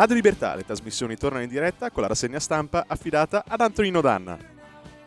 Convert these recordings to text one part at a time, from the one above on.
Radio Libertà, le trasmissioni tornano in diretta con la rassegna stampa affidata ad Antonino Danna.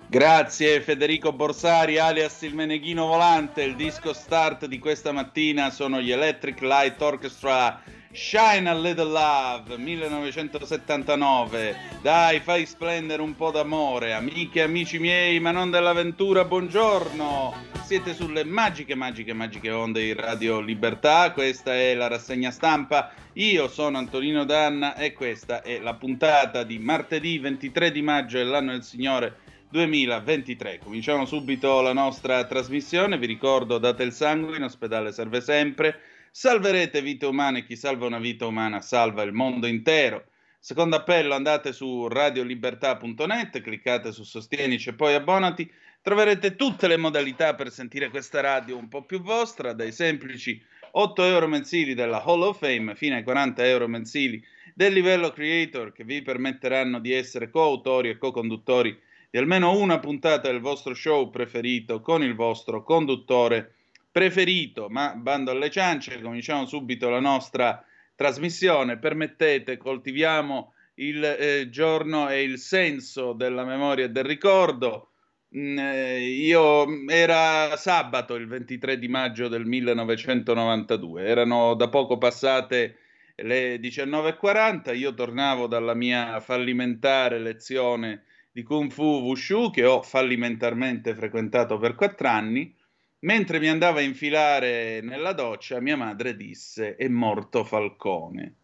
Grazie Federico Borsari, alias il Meneghino Volante. Il disco start di questa mattina sono gli Electric Light Orchestra Shine a Little Love 1979. Dai, fai splendere un po' d'amore, amiche e amici miei, ma non dell'avventura. Buongiorno. Siete sulle magiche, magiche, magiche onde di Radio Libertà. Questa è la rassegna stampa. Io sono Antonino Danna e questa è la puntata di martedì 23 di maggio dell'anno del Signore 2023. Cominciamo subito la nostra trasmissione. Vi ricordo, date il sangue, in ospedale serve sempre. Salverete vite umane, chi salva una vita umana salva il mondo intero. Secondo appello andate su radiolibertà.net, cliccate su Sostienici e poi abbonati. Troverete tutte le modalità per sentire questa radio un po' più vostra, dai semplici 8 euro mensili della Hall of Fame fino ai 40 euro mensili del livello creator che vi permetteranno di essere coautori e co-conduttori di almeno una puntata del vostro show preferito con il vostro conduttore preferito, ma bando alle ciance, cominciamo subito la nostra trasmissione. Permettete, coltiviamo il eh, giorno e il senso della memoria e del ricordo. Mm, eh, io era sabato il 23 di maggio del 1992, erano da poco passate le 19.40, io tornavo dalla mia fallimentare lezione di Kung Fu Wushu che ho fallimentarmente frequentato per quattro anni Mentre mi andava a infilare nella doccia, mia madre disse: È morto Falcone.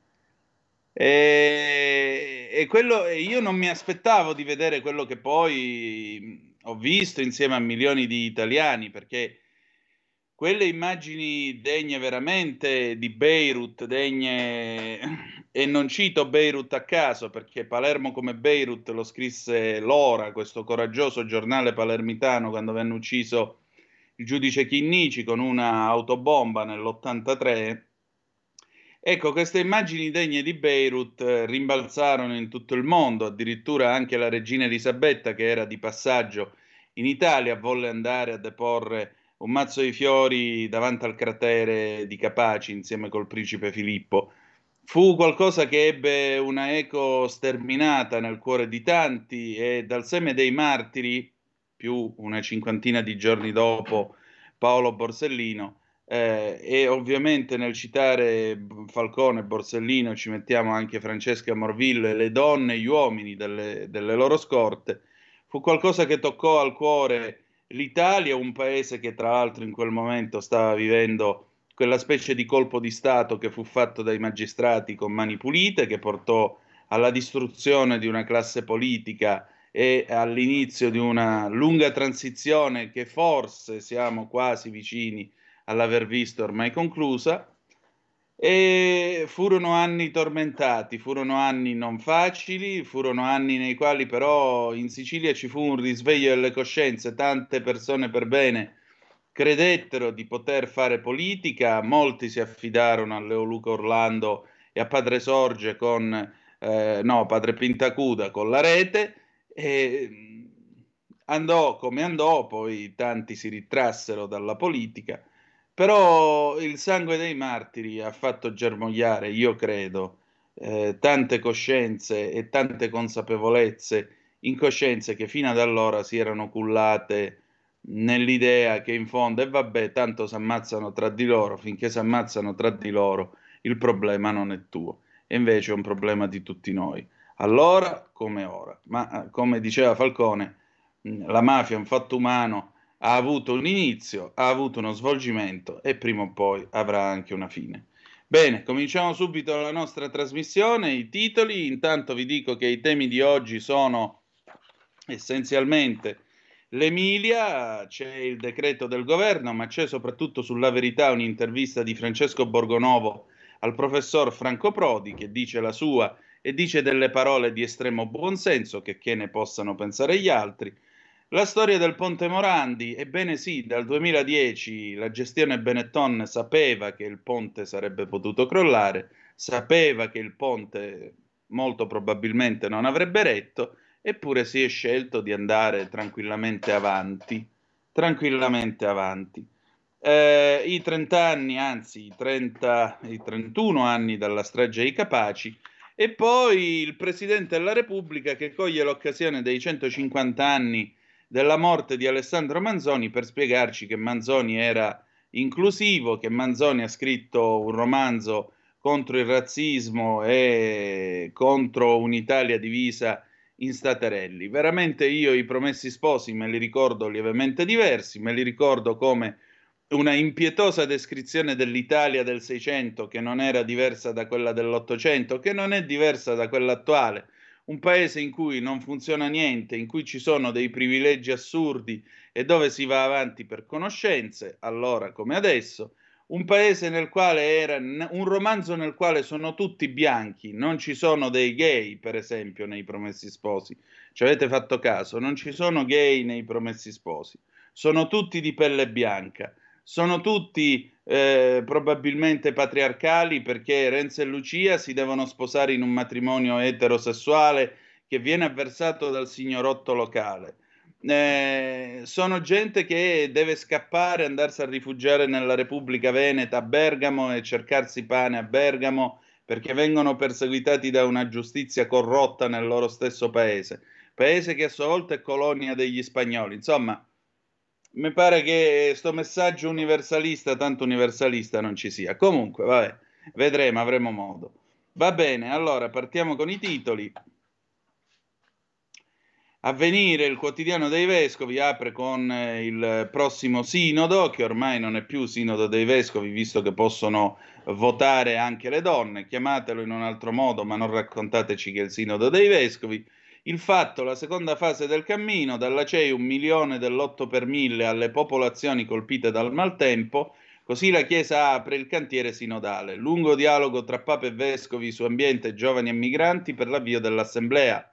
E, e quello, io non mi aspettavo di vedere quello che poi ho visto insieme a milioni di italiani, perché quelle immagini degne veramente di Beirut, degne, e non cito Beirut a caso, perché Palermo come Beirut lo scrisse Lora, questo coraggioso giornale palermitano, quando venne ucciso il giudice Chinnici con una autobomba nell'83. Ecco, queste immagini degne di Beirut eh, rimbalzarono in tutto il mondo, addirittura anche la regina Elisabetta, che era di passaggio in Italia, volle andare a deporre un mazzo di fiori davanti al cratere di Capaci insieme col principe Filippo. Fu qualcosa che ebbe una eco sterminata nel cuore di tanti e dal seme dei martiri più una cinquantina di giorni dopo Paolo Borsellino. Eh, e ovviamente nel citare Falcone e Borsellino ci mettiamo anche Francesca Morvillo e le donne e gli uomini delle, delle loro scorte. Fu qualcosa che toccò al cuore l'Italia, un paese che tra l'altro in quel momento stava vivendo quella specie di colpo di Stato che fu fatto dai magistrati con mani pulite, che portò alla distruzione di una classe politica e all'inizio di una lunga transizione che forse siamo quasi vicini all'aver visto ormai conclusa. E furono anni tormentati, furono anni non facili, furono anni nei quali però in Sicilia ci fu un risveglio delle coscienze, tante persone per bene credettero di poter fare politica, molti si affidarono a Leo Luca Orlando e a Padre Sorge con, eh, no, Padre Pintacuda con la rete, e andò come andò, poi tanti si ritrassero dalla politica però il sangue dei martiri ha fatto germogliare, io credo, eh, tante coscienze e tante consapevolezze, incoscienze che fino ad allora si erano cullate nell'idea che in fondo, e vabbè, tanto si ammazzano tra di loro, finché si ammazzano tra di loro, il problema non è tuo, e invece è un problema di tutti noi. Allora come ora. Ma eh, come diceva Falcone, la mafia è un fatto umano ha avuto un inizio, ha avuto uno svolgimento e prima o poi avrà anche una fine. Bene, cominciamo subito la nostra trasmissione, i titoli, intanto vi dico che i temi di oggi sono essenzialmente l'Emilia, c'è il decreto del governo, ma c'è soprattutto sulla verità un'intervista di Francesco Borgonovo al professor Franco Prodi che dice la sua e dice delle parole di estremo buonsenso che, che ne possano pensare gli altri. La storia del Ponte Morandi, ebbene sì, dal 2010 la gestione Benetton sapeva che il ponte sarebbe potuto crollare, sapeva che il ponte molto probabilmente non avrebbe retto, eppure si è scelto di andare tranquillamente avanti, tranquillamente avanti. Eh, I 30 anni, anzi i, 30, i 31 anni dalla strage ai Capaci, e poi il Presidente della Repubblica che coglie l'occasione dei 150 anni della morte di Alessandro Manzoni per spiegarci che Manzoni era inclusivo, che Manzoni ha scritto un romanzo contro il razzismo e contro un'Italia divisa in staterelli. Veramente io i promessi sposi me li ricordo lievemente diversi, me li ricordo come una impietosa descrizione dell'Italia del Seicento che non era diversa da quella dell'Ottocento, che non è diversa da quella attuale, un paese in cui non funziona niente, in cui ci sono dei privilegi assurdi e dove si va avanti per conoscenze, allora come adesso, un paese nel quale era un romanzo nel quale sono tutti bianchi, non ci sono dei gay, per esempio, nei Promessi Sposi. Ci avete fatto caso? Non ci sono gay nei Promessi Sposi. Sono tutti di pelle bianca sono tutti eh, probabilmente patriarcali perché Renzo e Lucia si devono sposare in un matrimonio eterosessuale che viene avversato dal signorotto locale. Eh, sono gente che deve scappare, andarsi a rifugiare nella Repubblica Veneta a Bergamo e cercarsi pane a Bergamo perché vengono perseguitati da una giustizia corrotta nel loro stesso paese, paese che a sua volta è colonia degli spagnoli. Insomma, mi pare che questo messaggio universalista, tanto universalista non ci sia. Comunque, vabbè, vedremo, avremo modo. Va bene, allora partiamo con i titoli. Avvenire, il quotidiano dei vescovi, apre con eh, il prossimo sinodo, che ormai non è più sinodo dei vescovi, visto che possono votare anche le donne. Chiamatelo in un altro modo, ma non raccontateci che è il sinodo dei vescovi il fatto, la seconda fase del cammino, dalla CEI un milione dell'8 per mille alle popolazioni colpite dal maltempo, così la Chiesa apre il cantiere sinodale. Lungo dialogo tra Papa e Vescovi su ambiente, giovani e migranti per l'avvio dell'Assemblea.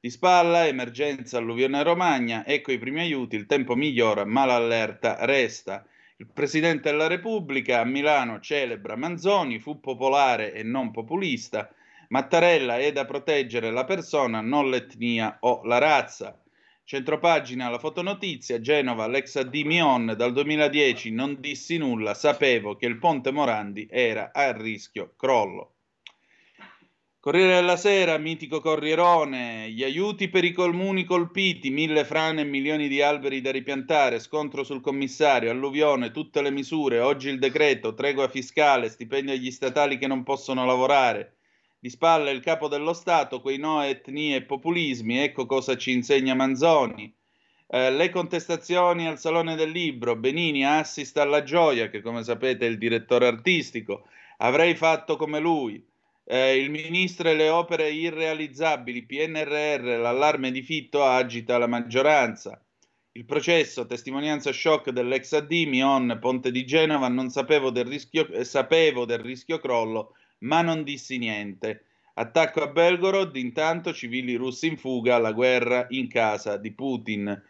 Di spalla, emergenza alluvione Romagna, ecco i primi aiuti, il tempo migliora, ma l'allerta resta. Il Presidente della Repubblica a Milano celebra Manzoni, fu popolare e non populista. Mattarella è da proteggere la persona, non l'etnia o la razza. Centropagina la fotonotizia, Genova, l'ex AD Mion, dal 2010 non dissi nulla, sapevo che il ponte Morandi era a rischio crollo. Corriere della Sera, mitico Corrierone, gli aiuti per i comuni colpiti, mille frane e milioni di alberi da ripiantare, scontro sul commissario, alluvione, tutte le misure, oggi il decreto, tregua fiscale, stipendio agli statali che non possono lavorare. Di spalle il capo dello Stato, quei no etnie e populismi, ecco cosa ci insegna Manzoni. Eh, le contestazioni al Salone del Libro, Benini assista alla gioia, che come sapete è il direttore artistico, avrei fatto come lui eh, il ministro e le opere irrealizzabili, PNRR, l'allarme di Fitto agita la maggioranza. Il processo, testimonianza shock dell'ex AD, Mion, Ponte di Genova, non sapevo del rischio, eh, sapevo del rischio crollo, ma non dissi niente. Attacco a Belgorod, intanto civili russi in fuga, la guerra in casa di Putin.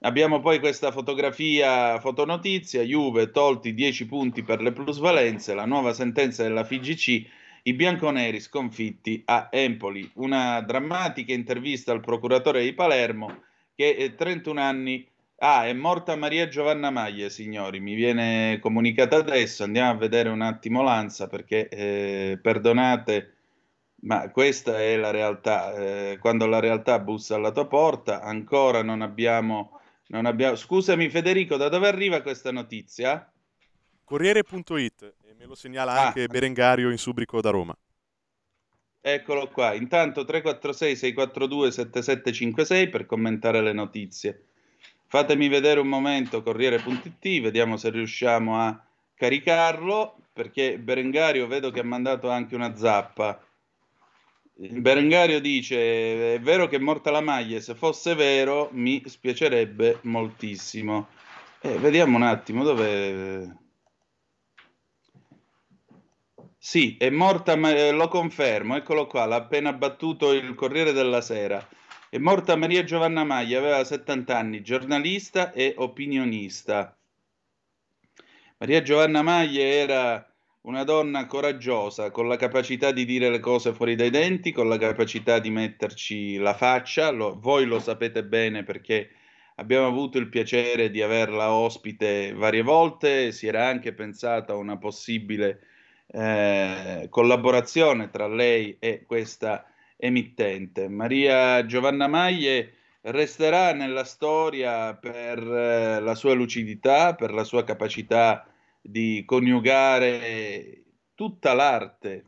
Abbiamo poi questa fotografia, fotonotizia, Juve tolti 10 punti per le plusvalenze, la nuova sentenza della FIGC i bianconeri sconfitti a Empoli. Una drammatica intervista al procuratore di Palermo che 31 anni Ah, è morta Maria Giovanna Maglie, signori, mi viene comunicata adesso, andiamo a vedere un attimo l'ANSA perché, eh, perdonate, ma questa è la realtà. Eh, quando la realtà bussa alla tua porta, ancora non abbiamo, non abbiamo... Scusami Federico, da dove arriva questa notizia? Corriere.it me lo segnala anche ah. Berengario in Subrico da Roma. Eccolo qua. Intanto 346 642 7756 per commentare le notizie. Fatemi vedere un momento Corriere.it, vediamo se riusciamo a caricarlo, perché Berengario vedo che ha mandato anche una zappa. Berengario dice: È vero che è morta la maglia, se fosse vero mi spiacerebbe moltissimo. Eh, vediamo un attimo dove. Sì, è morta, ma, eh, lo confermo, eccolo qua, l'ha appena battuto il Corriere della Sera. È morta Maria Giovanna Maglia, aveva 70 anni, giornalista e opinionista. Maria Giovanna Maglia era una donna coraggiosa, con la capacità di dire le cose fuori dai denti, con la capacità di metterci la faccia. Lo, voi lo sapete bene perché abbiamo avuto il piacere di averla ospite varie volte. Si era anche pensato a una possibile eh, collaborazione tra lei e questa emittente. Maria Giovanna Maglie resterà nella storia per eh, la sua lucidità, per la sua capacità di coniugare tutta l'arte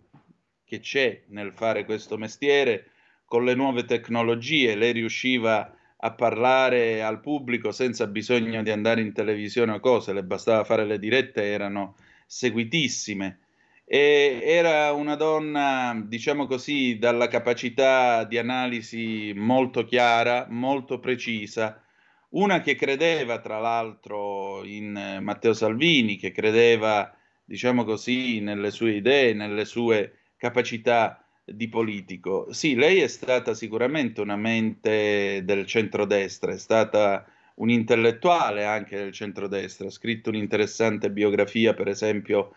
che c'è nel fare questo mestiere con le nuove tecnologie. Lei riusciva a parlare al pubblico senza bisogno di andare in televisione o cose, le bastava fare le dirette, erano seguitissime e era una donna, diciamo così, dalla capacità di analisi molto chiara, molto precisa, una che credeva tra l'altro in Matteo Salvini, che credeva, diciamo così, nelle sue idee, nelle sue capacità di politico. Sì, lei è stata sicuramente una mente del centrodestra, è stata un intellettuale anche del centrodestra, ha scritto un'interessante biografia, per esempio,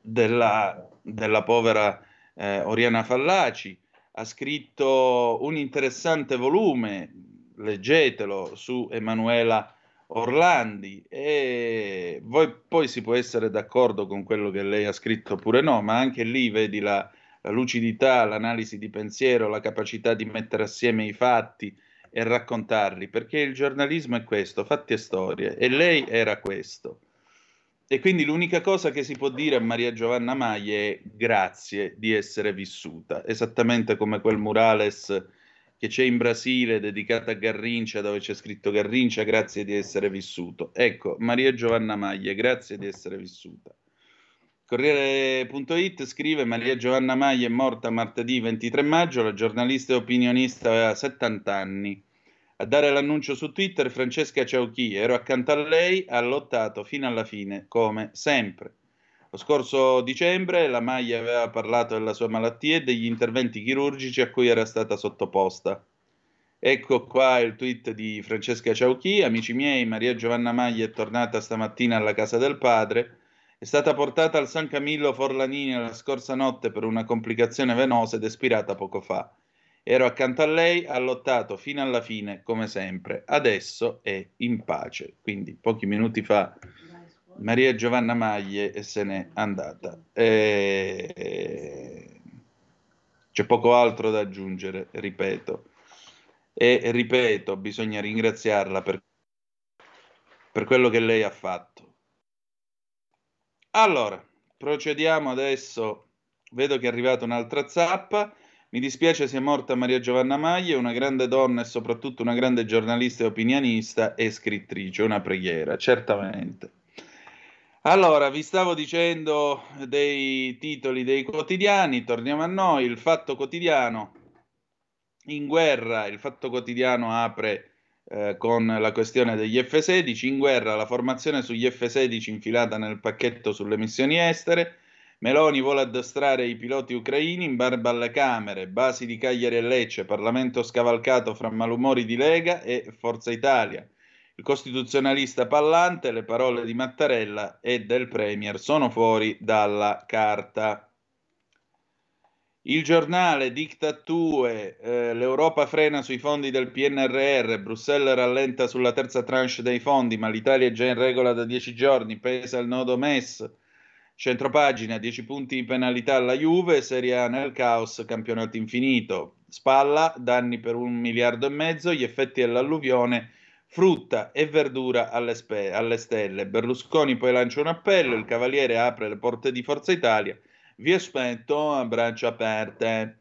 della, della povera eh, Oriana Fallaci, ha scritto un interessante volume, leggetelo, su Emanuela Orlandi e voi poi si può essere d'accordo con quello che lei ha scritto oppure no, ma anche lì vedi la, la lucidità, l'analisi di pensiero, la capacità di mettere assieme i fatti e raccontarli, perché il giornalismo è questo, fatti e storie, e lei era questo. E quindi l'unica cosa che si può dire a Maria Giovanna Maglie è grazie di essere vissuta, esattamente come quel murales che c'è in Brasile dedicato a Garrincia, dove c'è scritto Garrincia, grazie di essere vissuto. Ecco, Maria Giovanna Maglie, grazie di essere vissuta. Corriere.it scrive Maria Giovanna Maglie è morta martedì 23 maggio, la giornalista e opinionista aveva 70 anni. A dare l'annuncio su Twitter Francesca Ciauchi, ero accanto a lei, ha lottato fino alla fine, come sempre. Lo scorso dicembre la Maglia aveva parlato della sua malattia e degli interventi chirurgici a cui era stata sottoposta. Ecco qua il tweet di Francesca Ciauchi. Amici miei, Maria Giovanna Maglia è tornata stamattina alla casa del padre. È stata portata al San Camillo Forlanini la scorsa notte per una complicazione venosa ed espirata poco fa. Ero accanto a lei, ha lottato fino alla fine, come sempre. Adesso è in pace. Quindi pochi minuti fa Maria Giovanna Maglie se n'è andata. E... C'è poco altro da aggiungere, ripeto. E ripeto, bisogna ringraziarla per, per quello che lei ha fatto. Allora, procediamo adesso. Vedo che è arrivata un'altra zappa. Mi dispiace sia morta Maria Giovanna Maglie, una grande donna e soprattutto una grande giornalista e opinionista e scrittrice. Una preghiera, certamente. Allora, vi stavo dicendo dei titoli dei quotidiani, torniamo a noi. Il Fatto Quotidiano in guerra, il Fatto Quotidiano apre eh, con la questione degli F-16, in guerra la formazione sugli F-16 infilata nel pacchetto sulle missioni estere. Meloni vuole addestrare i piloti ucraini in barba alle Camere, basi di Cagliari e Lecce, Parlamento scavalcato fra malumori di Lega e Forza Italia. Il costituzionalista Pallante, le parole di Mattarella e del Premier sono fuori dalla carta. Il giornale Dictatue, eh, l'Europa frena sui fondi del PNRR, Bruxelles rallenta sulla terza tranche dei fondi, ma l'Italia è già in regola da dieci giorni, pesa il nodo MES. Centropagina, 10 punti di penalità alla Juve, Serie A nel caos, campionato infinito. Spalla, danni per un miliardo e mezzo, gli effetti dell'alluvione, frutta e verdura alle, spe- alle stelle. Berlusconi poi lancia un appello, il Cavaliere apre le porte di Forza Italia, vi aspetto a braccia aperte.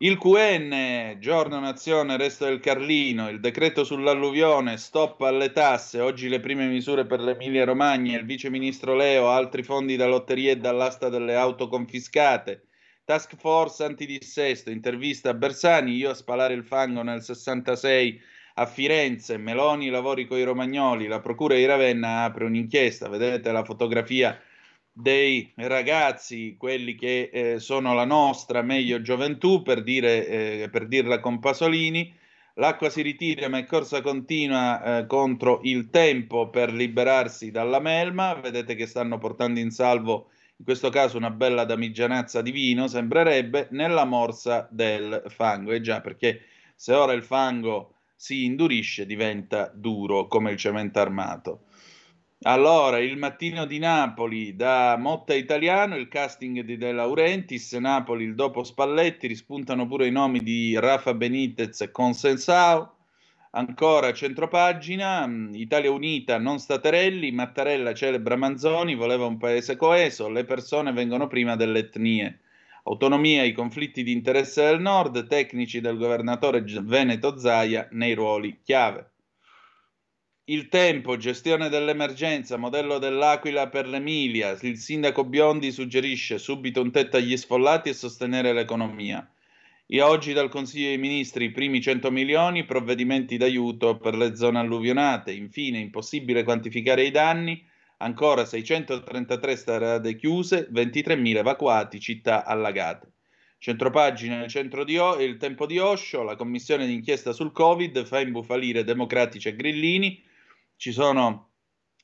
Il QN, giorno nazione, resto del Carlino, il decreto sull'alluvione, stop alle tasse, oggi le prime misure per l'Emilia Romagna, il vice ministro Leo, altri fondi da lotterie e dall'asta delle auto confiscate, task force antidissesto, intervista a Bersani, io a spalare il fango nel 66 a Firenze, Meloni lavori coi romagnoli, la procura di Ravenna apre un'inchiesta, vedete la fotografia dei ragazzi, quelli che eh, sono la nostra meglio gioventù, per, dire, eh, per dirla con Pasolini. L'acqua si ritira, ma è corsa continua eh, contro il tempo per liberarsi dalla melma. Vedete che stanno portando in salvo, in questo caso, una bella damigianazza di vino, sembrerebbe, nella morsa del fango. E già, perché se ora il fango si indurisce, diventa duro come il cemento armato. Allora, il mattino di Napoli da Motta Italiano, il casting di De Laurentiis, Napoli il dopo Spalletti, rispuntano pure i nomi di Rafa Benitez e Consensao. Ancora centropagina, mm, Italia Unita, non Staterelli, Mattarella celebra Manzoni, voleva un paese coeso, le persone vengono prima delle etnie. Autonomia, i conflitti di interesse del nord, tecnici del governatore Veneto Zaia nei ruoli chiave. Il tempo, gestione dell'emergenza, modello dell'Aquila per l'Emilia. Il sindaco Biondi suggerisce subito un tetto agli sfollati e sostenere l'economia. E oggi dal Consiglio dei Ministri i primi 100 milioni, provvedimenti d'aiuto per le zone alluvionate. Infine, impossibile quantificare i danni. Ancora 633 strade chiuse, 23.000 evacuati, città allagate. Centropagina il, centro di o- il tempo di Osho, la commissione d'inchiesta sul Covid fa imbufalire democratici e grillini, ci sono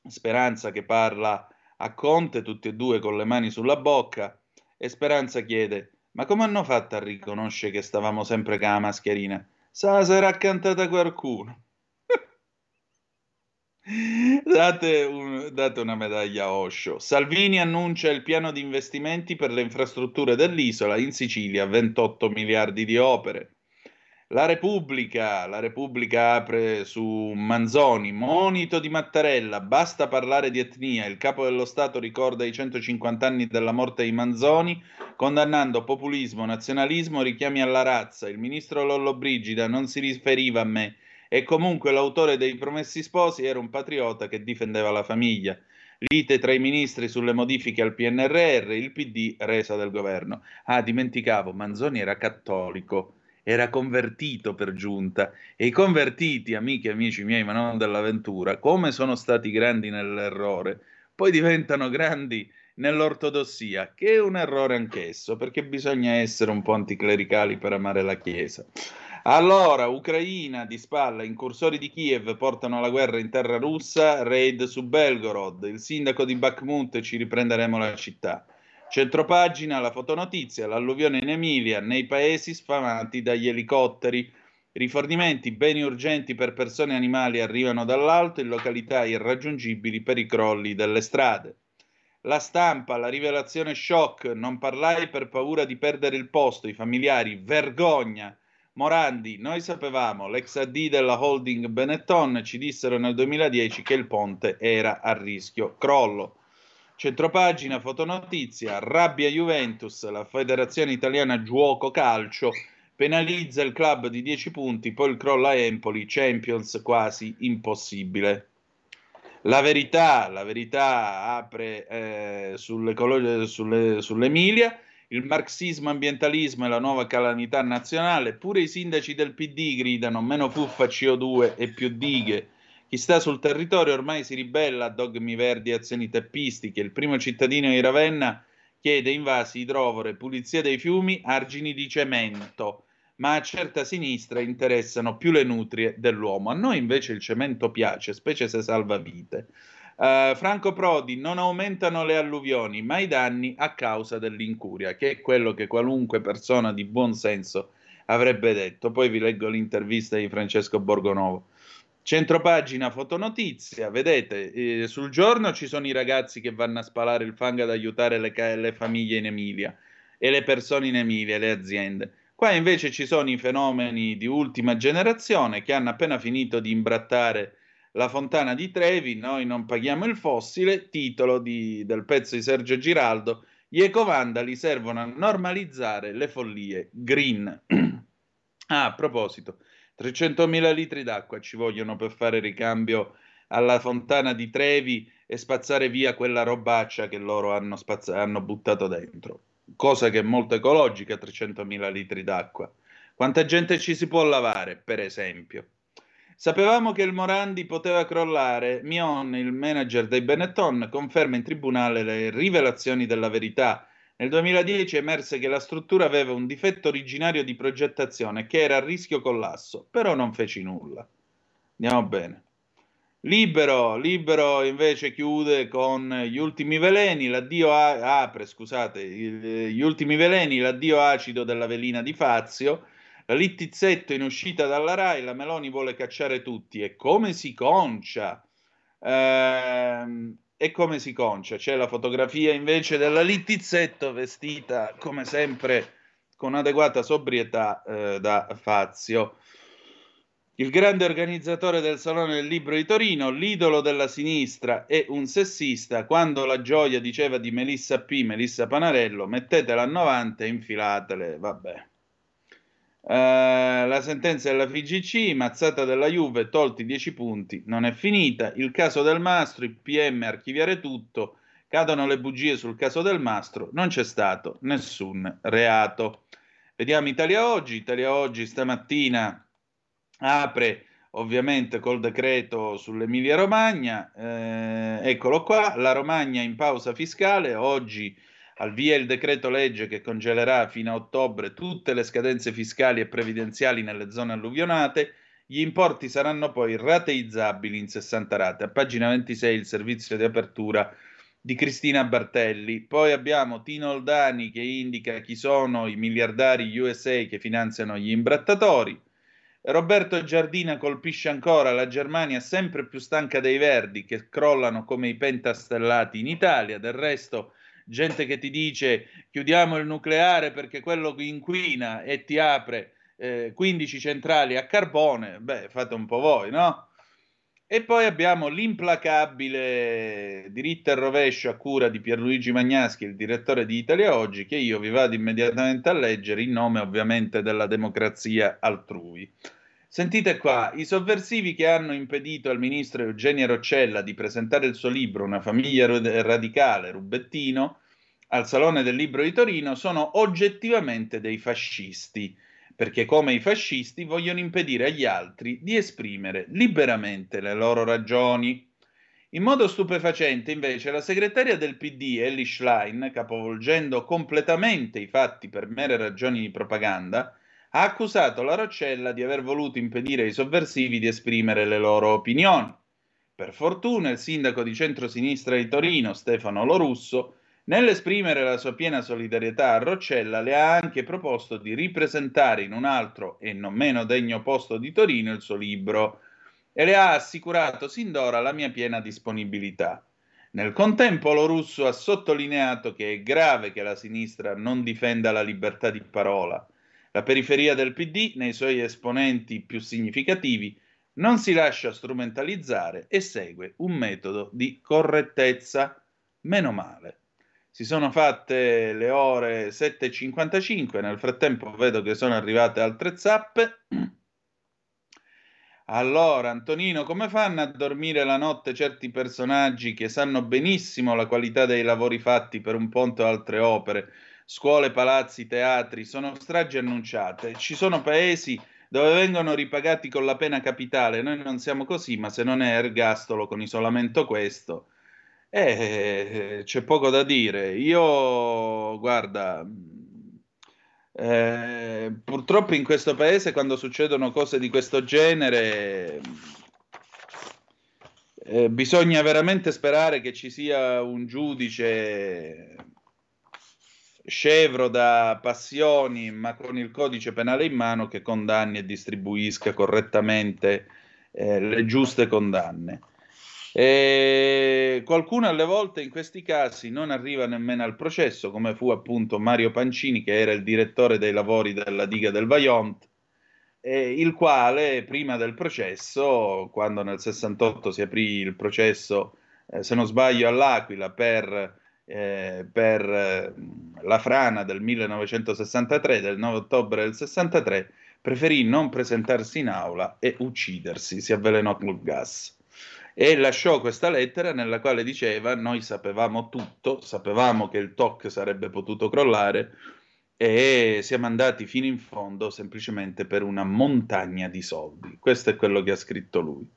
Speranza che parla a Conte, tutti e due con le mani sulla bocca, e Speranza chiede: Ma come hanno fatto a riconoscere che stavamo sempre con la mascherina? Sa era cantata qualcuno. date, un, date, una medaglia a Osho. Salvini annuncia il piano di investimenti per le infrastrutture dell'isola in Sicilia, 28 miliardi di opere. La Repubblica, la Repubblica apre su Manzoni, monito di Mattarella, basta parlare di etnia, il capo dello Stato ricorda i 150 anni della morte di Manzoni, condannando populismo, nazionalismo, richiami alla razza. Il ministro Lollobrigida non si riferiva a me e comunque l'autore dei Promessi Sposi era un patriota che difendeva la famiglia. Lite tra i ministri sulle modifiche al PNRR, il PD resa del governo. Ah, dimenticavo, Manzoni era cattolico era convertito per giunta e i convertiti, amiche e amici miei, ma non dell'avventura, come sono stati grandi nell'errore, poi diventano grandi nell'ortodossia, che è un errore anch'esso, perché bisogna essere un po' anticlericali per amare la Chiesa. Allora, Ucraina di spalla, incursori di Kiev portano la guerra in terra russa, raid su Belgorod, il sindaco di Bakhmut ci riprenderemo la città. Centropagina, la fotonotizia, l'alluvione in Emilia, nei paesi sfamati dagli elicotteri. Rifornimenti, beni urgenti per persone e animali arrivano dall'alto in località irraggiungibili per i crolli delle strade. La stampa, la rivelazione shock, non parlai per paura di perdere il posto, i familiari, vergogna. Morandi, noi sapevamo, l'ex AD della holding Benetton ci dissero nel 2010 che il ponte era a rischio crollo. Centropagina, fotonotizia, rabbia Juventus, la Federazione Italiana Giuoco Calcio penalizza il club di 10 punti, poi il crollo a Empoli, Champions quasi impossibile. La verità, la verità apre eh, sulle, sulle, sull'Emilia, il marxismo, ambientalismo e la nuova calamità nazionale, pure i sindaci del PD gridano meno fuffa CO2 e più dighe. Chi sta sul territorio ormai si ribella a dogmi verdi e azioni teppistiche. Il primo cittadino di Ravenna chiede invasi idrovore, pulizia dei fiumi, argini di cemento ma a certa sinistra interessano più le nutrie dell'uomo. A noi invece il cemento piace, specie se salva vite. Uh, Franco Prodi, non aumentano le alluvioni, ma i danni a causa dell'incuria, che è quello che qualunque persona di buon senso avrebbe detto. Poi vi leggo l'intervista di Francesco Borgonovo. Centropagina fotonotizia, vedete, eh, sul giorno ci sono i ragazzi che vanno a spalare il fango ad aiutare le, le famiglie in Emilia e le persone in Emilia, le aziende. Qua invece ci sono i fenomeni di ultima generazione che hanno appena finito di imbrattare la fontana di Trevi, noi non paghiamo il fossile, titolo di, del pezzo di Sergio Giraldo, gli ecovandali servono a normalizzare le follie green. ah, a proposito, 300.000 litri d'acqua ci vogliono per fare ricambio alla fontana di Trevi e spazzare via quella robaccia che loro hanno, spazz- hanno buttato dentro cosa che è molto ecologica, 300.000 litri d'acqua. Quanta gente ci si può lavare, per esempio? Sapevamo che il Morandi poteva crollare. Mion, il manager dei Benetton, conferma in tribunale le rivelazioni della verità. Nel 2010 emerse che la struttura aveva un difetto originario di progettazione che era a rischio collasso, però non feci nulla. Andiamo bene. Libero, Libero invece chiude con gli ultimi veleni, l'addio a- apre, scusate, gli ultimi veleni, l'addio acido della velina di Fazio, la Littizzetto in uscita dalla RAI, la Meloni vuole cacciare tutti e come si concia? Ehm, e come si concia? C'è la fotografia invece della Littizzetto vestita come sempre con adeguata sobrietà eh, da Fazio il grande organizzatore del Salone del Libro di Torino, l'idolo della sinistra e un sessista, quando la gioia diceva di Melissa P, Melissa Panarello, mettetela a 90 e infilatele, vabbè. Uh, la sentenza della FIGC, mazzata della Juve, tolti 10 punti, non è finita. Il caso del Mastro, il PM archiviare tutto, cadono le bugie sul caso del Mastro, non c'è stato nessun reato. Vediamo Italia Oggi, Italia Oggi stamattina apre ovviamente col decreto sull'Emilia Romagna, eh, eccolo qua, la Romagna in pausa fiscale, oggi al via il decreto legge che congelerà fino a ottobre tutte le scadenze fiscali e previdenziali nelle zone alluvionate, gli importi saranno poi rateizzabili in 60 rate. A pagina 26 il servizio di apertura di Cristina Bartelli. Poi abbiamo Tino Oldani che indica chi sono i miliardari USA che finanziano gli imbrattatori. Roberto Giardina colpisce ancora la Germania sempre più stanca dei verdi che crollano come i pentastellati in Italia. Del resto, gente che ti dice chiudiamo il nucleare perché quello inquina e ti apre eh, 15 centrali a carbone, beh, fate un po' voi, no? E poi abbiamo l'implacabile diritto e rovescio a cura di Pierluigi Magnaschi, il direttore di Italia Oggi, che io vi vado immediatamente a leggere in nome ovviamente della democrazia altrui. Sentite qua, i sovversivi che hanno impedito al ministro Eugenio Roccella di presentare il suo libro Una famiglia radicale, Rubettino, al Salone del Libro di Torino sono oggettivamente dei fascisti, perché come i fascisti vogliono impedire agli altri di esprimere liberamente le loro ragioni. In modo stupefacente, invece, la segretaria del PD, Ellie Schlein, capovolgendo completamente i fatti per mere ragioni di propaganda, ha accusato la Roccella di aver voluto impedire ai sovversivi di esprimere le loro opinioni. Per fortuna il sindaco di centrosinistra di Torino, Stefano Lorusso, nell'esprimere la sua piena solidarietà a Roccella, le ha anche proposto di ripresentare in un altro e non meno degno posto di Torino il suo libro e le ha assicurato sin d'ora la mia piena disponibilità. Nel contempo Lorusso ha sottolineato che è grave che la sinistra non difenda la libertà di parola. La periferia del PD, nei suoi esponenti più significativi, non si lascia strumentalizzare e segue un metodo di correttezza. Meno male. Si sono fatte le ore 7.55, nel frattempo vedo che sono arrivate altre zappe. Allora, Antonino, come fanno a dormire la notte certi personaggi che sanno benissimo la qualità dei lavori fatti per un ponte o altre opere, scuole, palazzi, teatri, sono stragi annunciate. Ci sono paesi dove vengono ripagati con la pena capitale. Noi non siamo così, ma se non è ergastolo con isolamento questo, eh, c'è poco da dire. Io, guarda, eh, purtroppo in questo paese quando succedono cose di questo genere eh, bisogna veramente sperare che ci sia un giudice scevro da passioni ma con il codice penale in mano che condanni e distribuisca correttamente eh, le giuste condanne. E qualcuno alle volte in questi casi non arriva nemmeno al processo, come fu appunto Mario Pancini, che era il direttore dei lavori della diga del Vajont, eh, il quale prima del processo, quando nel 68 si aprì il processo, eh, se non sbaglio, all'Aquila per, eh, per eh, la frana del 1963, del 9 ottobre del 63, preferì non presentarsi in aula e uccidersi, si avvelenò col gas e lasciò questa lettera nella quale diceva noi sapevamo tutto, sapevamo che il TOC sarebbe potuto crollare e siamo andati fino in fondo semplicemente per una montagna di soldi. Questo è quello che ha scritto lui.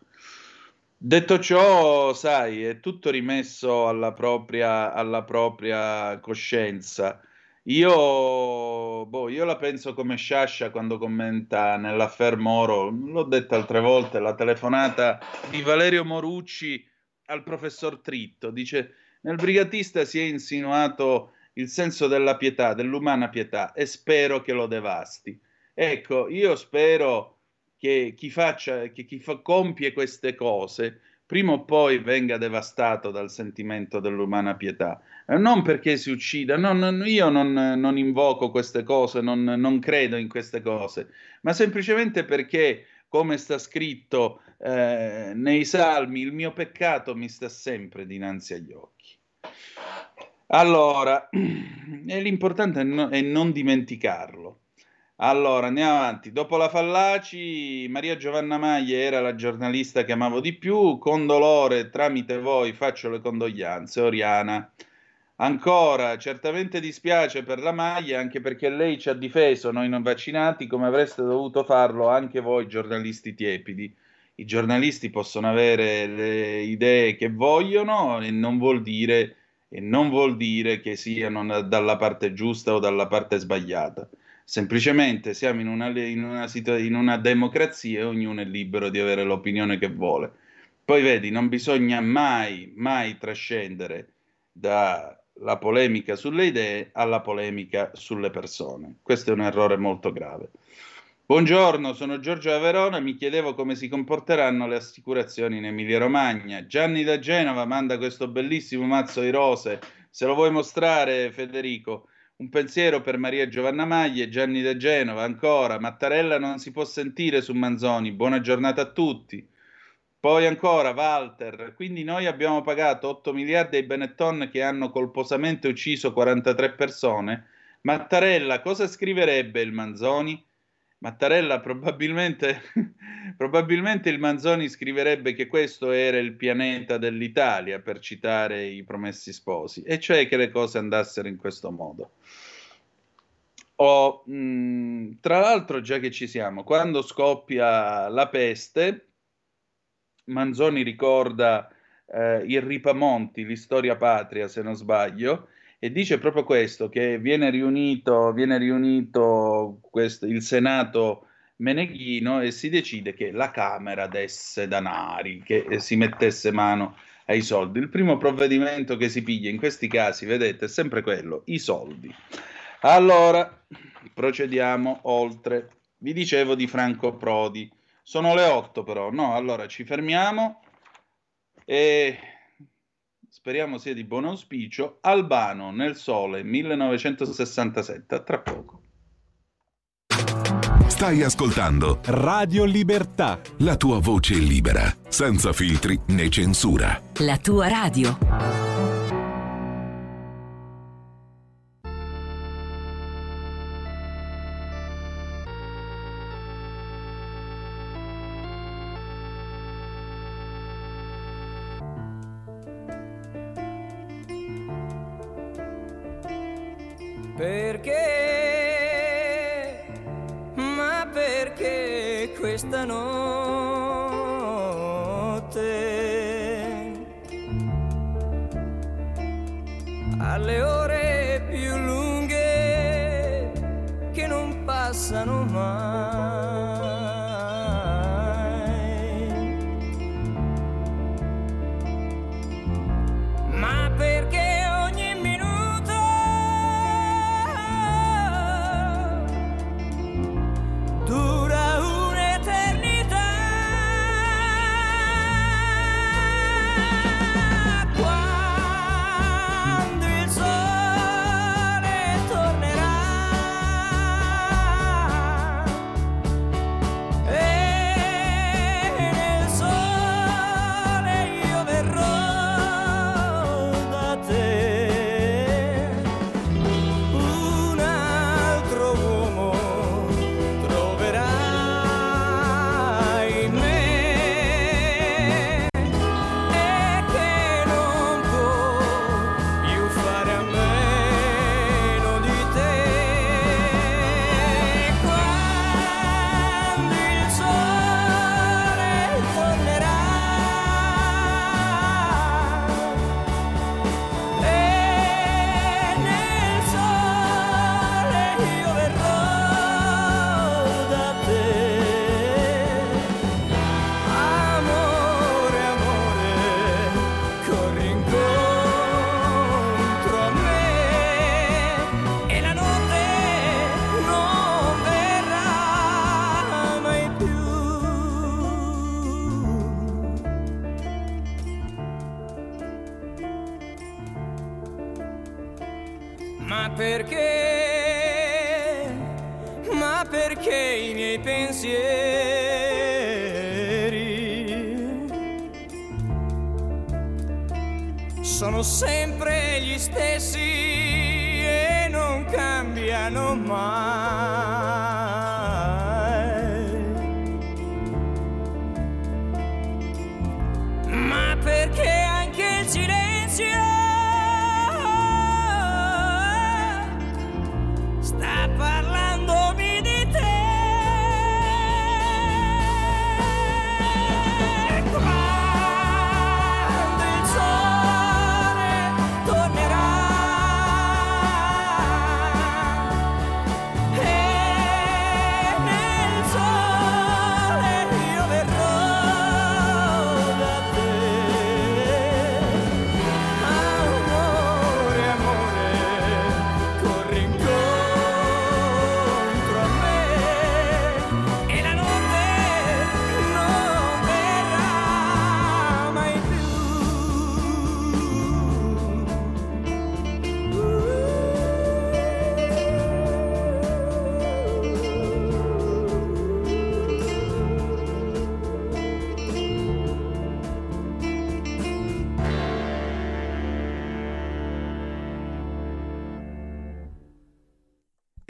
Detto ciò, sai, è tutto rimesso alla propria, alla propria coscienza. Io, boh, io la penso come Sciascia quando commenta nell'affair Moro, l'ho detto altre volte, la telefonata di Valerio Morucci al professor Tritto. Dice, nel brigatista si è insinuato il senso della pietà, dell'umana pietà, e spero che lo devasti. Ecco, io spero che chi, faccia, che chi fa, compie queste cose prima o poi venga devastato dal sentimento dell'umana pietà. Eh, non perché si uccida, no, io non, non, invoco queste cose, non, non, credo in queste cose, ma semplicemente perché, come sta scritto eh, nei salmi, il mio peccato mi sta sempre dinanzi agli occhi. Allora, l'importante è, no, è non dimenticarlo. Allora, andiamo avanti. Dopo la Fallaci, Maria Giovanna Maglie era la giornalista che amavo di più. Con dolore, tramite voi, faccio le condoglianze. Oriana. Ancora, certamente dispiace per la Maglia, anche perché lei ci ha difeso, noi non vaccinati, come avreste dovuto farlo anche voi, giornalisti tiepidi. I giornalisti possono avere le idee che vogliono e non vuol dire, e non vuol dire che siano dalla parte giusta o dalla parte sbagliata semplicemente siamo in una, in, una in una, democrazia e ognuno è libero di avere l'opinione che vuole. Poi vedi, non bisogna mai, mai trascendere dalla polemica sulle idee alla polemica sulle persone. Questo è un errore molto grave. Buongiorno, sono Giorgio da Verona, mi chiedevo come si comporteranno le assicurazioni in Emilia-Romagna. Gianni da Genova manda questo bellissimo mazzo di rose. Se lo vuoi mostrare, Federico? Un pensiero per Maria Giovanna Maglie, Gianni da Genova, ancora. Mattarella non si può sentire su Manzoni. Buona giornata a tutti. Poi ancora Walter, quindi noi abbiamo pagato 8 miliardi ai Benetton che hanno colposamente ucciso 43 persone. Mattarella, cosa scriverebbe il Manzoni? Mattarella probabilmente, probabilmente il Manzoni scriverebbe che questo era il pianeta dell'Italia, per citare i promessi sposi, e cioè che le cose andassero in questo modo. O, mh, tra l'altro, già che ci siamo, quando scoppia la peste, Manzoni ricorda eh, il Ripamonti, l'Istoria Patria, se non sbaglio, e dice proprio questo, che viene riunito, viene riunito questo, il Senato Meneghino e si decide che la Camera desse danari, che si mettesse mano ai soldi. Il primo provvedimento che si piglia in questi casi, vedete, è sempre quello, i soldi. Allora, procediamo oltre. Vi dicevo di Franco Prodi. Sono le 8 però, no? Allora ci fermiamo e speriamo sia di buon auspicio, Albano nel sole 1967, a tra poco. Stai ascoltando Radio Libertà. la tua voce libera, senza filtri né censura. La tua radio.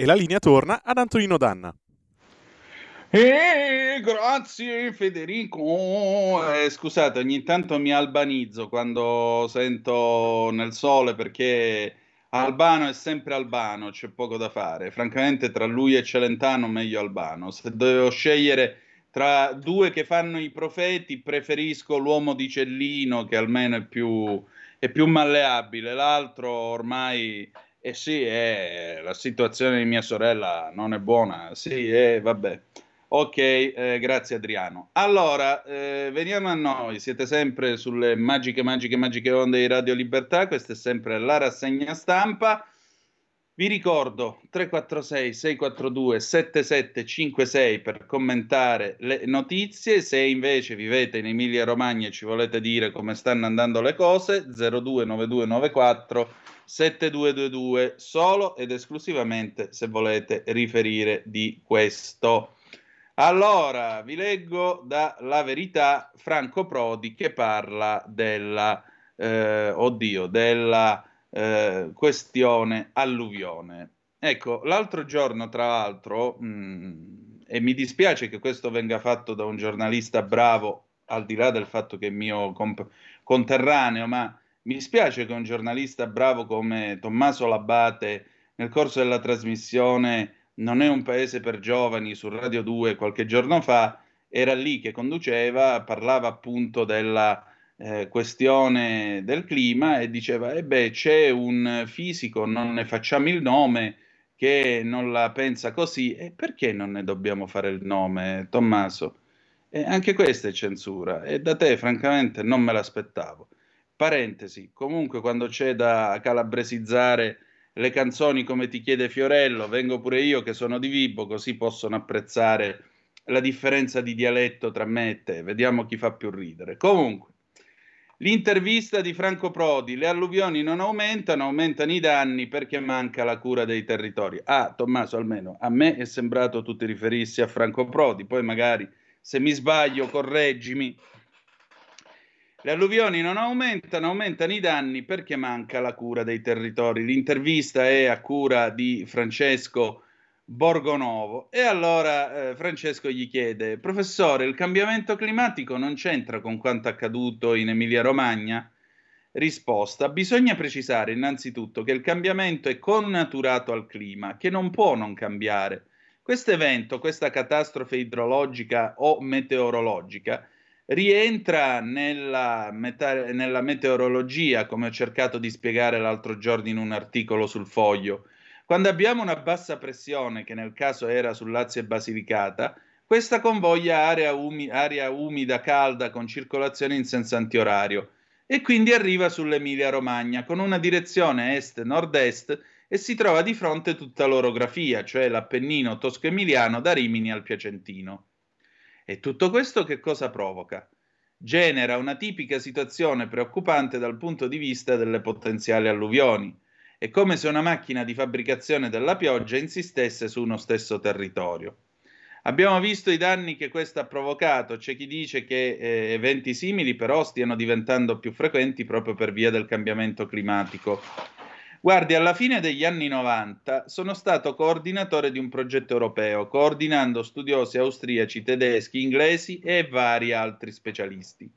La linea torna ad Antonino Danna. Eh, grazie Federico. Eh, scusate, ogni tanto mi albanizzo quando sento nel sole perché Albano è sempre Albano, c'è poco da fare. Francamente, tra lui e Celentano, meglio Albano. Se dovevo scegliere tra due che fanno i profeti, preferisco l'uomo di Cellino, che almeno è più, è più malleabile. L'altro ormai, eh sì, è- la situazione di mia sorella non è buona. Sì, eh, vabbè. Ok, eh, grazie Adriano. Allora, eh, veniamo a noi. Siete sempre sulle magiche, magiche, magiche onde di Radio Libertà. Questa è sempre la rassegna stampa. Vi ricordo 346 642 7756 per commentare le notizie. Se invece vivete in Emilia Romagna e ci volete dire come stanno andando le cose, 029294 7222 solo ed esclusivamente se volete riferire di questo. Allora, vi leggo da La Verità Franco Prodi che parla della eh, oddio, della eh, questione alluvione. Ecco, l'altro giorno, tra l'altro, mh, e mi dispiace che questo venga fatto da un giornalista bravo, al di là del fatto che è mio comp- conterraneo, ma mi spiace che un giornalista bravo come Tommaso Labate nel corso della trasmissione Non è un paese per giovani su Radio 2 qualche giorno fa era lì che conduceva, parlava appunto della eh, questione del clima e diceva, e eh beh, c'è un fisico, non ne facciamo il nome, che non la pensa così, e perché non ne dobbiamo fare il nome, Tommaso? E anche questa è censura, e da te francamente non me l'aspettavo. Parentesi, comunque quando c'è da calabresizzare le canzoni come ti chiede Fiorello, vengo pure io che sono di Vibo, così possono apprezzare la differenza di dialetto tra me e te. Vediamo chi fa più ridere. Comunque, L'intervista di Franco Prodi, le alluvioni non aumentano, aumentano i danni perché manca la cura dei territori. Ah, Tommaso, almeno a me è sembrato tu ti riferissi a Franco Prodi, poi magari se mi sbaglio correggimi. Le alluvioni non aumentano, aumentano i danni perché manca la cura dei territori. L'intervista è a cura di Francesco Borgonovo. E allora eh, Francesco gli chiede, professore, il cambiamento climatico non c'entra con quanto accaduto in Emilia-Romagna? Risposta, bisogna precisare innanzitutto che il cambiamento è connaturato al clima, che non può non cambiare. Questo evento, questa catastrofe idrologica o meteorologica, rientra nella, meta- nella meteorologia, come ho cercato di spiegare l'altro giorno in un articolo sul foglio quando abbiamo una bassa pressione, che nel caso era sul Lazio e Basilicata, questa convoglia aria, umi- aria umida, calda, con circolazione in senso antiorario e quindi arriva sull'Emilia Romagna con una direzione est-nord-est e si trova di fronte tutta l'orografia, cioè l'Appennino tosco-emiliano da Rimini al Piacentino. E tutto questo che cosa provoca? Genera una tipica situazione preoccupante dal punto di vista delle potenziali alluvioni è come se una macchina di fabbricazione della pioggia insistesse su uno stesso territorio. Abbiamo visto i danni che questo ha provocato, c'è chi dice che eh, eventi simili però stiano diventando più frequenti proprio per via del cambiamento climatico. Guardi, alla fine degli anni 90 sono stato coordinatore di un progetto europeo, coordinando studiosi austriaci, tedeschi, inglesi e vari altri specialisti.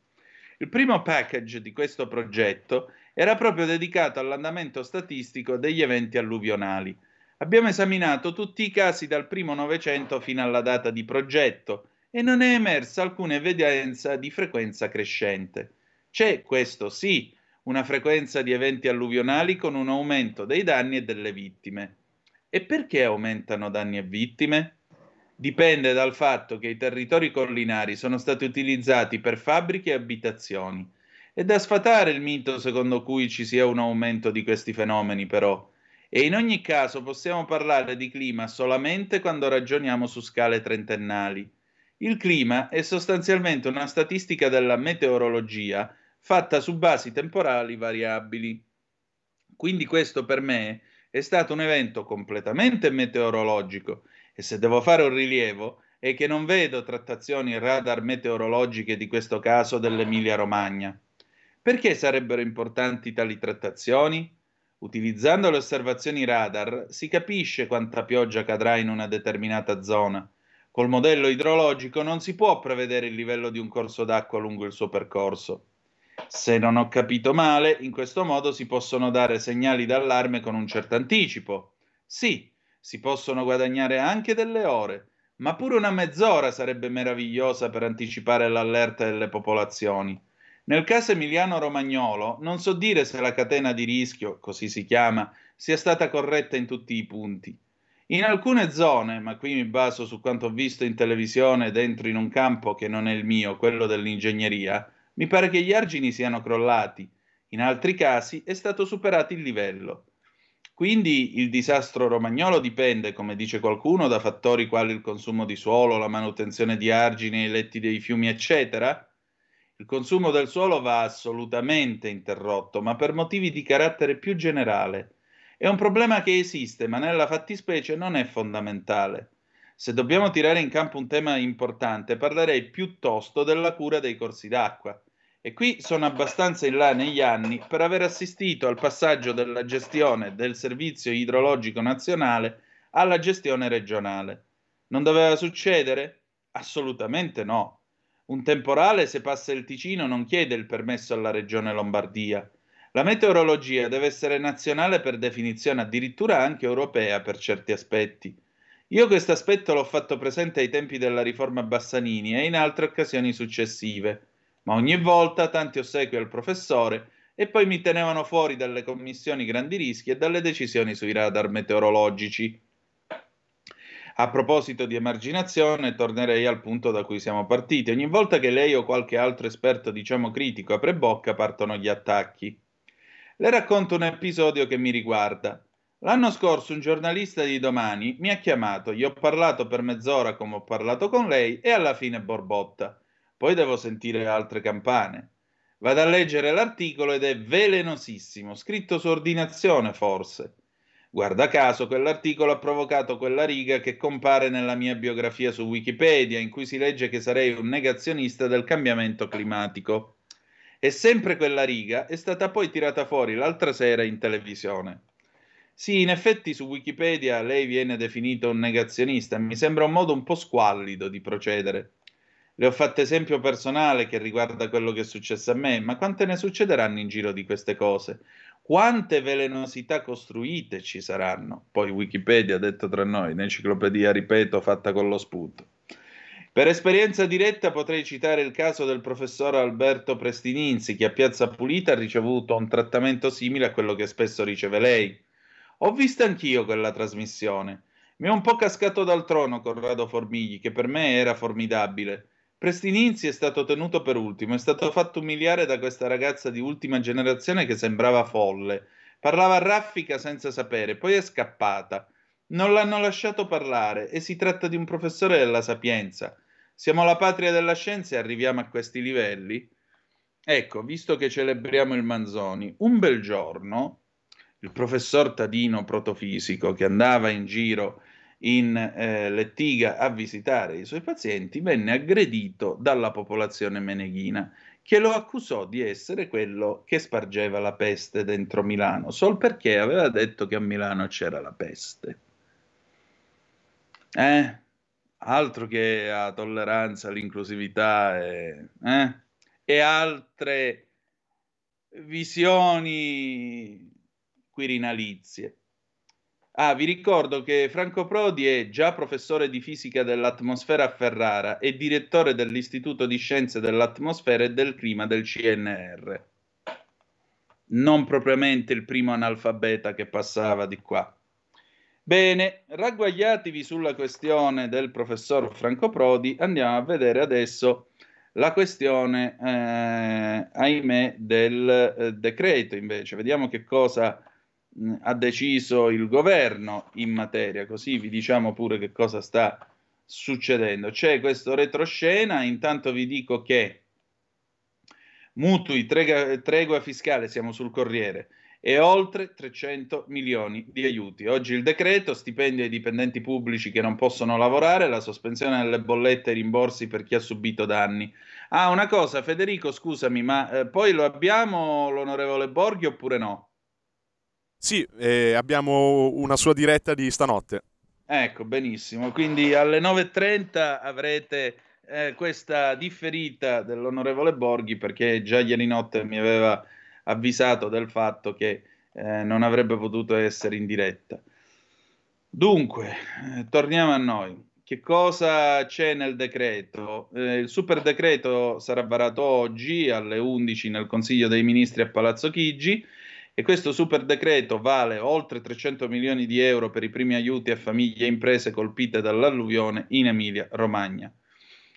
Il primo package di questo progetto era proprio dedicato all'andamento statistico degli eventi alluvionali. Abbiamo esaminato tutti i casi dal primo Novecento fino alla data di progetto e non è emersa alcuna evidenza di frequenza crescente. C'è, questo sì, una frequenza di eventi alluvionali con un aumento dei danni e delle vittime. E perché aumentano danni e vittime? Dipende dal fatto che i territori collinari sono stati utilizzati per fabbriche e abitazioni è da sfatare il mito secondo cui ci sia un aumento di questi fenomeni, però. E in ogni caso possiamo parlare di clima solamente quando ragioniamo su scale trentennali. Il clima è sostanzialmente una statistica della meteorologia fatta su basi temporali variabili. Quindi questo per me è stato un evento completamente meteorologico e se devo fare un rilievo è che non vedo trattazioni radar meteorologiche di questo caso dell'Emilia Romagna. Perché sarebbero importanti tali trattazioni? Utilizzando le osservazioni radar si capisce quanta pioggia cadrà in una determinata zona. Col modello idrologico non si può prevedere il livello di un corso d'acqua lungo il suo percorso. Se non ho capito male, in questo modo si possono dare segnali d'allarme con un certo anticipo. Sì, si possono guadagnare anche delle ore, ma pure una mezz'ora sarebbe meravigliosa per anticipare l'allerta delle popolazioni. Nel caso emiliano-romagnolo non so dire se la catena di rischio, così si chiama, sia stata corretta in tutti i punti. In alcune zone, ma qui mi baso su quanto ho visto in televisione dentro in un campo che non è il mio, quello dell'ingegneria, mi pare che gli argini siano crollati. In altri casi è stato superato il livello. Quindi il disastro romagnolo dipende, come dice qualcuno, da fattori quali il consumo di suolo, la manutenzione di argini, i letti dei fiumi, eccetera. Il consumo del suolo va assolutamente interrotto, ma per motivi di carattere più generale. È un problema che esiste, ma nella fattispecie non è fondamentale. Se dobbiamo tirare in campo un tema importante, parlerei piuttosto della cura dei corsi d'acqua. E qui sono abbastanza in là negli anni per aver assistito al passaggio della gestione del servizio idrologico nazionale alla gestione regionale. Non doveva succedere? Assolutamente no. Un temporale, se passa il Ticino, non chiede il permesso alla regione Lombardia. La meteorologia deve essere nazionale per definizione, addirittura anche europea per certi aspetti. Io questo aspetto l'ho fatto presente ai tempi della riforma Bassanini e in altre occasioni successive ma ogni volta tanti ossequi al professore e poi mi tenevano fuori dalle commissioni grandi rischi e dalle decisioni sui radar meteorologici. A proposito di emarginazione, tornerei al punto da cui siamo partiti. Ogni volta che lei o qualche altro esperto, diciamo critico, apre bocca, partono gli attacchi. Le racconto un episodio che mi riguarda. L'anno scorso un giornalista di Domani mi ha chiamato, gli ho parlato per mezz'ora come ho parlato con lei e alla fine borbotta. Poi devo sentire altre campane. Vado a leggere l'articolo ed è velenosissimo, scritto su ordinazione forse. Guarda caso, quell'articolo ha provocato quella riga che compare nella mia biografia su Wikipedia, in cui si legge che sarei un negazionista del cambiamento climatico. E sempre quella riga è stata poi tirata fuori l'altra sera in televisione. Sì, in effetti su Wikipedia lei viene definito un negazionista, mi sembra un modo un po' squallido di procedere. Le ho fatto esempio personale che riguarda quello che è successo a me, ma quante ne succederanno in giro di queste cose? Quante velenosità costruite ci saranno? Poi Wikipedia, detto tra noi, un'enciclopedia, ripeto, fatta con lo spunto. Per esperienza diretta potrei citare il caso del professor Alberto Prestininzi, che a Piazza Pulita ha ricevuto un trattamento simile a quello che spesso riceve lei. Ho visto anch'io quella trasmissione. Mi è un po' cascato dal trono Corrado Formigli, che per me era formidabile. Prestininzi è stato tenuto per ultimo, è stato fatto umiliare da questa ragazza di ultima generazione che sembrava folle. Parlava raffica senza sapere, poi è scappata. Non l'hanno lasciato parlare e si tratta di un professore della sapienza. Siamo la patria della scienza e arriviamo a questi livelli? Ecco, visto che celebriamo il Manzoni, un bel giorno il professor Tadino protofisico che andava in giro in eh, Lettiga a visitare i suoi pazienti, venne aggredito dalla popolazione meneghina che lo accusò di essere quello che spargeva la peste dentro Milano, sol perché aveva detto che a Milano c'era la peste. Eh? Altro che la tolleranza, l'inclusività e, eh? e altre visioni quirinalizie. Ah, vi ricordo che Franco Prodi è già professore di fisica dell'atmosfera a Ferrara e direttore dell'Istituto di Scienze dell'Atmosfera e del Clima del CNR. Non propriamente il primo analfabeta che passava di qua. Bene, ragguagliatevi sulla questione del professor Franco Prodi, andiamo a vedere adesso la questione, eh, ahimè, del eh, decreto invece. Vediamo che cosa ha deciso il governo in materia, così vi diciamo pure che cosa sta succedendo. C'è questo retroscena, intanto vi dico che mutui, trega, tregua fiscale, siamo sul Corriere, e oltre 300 milioni di aiuti. Oggi il decreto, stipendi ai dipendenti pubblici che non possono lavorare, la sospensione delle bollette e rimborsi per chi ha subito danni. Ah, una cosa, Federico, scusami, ma eh, poi lo abbiamo l'onorevole Borghi oppure no? Sì, eh, abbiamo una sua diretta di stanotte. Ecco, benissimo. Quindi alle 9.30 avrete eh, questa differita dell'onorevole Borghi perché già ieri notte mi aveva avvisato del fatto che eh, non avrebbe potuto essere in diretta. Dunque, eh, torniamo a noi. Che cosa c'è nel decreto? Eh, il super decreto sarà varato oggi alle 11 nel Consiglio dei Ministri a Palazzo Chigi e questo super decreto vale oltre 300 milioni di euro per i primi aiuti a famiglie e imprese colpite dall'alluvione in Emilia-Romagna.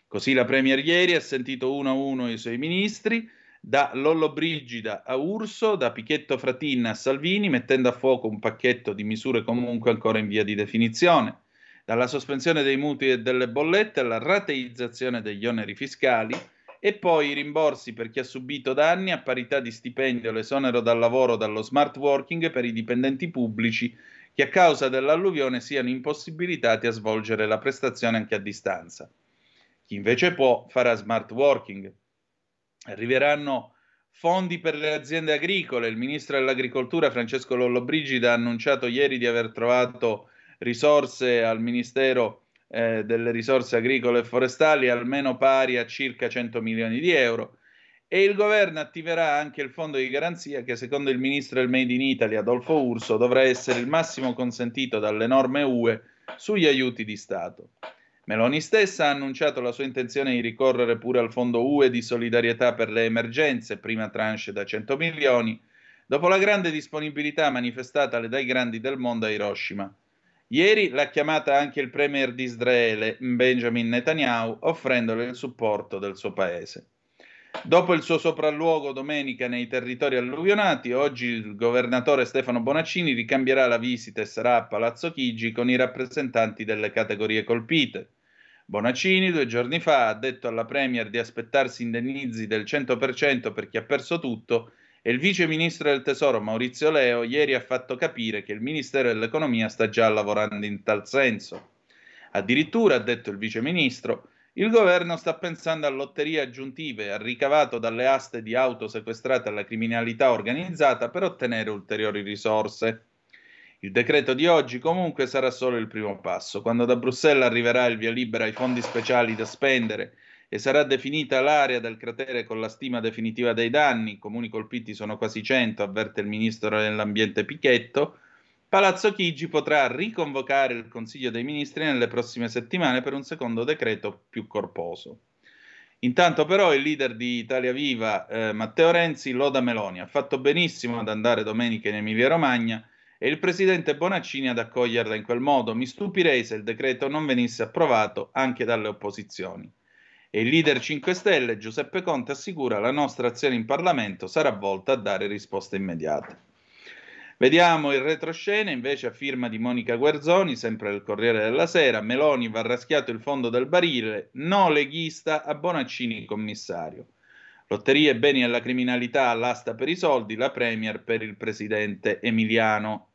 Così la Premier ieri ha sentito uno a uno i suoi ministri, da Lollobrigida a Urso, da Pichetto Fratin a Salvini, mettendo a fuoco un pacchetto di misure comunque ancora in via di definizione, dalla sospensione dei mutui e delle bollette alla rateizzazione degli oneri fiscali e poi i rimborsi per chi ha subito danni a parità di stipendio, l'esonero dal lavoro dallo smart working per i dipendenti pubblici che a causa dell'alluvione siano impossibilitati a svolgere la prestazione anche a distanza. Chi invece può farà smart working. Arriveranno fondi per le aziende agricole. Il ministro dell'Agricoltura Francesco Lollobrigida ha annunciato ieri di aver trovato risorse al Ministero eh, delle risorse agricole e forestali almeno pari a circa 100 milioni di euro e il governo attiverà anche il fondo di garanzia che secondo il ministro del Made in Italy Adolfo Urso dovrà essere il massimo consentito dalle norme UE sugli aiuti di Stato. Meloni stessa ha annunciato la sua intenzione di ricorrere pure al fondo UE di solidarietà per le emergenze, prima tranche da 100 milioni, dopo la grande disponibilità manifestata dai grandi del mondo a Hiroshima. Ieri l'ha chiamata anche il premier di Israele, Benjamin Netanyahu, offrendole il supporto del suo paese. Dopo il suo sopralluogo domenica nei territori alluvionati, oggi il governatore Stefano Bonaccini ricambierà la visita e sarà a Palazzo Chigi con i rappresentanti delle categorie colpite. Bonaccini due giorni fa ha detto alla Premier di aspettarsi indennizi del 100% per chi ha perso tutto e il vice ministro del Tesoro Maurizio Leo ieri ha fatto capire che il Ministero dell'Economia sta già lavorando in tal senso. Addirittura, ha detto il vice ministro, il governo sta pensando a lotterie aggiuntive al ricavato dalle aste di auto sequestrate alla criminalità organizzata per ottenere ulteriori risorse. Il decreto di oggi comunque sarà solo il primo passo. Quando da Bruxelles arriverà il via libera ai fondi speciali da spendere e sarà definita l'area del cratere con la stima definitiva dei danni, i comuni colpiti sono quasi 100, avverte il ministro dell'ambiente Pichetto, Palazzo Chigi potrà riconvocare il Consiglio dei Ministri nelle prossime settimane per un secondo decreto più corposo. Intanto però il leader di Italia Viva, eh, Matteo Renzi, loda Meloni. Ha fatto benissimo ad andare domenica in Emilia-Romagna e il presidente Bonaccini ad accoglierla in quel modo. Mi stupirei se il decreto non venisse approvato anche dalle opposizioni. E il leader 5 Stelle, Giuseppe Conte, assicura la nostra azione in Parlamento sarà volta a dare risposte immediate. Vediamo il retroscena invece a firma di Monica Guerzoni, sempre del Corriere della Sera. Meloni va raschiato il fondo del barile, no leghista a Bonaccini commissario. Lotterie, beni alla criminalità, all'asta per i soldi, la Premier per il presidente Emiliano.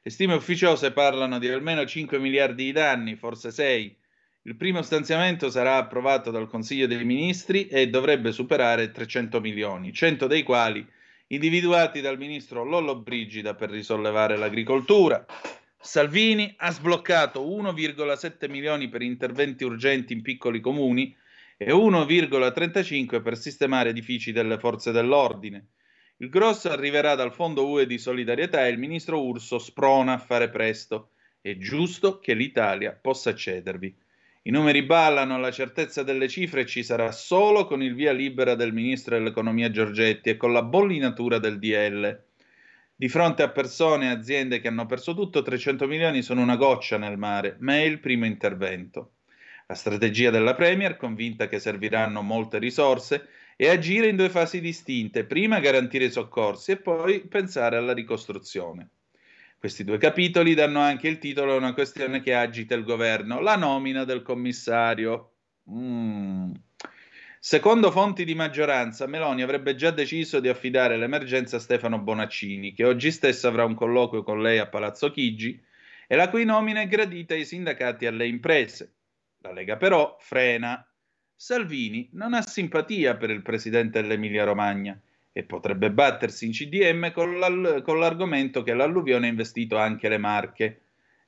Le stime ufficiose parlano di almeno 5 miliardi di danni, forse 6. Il primo stanziamento sarà approvato dal Consiglio dei Ministri e dovrebbe superare 300 milioni, 100 dei quali individuati dal ministro Lollobrigida per risollevare l'agricoltura. Salvini ha sbloccato 1,7 milioni per interventi urgenti in piccoli comuni e 1,35 per sistemare edifici delle forze dell'ordine. Il grosso arriverà dal Fondo UE di solidarietà e il ministro Urso sprona a fare presto. È giusto che l'Italia possa accedervi. I numeri ballano, la certezza delle cifre ci sarà solo con il via libera del ministro dell'economia Giorgetti e con la bollinatura del DL. Di fronte a persone e aziende che hanno perso tutto, 300 milioni sono una goccia nel mare, ma è il primo intervento. La strategia della Premier, convinta che serviranno molte risorse, è agire in due fasi distinte, prima garantire i soccorsi e poi pensare alla ricostruzione. Questi due capitoli danno anche il titolo a una questione che agita il governo, la nomina del commissario. Mm. Secondo fonti di maggioranza, Meloni avrebbe già deciso di affidare l'emergenza a Stefano Bonaccini, che oggi stesso avrà un colloquio con lei a Palazzo Chigi, e la cui nomina è gradita ai sindacati e alle imprese. La Lega però frena. Salvini non ha simpatia per il presidente dell'Emilia Romagna e potrebbe battersi in CDM con, l'all- con l'argomento che l'alluvione ha investito anche le Marche.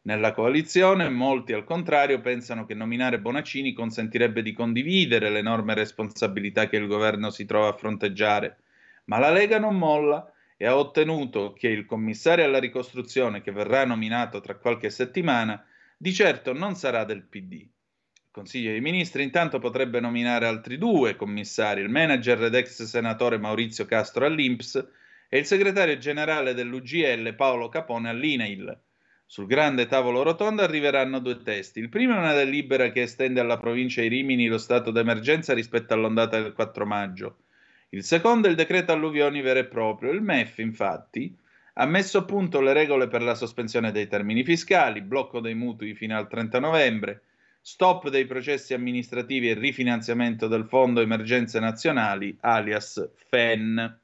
Nella coalizione molti al contrario pensano che nominare Bonaccini consentirebbe di condividere l'enorme responsabilità che il governo si trova a fronteggiare, ma la Lega non molla e ha ottenuto che il commissario alla ricostruzione che verrà nominato tra qualche settimana di certo non sarà del PD. Consiglio dei Ministri intanto potrebbe nominare altri due commissari, il manager ed ex senatore Maurizio Castro all'Inps e il segretario generale dell'UGL Paolo Capone all'INAIL. Sul grande tavolo rotondo arriveranno due testi. Il primo è una delibera che estende alla provincia di Rimini lo stato d'emergenza rispetto all'ondata del 4 maggio. Il secondo è il decreto alluvioni vero e proprio. Il MEF, infatti, ha messo a punto le regole per la sospensione dei termini fiscali, blocco dei mutui fino al 30 novembre, stop dei processi amministrativi e rifinanziamento del Fondo Emergenze Nazionali, alias FEN.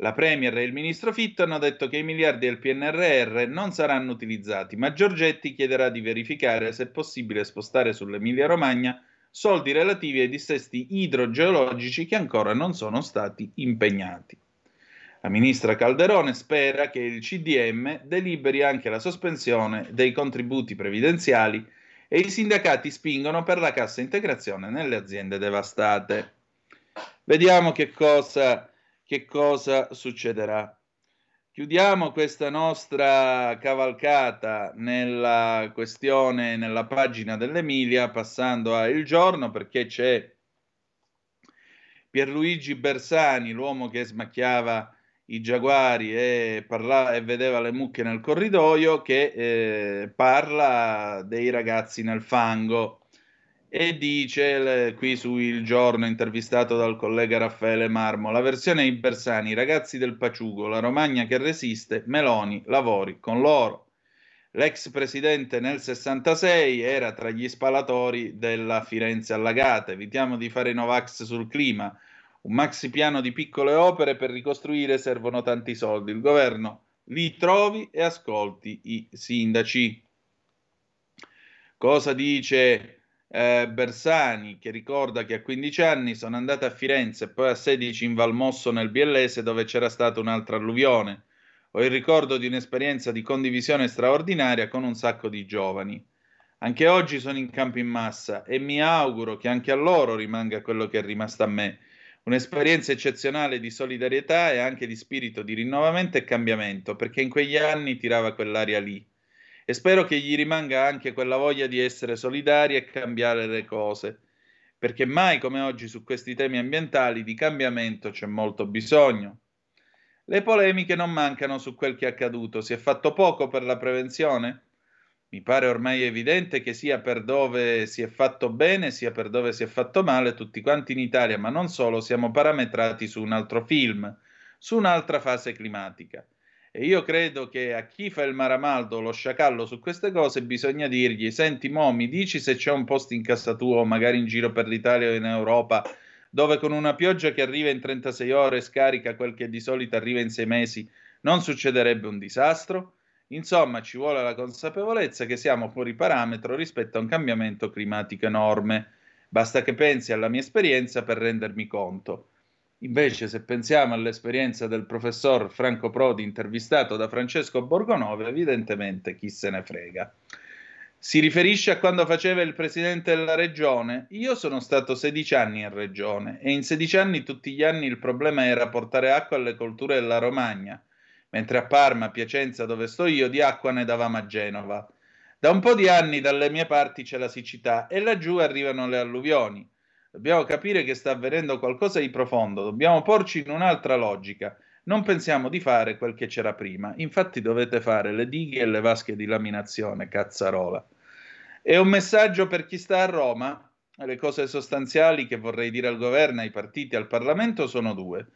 La Premier e il ministro Fitto hanno detto che i miliardi del PNRR non saranno utilizzati, ma Giorgetti chiederà di verificare se è possibile spostare sull'Emilia-Romagna soldi relativi ai dissesti idrogeologici che ancora non sono stati impegnati. La ministra Calderone spera che il CDM deliberi anche la sospensione dei contributi previdenziali e i sindacati spingono per la cassa integrazione nelle aziende devastate. Vediamo che cosa, che cosa succederà. Chiudiamo questa nostra cavalcata nella questione, nella pagina dell'Emilia, passando a Il Giorno, perché c'è Pierluigi Bersani, l'uomo che smacchiava i giaguari e, parla- e vedeva le mucche nel corridoio, che eh, parla dei ragazzi nel fango e dice le, qui su Il Giorno, intervistato dal collega Raffaele Marmo, la versione di Bersani, ragazzi del Paciugo, la Romagna che resiste, Meloni, lavori con loro. L'ex presidente nel 66 era tra gli spalatori della Firenze allagata. Evitiamo di fare i Novax sul clima. Un maxi piano di piccole opere per ricostruire servono tanti soldi. Il governo li trovi e ascolti i sindaci. Cosa dice eh, Bersani, che ricorda che a 15 anni sono andata a Firenze e poi a 16 in Valmosso nel Biellese dove c'era stata un'altra alluvione. Ho il ricordo di un'esperienza di condivisione straordinaria con un sacco di giovani. Anche oggi sono in campo in massa e mi auguro che anche a loro rimanga quello che è rimasto a me, un'esperienza eccezionale di solidarietà e anche di spirito di rinnovamento e cambiamento, perché in quegli anni tirava quell'aria lì. E spero che gli rimanga anche quella voglia di essere solidari e cambiare le cose, perché mai come oggi su questi temi ambientali di cambiamento c'è molto bisogno. Le polemiche non mancano su quel che è accaduto. Si è fatto poco per la prevenzione? Mi pare ormai evidente che sia per dove si è fatto bene, sia per dove si è fatto male, tutti quanti in Italia, ma non solo, siamo parametrati su un altro film, su un'altra fase climatica. E io credo che a chi fa il maramaldo lo sciacallo su queste cose bisogna dirgli: Senti, mo, mi dici se c'è un posto in casa tua o magari in giro per l'Italia o in Europa dove con una pioggia che arriva in 36 ore scarica quel che di solito arriva in 6 mesi, non succederebbe un disastro? Insomma, ci vuole la consapevolezza che siamo fuori parametro rispetto a un cambiamento climatico enorme. Basta che pensi alla mia esperienza per rendermi conto. Invece, se pensiamo all'esperienza del professor Franco Prodi intervistato da Francesco Borgonove, evidentemente chi se ne frega. Si riferisce a quando faceva il presidente della regione? Io sono stato 16 anni in regione e in 16 anni tutti gli anni il problema era portare acqua alle colture della Romagna, mentre a Parma, Piacenza, dove sto io, di acqua ne davamo a Genova. Da un po' di anni dalle mie parti c'è la siccità e laggiù arrivano le alluvioni. Dobbiamo capire che sta avvenendo qualcosa di profondo, dobbiamo porci in un'altra logica. Non pensiamo di fare quel che c'era prima, infatti dovete fare le dighe e le vasche di laminazione, cazzarola. E un messaggio per chi sta a Roma? Le cose sostanziali che vorrei dire al governo, ai partiti, al Parlamento sono due.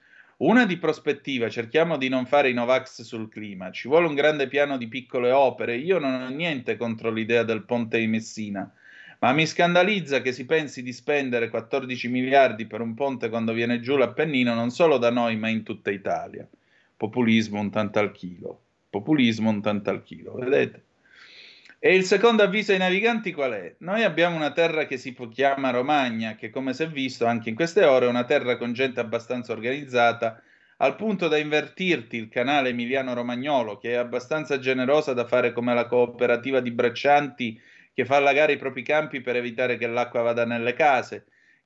Una di prospettiva, cerchiamo di non fare i Novax sul clima, ci vuole un grande piano di piccole opere, io non ho niente contro l'idea del ponte di Messina, ma mi scandalizza che si pensi di spendere 14 miliardi per un ponte quando viene giù l'Appennino non solo da noi ma in tutta Italia. Populismo un tanto al chilo. Populismo un tanto al chilo, vedete? E il secondo avviso ai naviganti qual è? Noi abbiamo una terra che si chiama Romagna, che come si è visto anche in queste ore è una terra con gente abbastanza organizzata, al punto da invertirti il canale Emiliano-Romagnolo, che è abbastanza generosa da fare come la cooperativa di braccianti che fa allagare i propri campi per evitare che l'acqua vada nelle case,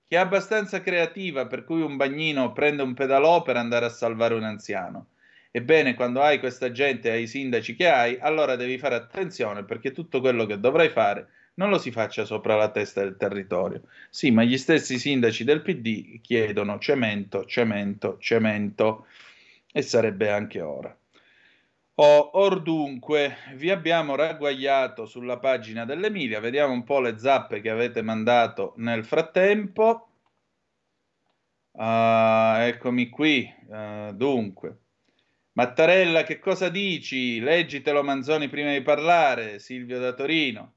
che è abbastanza creativa per cui un bagnino prende un pedalò per andare a salvare un anziano. Ebbene, quando hai questa gente hai i sindaci che hai, allora devi fare attenzione perché tutto quello che dovrai fare non lo si faccia sopra la testa del territorio. Sì, ma gli stessi sindaci del PD chiedono cemento, cemento, cemento e sarebbe anche ora. Oh, or dunque, vi abbiamo ragguagliato sulla pagina dell'Emilia, vediamo un po' le zappe che avete mandato nel frattempo. Ah, eccomi qui, Ah, dunque. Mattarella, che cosa dici? Leggitelo Manzoni prima di parlare, Silvio da Torino.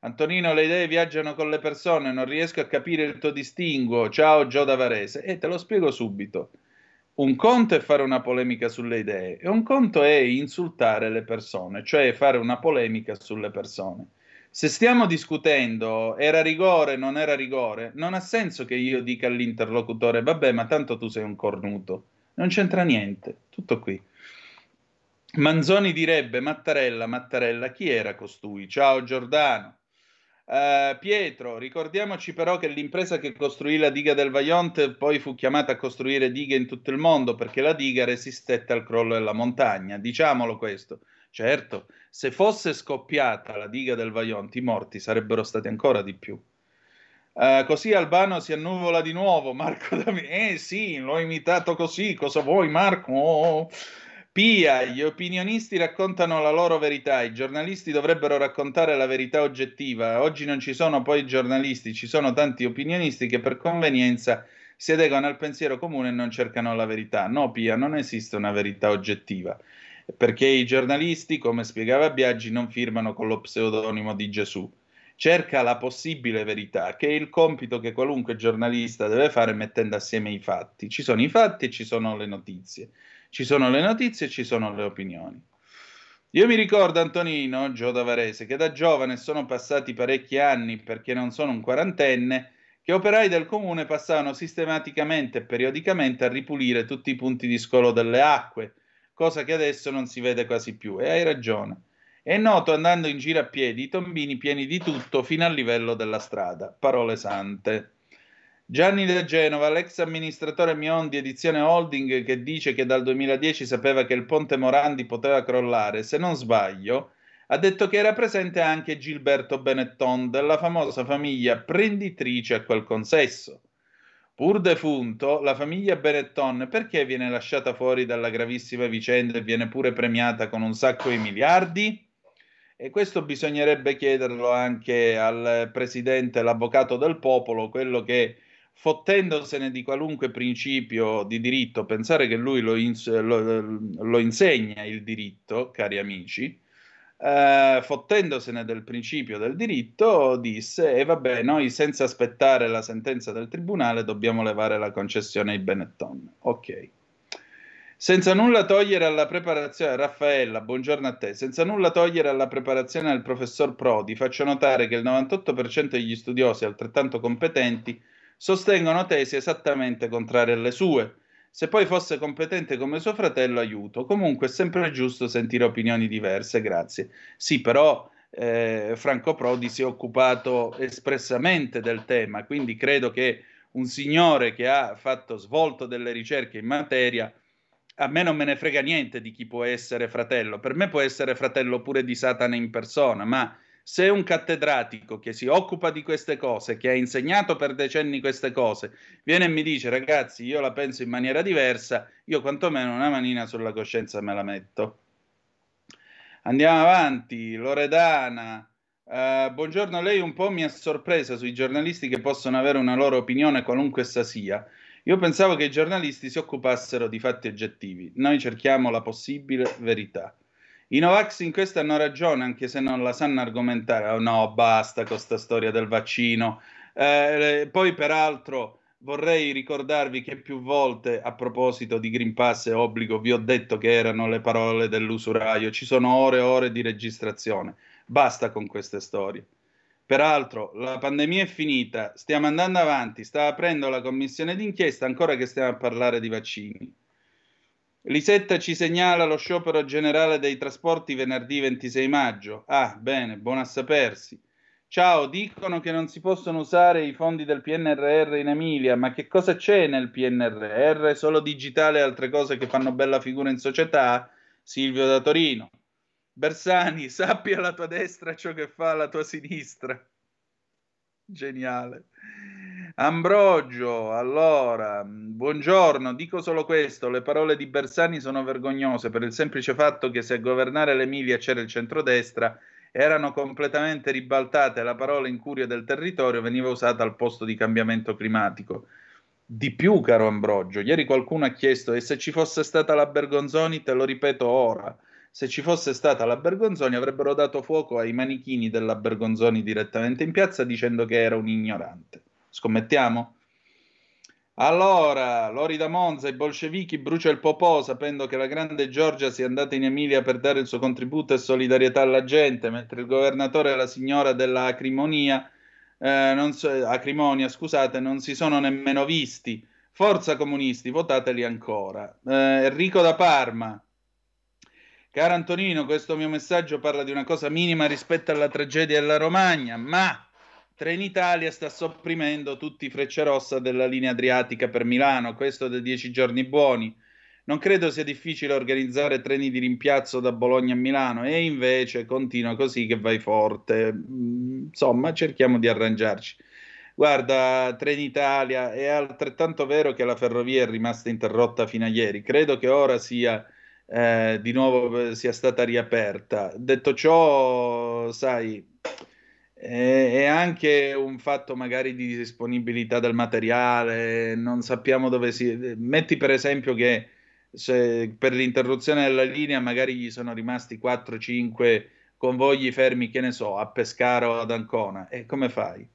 Antonino, le idee viaggiano con le persone, non riesco a capire il tuo distinguo. Ciao Gio da Varese. E te lo spiego subito. Un conto è fare una polemica sulle idee e un conto è insultare le persone, cioè fare una polemica sulle persone. Se stiamo discutendo era rigore, non era rigore, non ha senso che io dica all'interlocutore, vabbè, ma tanto tu sei un cornuto. Non c'entra niente, tutto qui. Manzoni direbbe, Mattarella, Mattarella, chi era costui? Ciao Giordano. Eh, Pietro, ricordiamoci però che l'impresa che costruì la diga del Vajont poi fu chiamata a costruire dighe in tutto il mondo perché la diga resistette al crollo della montagna. Diciamolo questo. Certo, se fosse scoppiata la diga del Vajont, i morti sarebbero stati ancora di più. Eh, così Albano si annuvola di nuovo. Marco Davide, eh sì, l'ho imitato così. Cosa vuoi, Marco? Oh. Pia, gli opinionisti raccontano la loro verità, i giornalisti dovrebbero raccontare la verità oggettiva. Oggi non ci sono poi giornalisti, ci sono tanti opinionisti che per convenienza si adeguano al pensiero comune e non cercano la verità. No, Pia, non esiste una verità oggettiva, perché i giornalisti, come spiegava Biaggi, non firmano con lo pseudonimo di Gesù. Cerca la possibile verità, che è il compito che qualunque giornalista deve fare mettendo assieme i fatti. Ci sono i fatti e ci sono le notizie. Ci sono le notizie e ci sono le opinioni. Io mi ricordo, Antonino, Gio da Varese, che da giovane sono passati parecchi anni, perché non sono un quarantenne, che operai del comune passavano sistematicamente e periodicamente a ripulire tutti i punti di scolo delle acque, cosa che adesso non si vede quasi più. E hai ragione. È noto andando in giro a piedi i tombini pieni di tutto fino al livello della strada. Parole sante. Gianni da Genova, l'ex amministratore Miondi Edizione Holding, che dice che dal 2010 sapeva che il ponte Morandi poteva crollare, se non sbaglio, ha detto che era presente anche Gilberto Benetton della famosa famiglia prenditrice a quel consesso. Pur defunto, la famiglia Benetton perché viene lasciata fuori dalla gravissima vicenda e viene pure premiata con un sacco di miliardi? E questo bisognerebbe chiederlo anche al presidente, l'avvocato del popolo, quello che fottendosene di qualunque principio di diritto, pensare che lui lo, ins- lo, lo insegna il diritto, cari amici, eh, fottendosene del principio del diritto, disse: E eh, vabbè, noi senza aspettare la sentenza del tribunale dobbiamo levare la concessione ai Benetton. Ok. Senza nulla togliere alla preparazione, Raffaella, buongiorno a te. Senza nulla togliere alla preparazione del professor Prodi, faccio notare che il 98% degli studiosi altrettanto competenti sostengono tesi esattamente contrarie alle sue. Se poi fosse competente come suo fratello, aiuto. Comunque è sempre giusto sentire opinioni diverse, grazie. Sì, però eh, Franco Prodi si è occupato espressamente del tema, quindi credo che un signore che ha fatto svolto delle ricerche in materia, a me non me ne frega niente di chi può essere fratello, per me può essere fratello pure di Satana in persona, ma se un cattedratico che si occupa di queste cose, che ha insegnato per decenni queste cose, viene e mi dice ragazzi io la penso in maniera diversa, io quantomeno una manina sulla coscienza me la metto. Andiamo avanti, Loredana. Uh, buongiorno, lei un po' mi ha sorpresa sui giornalisti che possono avere una loro opinione qualunque essa sia. Io pensavo che i giornalisti si occupassero di fatti oggettivi. Noi cerchiamo la possibile verità. I Novax in questo hanno ragione, anche se non la sanno argomentare. Oh, no, basta con questa storia del vaccino. Eh, poi, peraltro, vorrei ricordarvi che più volte, a proposito di Green Pass e obbligo, vi ho detto che erano le parole dell'usuraio. Ci sono ore e ore di registrazione. Basta con queste storie. Peraltro, la pandemia è finita, stiamo andando avanti, sta aprendo la commissione d'inchiesta, ancora che stiamo a parlare di vaccini. Lisetta ci segnala lo sciopero generale dei trasporti venerdì 26 maggio. Ah, bene, buono a sapersi. Ciao, dicono che non si possono usare i fondi del PNRR in Emilia, ma che cosa c'è nel PNRR? Solo digitale e altre cose che fanno bella figura in società? Silvio da Torino. Bersani, sappi alla tua destra ciò che fa la tua sinistra. Geniale. Ambrogio, allora, buongiorno, dico solo questo, le parole di Bersani sono vergognose per il semplice fatto che se a governare l'Emilia c'era il centrodestra, erano completamente ribaltate, la parola incuria del territorio veniva usata al posto di cambiamento climatico. Di più, caro Ambrogio, ieri qualcuno ha chiesto e se ci fosse stata la Bergonzoni, te lo ripeto ora, se ci fosse stata la Bergonzoni avrebbero dato fuoco ai manichini della Bergonzoni direttamente in piazza dicendo che era un ignorante. Scommettiamo? Allora, Lori da Monza, i bolscevichi brucia il popò sapendo che la grande Giorgia sia andata in Emilia per dare il suo contributo e solidarietà alla gente, mentre il governatore e la signora della acrimonia, eh, non so, acrimonia, scusate, non si sono nemmeno visti. Forza comunisti, votateli ancora. Eh, Enrico da Parma. Caro Antonino, questo mio messaggio parla di una cosa minima rispetto alla tragedia della Romagna, ma Trenitalia sta sopprimendo tutti i frecce rossa della linea adriatica per Milano, questo da dieci giorni buoni. Non credo sia difficile organizzare treni di rimpiazzo da Bologna a Milano e invece continua così che vai forte. Mm, Insomma, cerchiamo di arrangiarci. Guarda, Trenitalia è altrettanto vero che la ferrovia è rimasta interrotta fino a ieri. Credo che ora sia eh, di nuovo sia stata riaperta. Detto ciò, sai, eh, è anche un fatto magari di disponibilità del materiale, non sappiamo dove si... Metti per esempio che per l'interruzione della linea magari gli sono rimasti 4-5 convogli fermi, che ne so, a Pescara o ad Ancona, e come fai?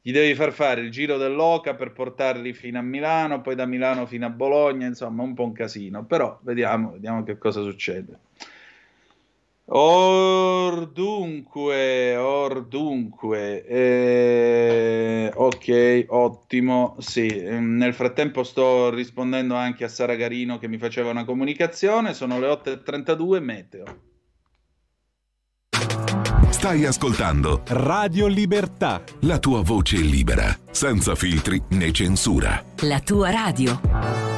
Gli devi far fare il giro dell'Oca per portarli fino a Milano, poi da Milano fino a Bologna, insomma, un po' un casino, però vediamo, vediamo che cosa succede. Or dunque, or dunque, eh, ok, ottimo, sì, ehm, nel frattempo sto rispondendo anche a Sara Garino che mi faceva una comunicazione, sono le 8.32, meteo. Stai ascoltando Radio Libertà. la tua voce libera, senza filtri né censura. La tua radio.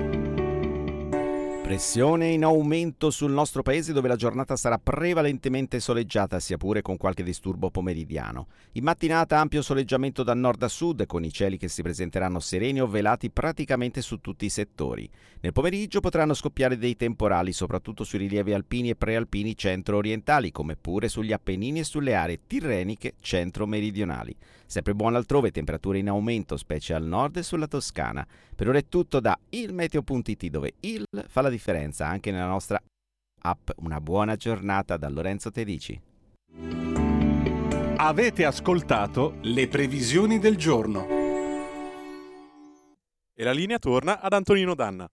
Pressione in aumento sul nostro paese dove la giornata sarà prevalentemente soleggiata, sia pure con qualche disturbo pomeridiano. In mattinata ampio soleggiamento da nord a sud, con i cieli che si presenteranno sereni o velati praticamente su tutti i settori. Nel pomeriggio potranno scoppiare dei temporali, soprattutto sui rilievi alpini e prealpini centro-orientali, come pure sugli Appennini e sulle aree tirreniche centro-meridionali. Sempre buono altrove, temperature in aumento, specie al nord e sulla Toscana. Per ora è tutto da ilmeteo.it, dove il fa la differenza anche nella nostra app. Una buona giornata da Lorenzo Tedici. Avete ascoltato le previsioni del giorno. E la linea torna ad Antonino Danna.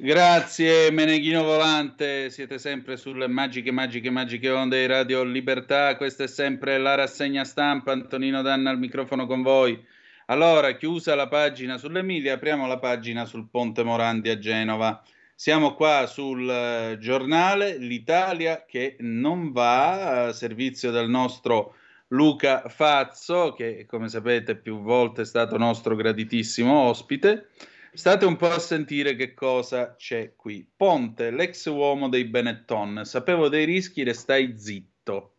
Grazie Meneghino Volante, siete sempre sulle magiche, magiche, magiche onde di Radio Libertà, questa è sempre la rassegna stampa, Antonino Danna al microfono con voi. Allora, chiusa la pagina sull'Emilia, apriamo la pagina sul Ponte Morandi a Genova. Siamo qua sul eh, giornale L'Italia che non va a servizio del nostro Luca Fazzo, che come sapete più volte è stato nostro graditissimo ospite. State un po' a sentire che cosa c'è qui. Ponte, l'ex uomo dei Benetton. Sapevo dei rischi, restai zitto.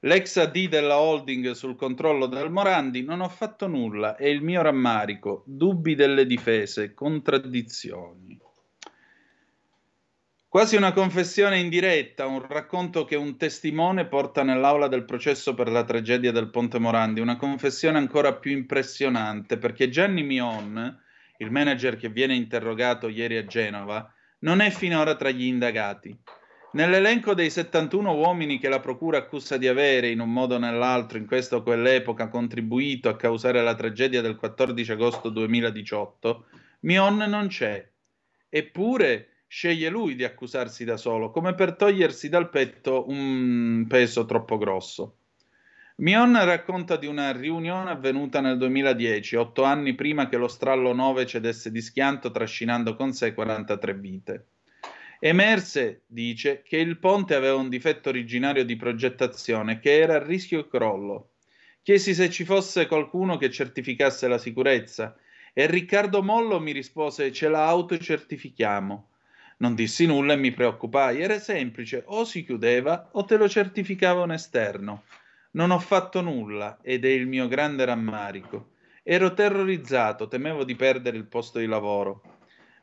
L'ex AD della holding sul controllo del Morandi, non ho fatto nulla, è il mio rammarico. Dubbi delle difese, contraddizioni. Quasi una confessione in diretta, un racconto che un testimone porta nell'aula del processo per la tragedia del Ponte Morandi, una confessione ancora più impressionante perché Gianni Mion, il manager che viene interrogato ieri a Genova, non è finora tra gli indagati. Nell'elenco dei 71 uomini che la procura accusa di avere, in un modo o nell'altro, in questa o quell'epoca, contribuito a causare la tragedia del 14 agosto 2018, Mion non c'è. Eppure sceglie lui di accusarsi da solo, come per togliersi dal petto un peso troppo grosso. Mion racconta di una riunione avvenuta nel 2010, otto anni prima che lo strallo 9 cedesse di schianto trascinando con sé 43 vite. Emerse, dice, che il ponte aveva un difetto originario di progettazione che era a rischio crollo. Chiesi se ci fosse qualcuno che certificasse la sicurezza e Riccardo Mollo mi rispose ce la autocertifichiamo. Non dissi nulla e mi preoccupai. Era semplice, o si chiudeva o te lo certificava un esterno. Non ho fatto nulla ed è il mio grande rammarico. Ero terrorizzato, temevo di perdere il posto di lavoro.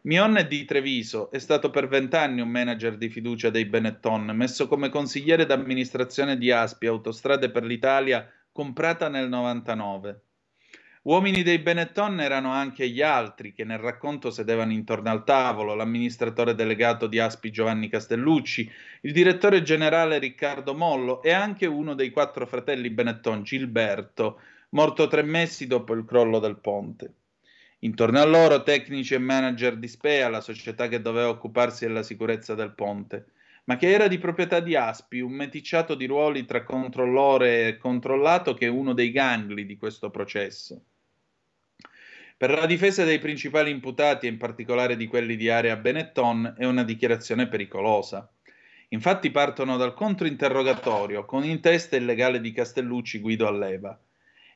Mion è di Treviso, è stato per vent'anni un manager di fiducia dei Benetton, messo come consigliere d'amministrazione di Aspi, Autostrade per l'Italia, comprata nel 99. Uomini dei Benetton erano anche gli altri che nel racconto sedevano intorno al tavolo, l'amministratore delegato di Aspi Giovanni Castellucci, il direttore generale Riccardo Mollo e anche uno dei quattro fratelli Benetton, Gilberto, morto tre mesi dopo il crollo del ponte. Intorno a loro tecnici e manager di Spea, la società che doveva occuparsi della sicurezza del ponte, ma che era di proprietà di Aspi, un meticciato di ruoli tra controllore e controllato che è uno dei gangli di questo processo. Per la difesa dei principali imputati, e in particolare di quelli di area Benetton, è una dichiarazione pericolosa. Infatti partono dal controinterrogatorio, con in testa il legale di Castellucci Guido Alleva.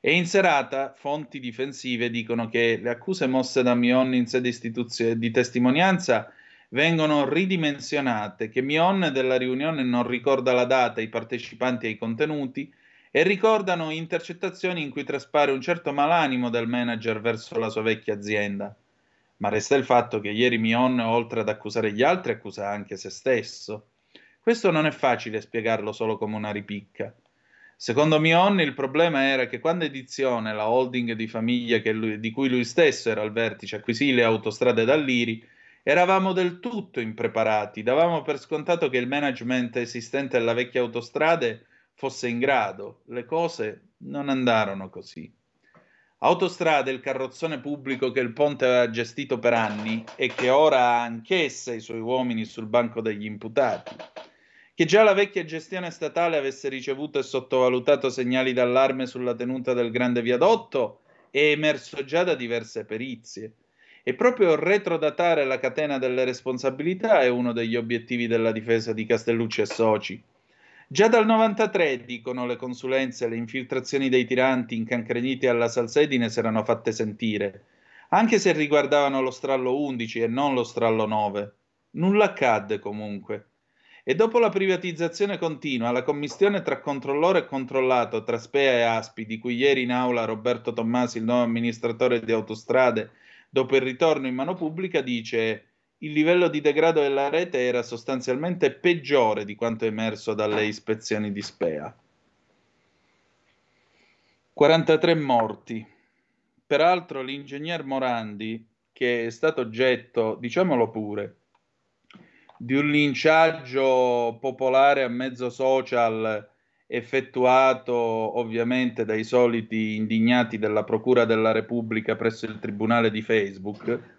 E in serata fonti difensive dicono che le accuse mosse da Mion in sede istituzio- di testimonianza vengono ridimensionate, che Mion della riunione non ricorda la data, i partecipanti e i contenuti, e ricordano intercettazioni in cui traspare un certo malanimo del manager verso la sua vecchia azienda. Ma resta il fatto che ieri Mion, oltre ad accusare gli altri, accusa anche se stesso. Questo non è facile spiegarlo solo come una ripicca. Secondo Mion il problema era che quando Edizione, la holding di famiglia lui, di cui lui stesso era al vertice, acquisì le autostrade dall'Iri, eravamo del tutto impreparati, davamo per scontato che il management esistente alla vecchia autostrade fosse in grado. Le cose non andarono così. Autostrade, il carrozzone pubblico che il ponte aveva gestito per anni e che ora ha anch'essa i suoi uomini sul banco degli imputati. Che già la vecchia gestione statale avesse ricevuto e sottovalutato segnali d'allarme sulla tenuta del grande viadotto è emerso già da diverse perizie. E proprio retrodatare la catena delle responsabilità è uno degli obiettivi della difesa di Castellucci e Soci. Già dal 93, dicono le consulenze, le infiltrazioni dei tiranti incancreniti alla salsedine si erano fatte sentire, anche se riguardavano lo strallo 11 e non lo strallo 9. Nulla accadde comunque. E dopo la privatizzazione continua, la commistione tra controllore e controllato, tra Spea e Aspi, di cui ieri in aula Roberto Tommasi, il nuovo amministratore di autostrade, dopo il ritorno in mano pubblica, dice il livello di degrado della rete era sostanzialmente peggiore di quanto emerso dalle ispezioni di Spea. 43 morti. Peraltro l'ingegner Morandi, che è stato oggetto, diciamolo pure, di un linciaggio popolare a mezzo social effettuato ovviamente dai soliti indignati della Procura della Repubblica presso il Tribunale di Facebook,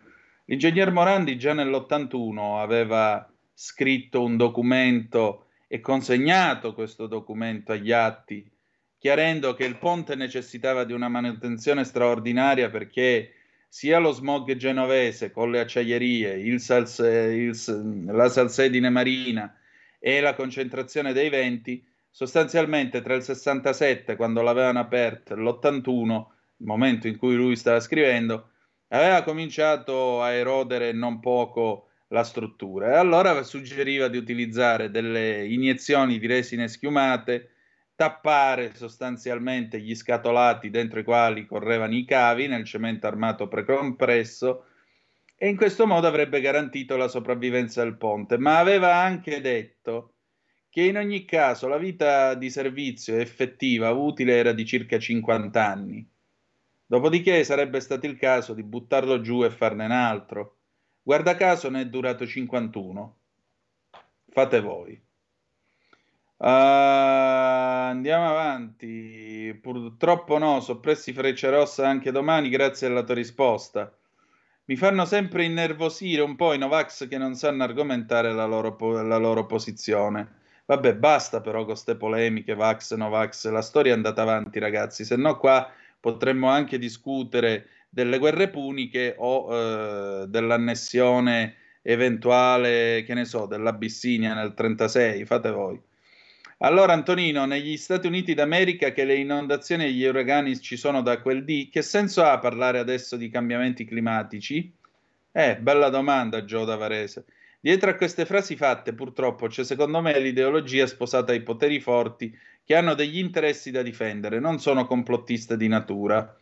L'ingegner Morandi già nell'81 aveva scritto un documento e consegnato questo documento agli atti, chiarendo che il ponte necessitava di una manutenzione straordinaria perché sia lo smog genovese con le acciaierie, il salse, il, la salsedine marina e la concentrazione dei venti, sostanzialmente tra il 67, quando l'avevano aperto, e l'81, il momento in cui lui stava scrivendo, aveva cominciato a erodere non poco la struttura e allora suggeriva di utilizzare delle iniezioni di resine schiumate, tappare sostanzialmente gli scatolati dentro i quali correvano i cavi nel cemento armato precompresso e in questo modo avrebbe garantito la sopravvivenza del ponte, ma aveva anche detto che in ogni caso la vita di servizio effettiva utile era di circa 50 anni. Dopodiché sarebbe stato il caso di buttarlo giù e farne un altro. Guarda caso ne è durato 51. Fate voi. Uh, andiamo avanti. Purtroppo no, soppressi Freccia Rossa anche domani, grazie alla tua risposta. Mi fanno sempre innervosire un po' i Novax che non sanno argomentare la loro, po- la loro posizione. Vabbè, basta però con queste polemiche, Vax, Novax, la storia è andata avanti ragazzi, se no qua potremmo anche discutere delle guerre puniche o eh, dell'annessione eventuale, che ne so, dell'Abissinia nel 36, fate voi. Allora, Antonino, negli Stati Uniti d'America che le inondazioni e gli uragani ci sono da quel dì, che senso ha parlare adesso di cambiamenti climatici? Eh, bella domanda, Gio da Varese. Dietro a queste frasi fatte, purtroppo, c'è secondo me l'ideologia sposata ai poteri forti che hanno degli interessi da difendere, non sono complottiste di natura.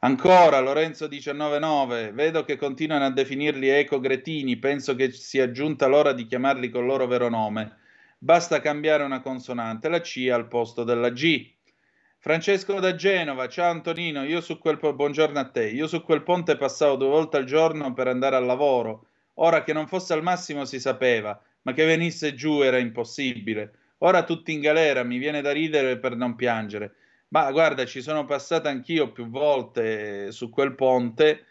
Ancora, Lorenzo 199, vedo che continuano a definirli eco-gretini, penso che sia giunta l'ora di chiamarli col loro vero nome. Basta cambiare una consonante, la C al posto della G. Francesco da Genova, ciao Antonino, io su quel po- buongiorno a te. Io su quel ponte passavo due volte al giorno per andare al lavoro. Ora che non fosse al massimo si sapeva, ma che venisse giù era impossibile. Ora tutti in galera, mi viene da ridere per non piangere. Ma guarda, ci sono passato anch'io più volte su quel ponte,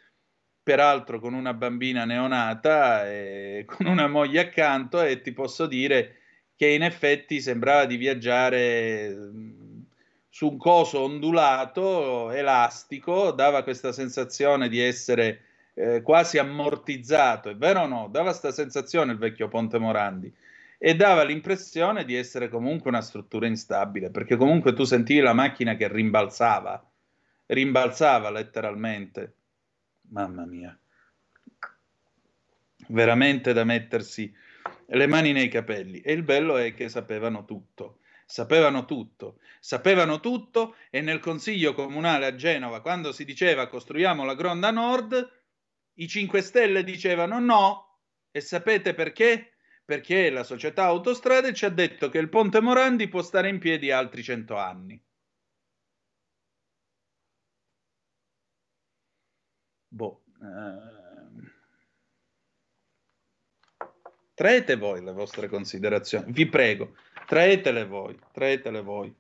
peraltro con una bambina neonata e con una moglie accanto e ti posso dire che in effetti sembrava di viaggiare mm, su un coso ondulato, elastico, dava questa sensazione di essere eh, quasi ammortizzato, è vero o no? Dava questa sensazione il vecchio Ponte Morandi e dava l'impressione di essere comunque una struttura instabile, perché comunque tu sentivi la macchina che rimbalzava, rimbalzava letteralmente. Mamma mia. Veramente da mettersi le mani nei capelli. E il bello è che sapevano tutto. Sapevano tutto, sapevano tutto e nel consiglio comunale a Genova, quando si diceva costruiamo la Gronda Nord, i 5 Stelle dicevano no. E sapete perché? Perché la società Autostrade ci ha detto che il Ponte Morandi può stare in piedi altri 100 anni. Boh. Eh... Traete voi le vostre considerazioni, vi prego, traetele voi, traetele voi.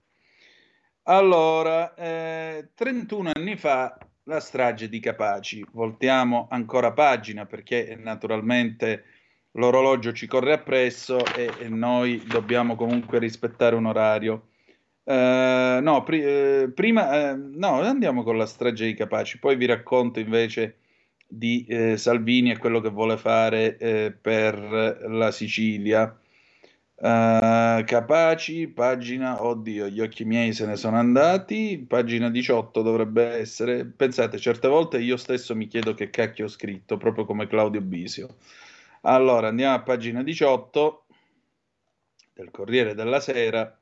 Allora, eh, 31 anni fa la strage di Capaci, voltiamo ancora pagina perché naturalmente l'orologio ci corre appresso e, e noi dobbiamo comunque rispettare un orario. Eh, no, pri- eh, prima, eh, no, andiamo con la strage di Capaci, poi vi racconto invece di eh, Salvini e quello che vuole fare eh, per la Sicilia. Uh, capaci, pagina, oddio, gli occhi miei se ne sono andati, pagina 18 dovrebbe essere. Pensate, certe volte io stesso mi chiedo che cacchio ho scritto, proprio come Claudio Bisio. Allora, andiamo a pagina 18 del Corriere della Sera.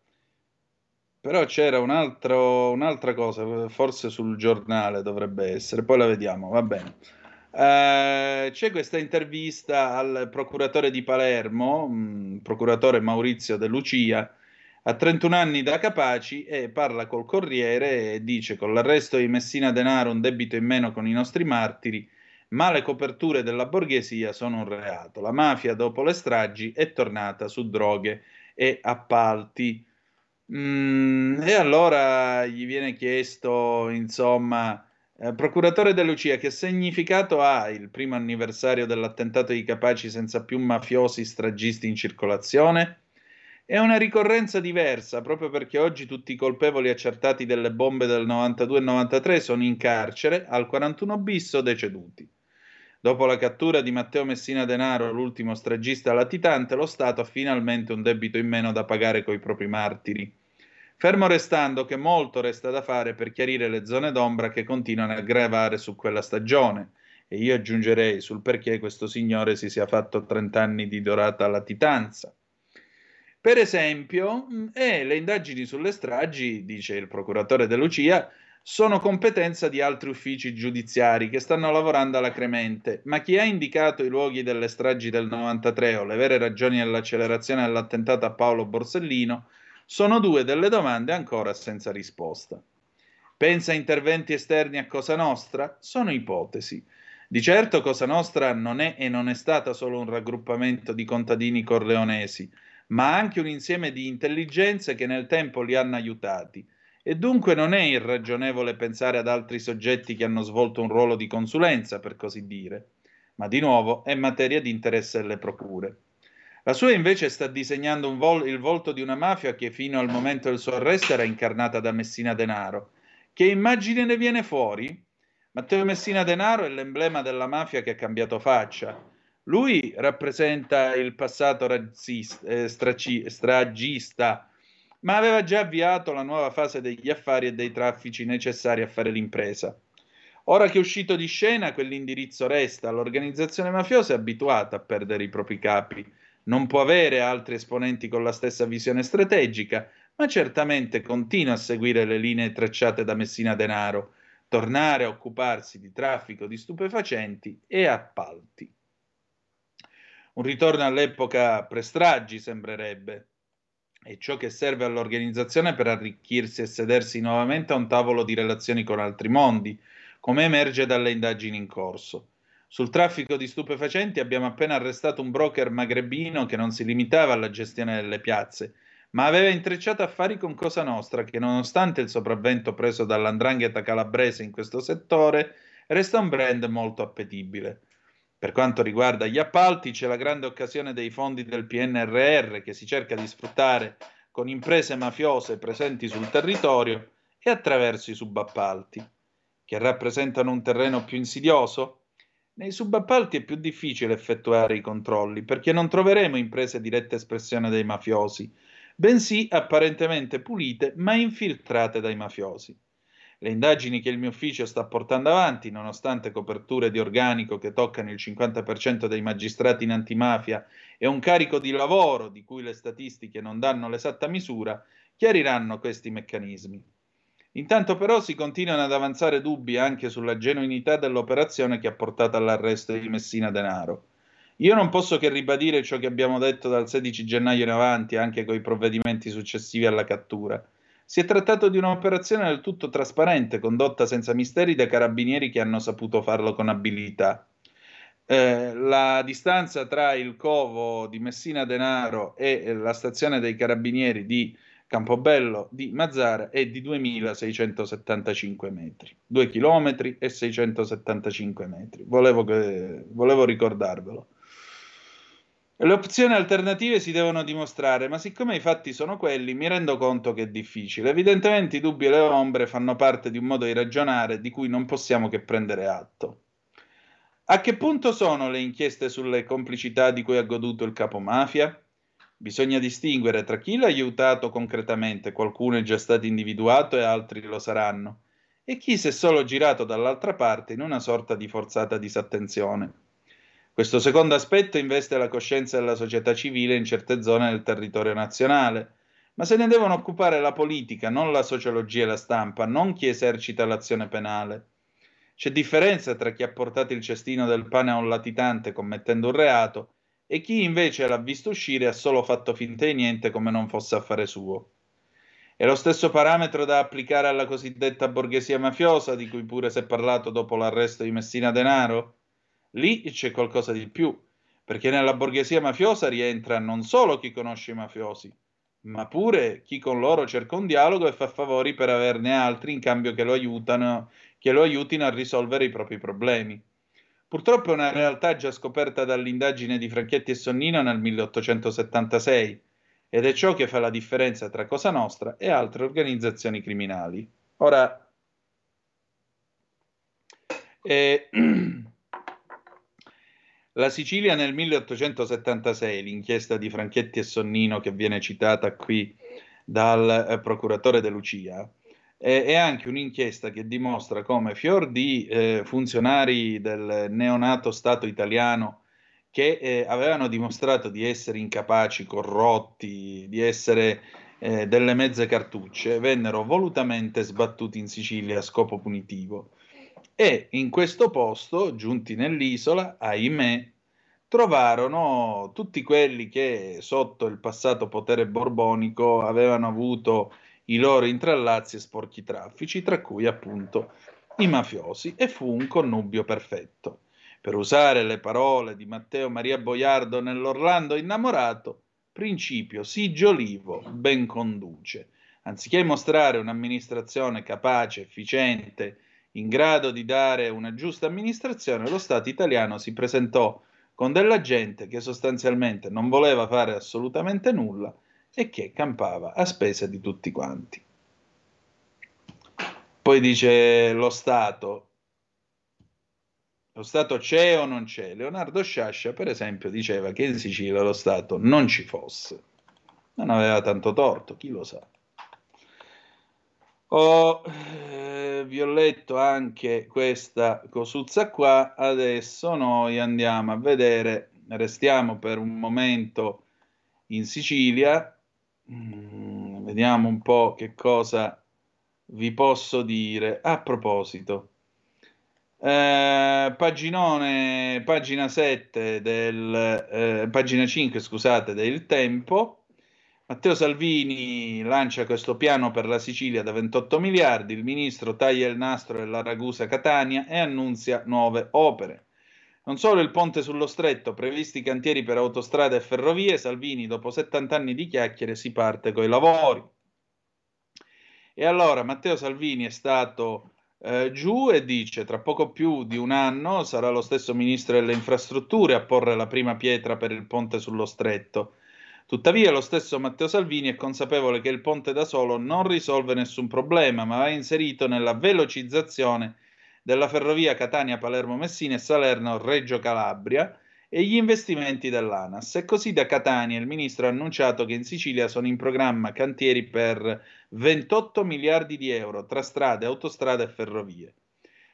Però c'era un altro, un'altra cosa, forse sul giornale dovrebbe essere, poi la vediamo, va bene. Uh, c'è questa intervista al procuratore di Palermo, mh, procuratore Maurizio De Lucia, a 31 anni da Capaci e parla col Corriere e dice con l'arresto di Messina Denaro un debito in meno con i nostri martiri, ma le coperture della borghesia sono un reato. La mafia dopo le stragi è tornata su droghe e appalti. Mm, e allora gli viene chiesto, insomma, eh, procuratore De Lucia, che significato ha il primo anniversario dell'attentato di Capaci senza più mafiosi stragisti in circolazione? È una ricorrenza diversa, proprio perché oggi tutti i colpevoli accertati delle bombe del 92 e 93 sono in carcere, al 41 bis o deceduti. Dopo la cattura di Matteo Messina Denaro, l'ultimo stragista latitante, lo Stato ha finalmente un debito in meno da pagare coi propri martiri. Fermo restando che molto resta da fare per chiarire le zone d'ombra che continuano a gravare su quella stagione, e io aggiungerei sul perché questo signore si sia fatto 30 anni di dorata latitanza. Per esempio, eh, le indagini sulle stragi, dice il procuratore De Lucia, sono competenza di altri uffici giudiziari che stanno lavorando alla Cremente, ma chi ha indicato i luoghi delle stragi del 93 o le vere ragioni dell'accelerazione dell'attentato a Paolo Borsellino sono due delle domande ancora senza risposta. Pensa a interventi esterni a Cosa Nostra? Sono ipotesi. Di certo Cosa Nostra non è e non è stata solo un raggruppamento di contadini corleonesi, ma anche un insieme di intelligenze che nel tempo li hanno aiutati. E dunque non è irragionevole pensare ad altri soggetti che hanno svolto un ruolo di consulenza, per così dire. Ma di nuovo è materia di interesse delle procure. La sua invece sta disegnando vol- il volto di una mafia che fino al momento del suo arresto era incarnata da Messina Denaro. Che immagine ne viene fuori? Matteo Messina Denaro è l'emblema della mafia che ha cambiato faccia. Lui rappresenta il passato razzista, eh, straci- stragista, ma aveva già avviato la nuova fase degli affari e dei traffici necessari a fare l'impresa. Ora che è uscito di scena, quell'indirizzo resta. L'organizzazione mafiosa è abituata a perdere i propri capi. Non può avere altri esponenti con la stessa visione strategica, ma certamente continua a seguire le linee tracciate da Messina Denaro, tornare a occuparsi di traffico di stupefacenti e appalti. Un ritorno all'epoca prestraggi sembrerebbe, è ciò che serve all'organizzazione per arricchirsi e sedersi nuovamente a un tavolo di relazioni con altri mondi, come emerge dalle indagini in corso. Sul traffico di stupefacenti abbiamo appena arrestato un broker magrebino che non si limitava alla gestione delle piazze, ma aveva intrecciato affari con Cosa Nostra che nonostante il sopravvento preso dall'andrangheta calabrese in questo settore, resta un brand molto appetibile. Per quanto riguarda gli appalti, c'è la grande occasione dei fondi del PNRR che si cerca di sfruttare con imprese mafiose presenti sul territorio e attraverso i subappalti, che rappresentano un terreno più insidioso. Nei subappalti è più difficile effettuare i controlli perché non troveremo imprese diretta espressione dei mafiosi, bensì apparentemente pulite ma infiltrate dai mafiosi. Le indagini che il mio ufficio sta portando avanti, nonostante coperture di organico che toccano il 50% dei magistrati in antimafia e un carico di lavoro di cui le statistiche non danno l'esatta misura, chiariranno questi meccanismi. Intanto però si continuano ad avanzare dubbi anche sulla genuinità dell'operazione che ha portato all'arresto di Messina Denaro. Io non posso che ribadire ciò che abbiamo detto dal 16 gennaio in avanti, anche con i provvedimenti successivi alla cattura. Si è trattato di un'operazione del tutto trasparente, condotta senza misteri da carabinieri che hanno saputo farlo con abilità. Eh, la distanza tra il covo di Messina Denaro e la stazione dei carabinieri di Campobello di Mazzara è di 2675 metri, 2 km e 675 metri. Volevo, che, volevo ricordarvelo. Le opzioni alternative si devono dimostrare, ma siccome i fatti sono quelli, mi rendo conto che è difficile. Evidentemente i dubbi e le ombre fanno parte di un modo di ragionare di cui non possiamo che prendere atto. A che punto sono le inchieste sulle complicità di cui ha goduto il capomafia? Bisogna distinguere tra chi l'ha aiutato concretamente, qualcuno è già stato individuato e altri lo saranno, e chi si è solo girato dall'altra parte in una sorta di forzata disattenzione. Questo secondo aspetto investe la coscienza della società civile in certe zone del territorio nazionale, ma se ne devono occupare la politica, non la sociologia e la stampa, non chi esercita l'azione penale. C'è differenza tra chi ha portato il cestino del pane a un latitante commettendo un reato e chi invece l'ha visto uscire ha solo fatto finta di niente come non fosse affare suo. È lo stesso parametro da applicare alla cosiddetta borghesia mafiosa di cui pure si è parlato dopo l'arresto di Messina Denaro? Lì c'è qualcosa di più, perché nella borghesia mafiosa rientra non solo chi conosce i mafiosi, ma pure chi con loro cerca un dialogo e fa favori per averne altri in cambio che lo, aiutano, che lo aiutino a risolvere i propri problemi. Purtroppo è una realtà già scoperta dall'indagine di Franchetti e Sonnino nel 1876 ed è ciò che fa la differenza tra Cosa Nostra e altre organizzazioni criminali. Ora, eh, La Sicilia nel 1876, l'inchiesta di Franchetti e Sonnino che viene citata qui dal eh, procuratore De Lucia, è, anche un'inchiesta che dimostra come fior di eh, funzionari del neonato Stato italiano che eh, avevano dimostrato di essere incapaci, corrotti, di essere eh, delle mezze cartucce vennero volutamente sbattuti in Sicilia a scopo punitivo. E in questo posto, giunti nell'isola, ahimè, trovarono tutti quelli che sotto il passato potere borbonico avevano avuto i loro intrallazzi e sporchi traffici, tra cui appunto i mafiosi, e fu un connubio perfetto. Per usare le parole di Matteo Maria Boiardo nell'Orlando innamorato, principio sigiolivo ben conduce. Anziché mostrare un'amministrazione capace, efficiente, in grado di dare una giusta amministrazione, lo Stato italiano si presentò con della gente che sostanzialmente non voleva fare assolutamente nulla e che campava a spese di tutti quanti. Poi dice lo Stato, lo Stato c'è o non c'è? Leonardo Sciascia, per esempio, diceva che in Sicilia lo Stato non ci fosse. Non aveva tanto torto, chi lo sa. Oh, eh, vi ho letto anche questa cosuzza qua, adesso noi andiamo a vedere, restiamo per un momento in Sicilia, mm, vediamo un po' che cosa vi posso dire. A proposito, eh, paginone, pagina 7 del, eh, pagina 5, scusate, del Tempo, Matteo Salvini lancia questo piano per la Sicilia da 28 miliardi, il ministro taglia il nastro della Ragusa Catania e annunzia nuove opere. Non solo il ponte sullo stretto, previsti cantieri per autostrade e ferrovie, Salvini dopo 70 anni di chiacchiere si parte coi lavori. E allora Matteo Salvini è stato eh, giù e dice tra poco più di un anno sarà lo stesso ministro delle infrastrutture a porre la prima pietra per il ponte sullo stretto. Tuttavia lo stesso Matteo Salvini è consapevole che il ponte da solo non risolve nessun problema, ma va inserito nella velocizzazione della ferrovia Catania-Palermo-Messina e Salerno-Reggio Calabria e gli investimenti dell'ANAS. E così da Catania il ministro ha annunciato che in Sicilia sono in programma cantieri per 28 miliardi di euro tra strade, autostrade e ferrovie.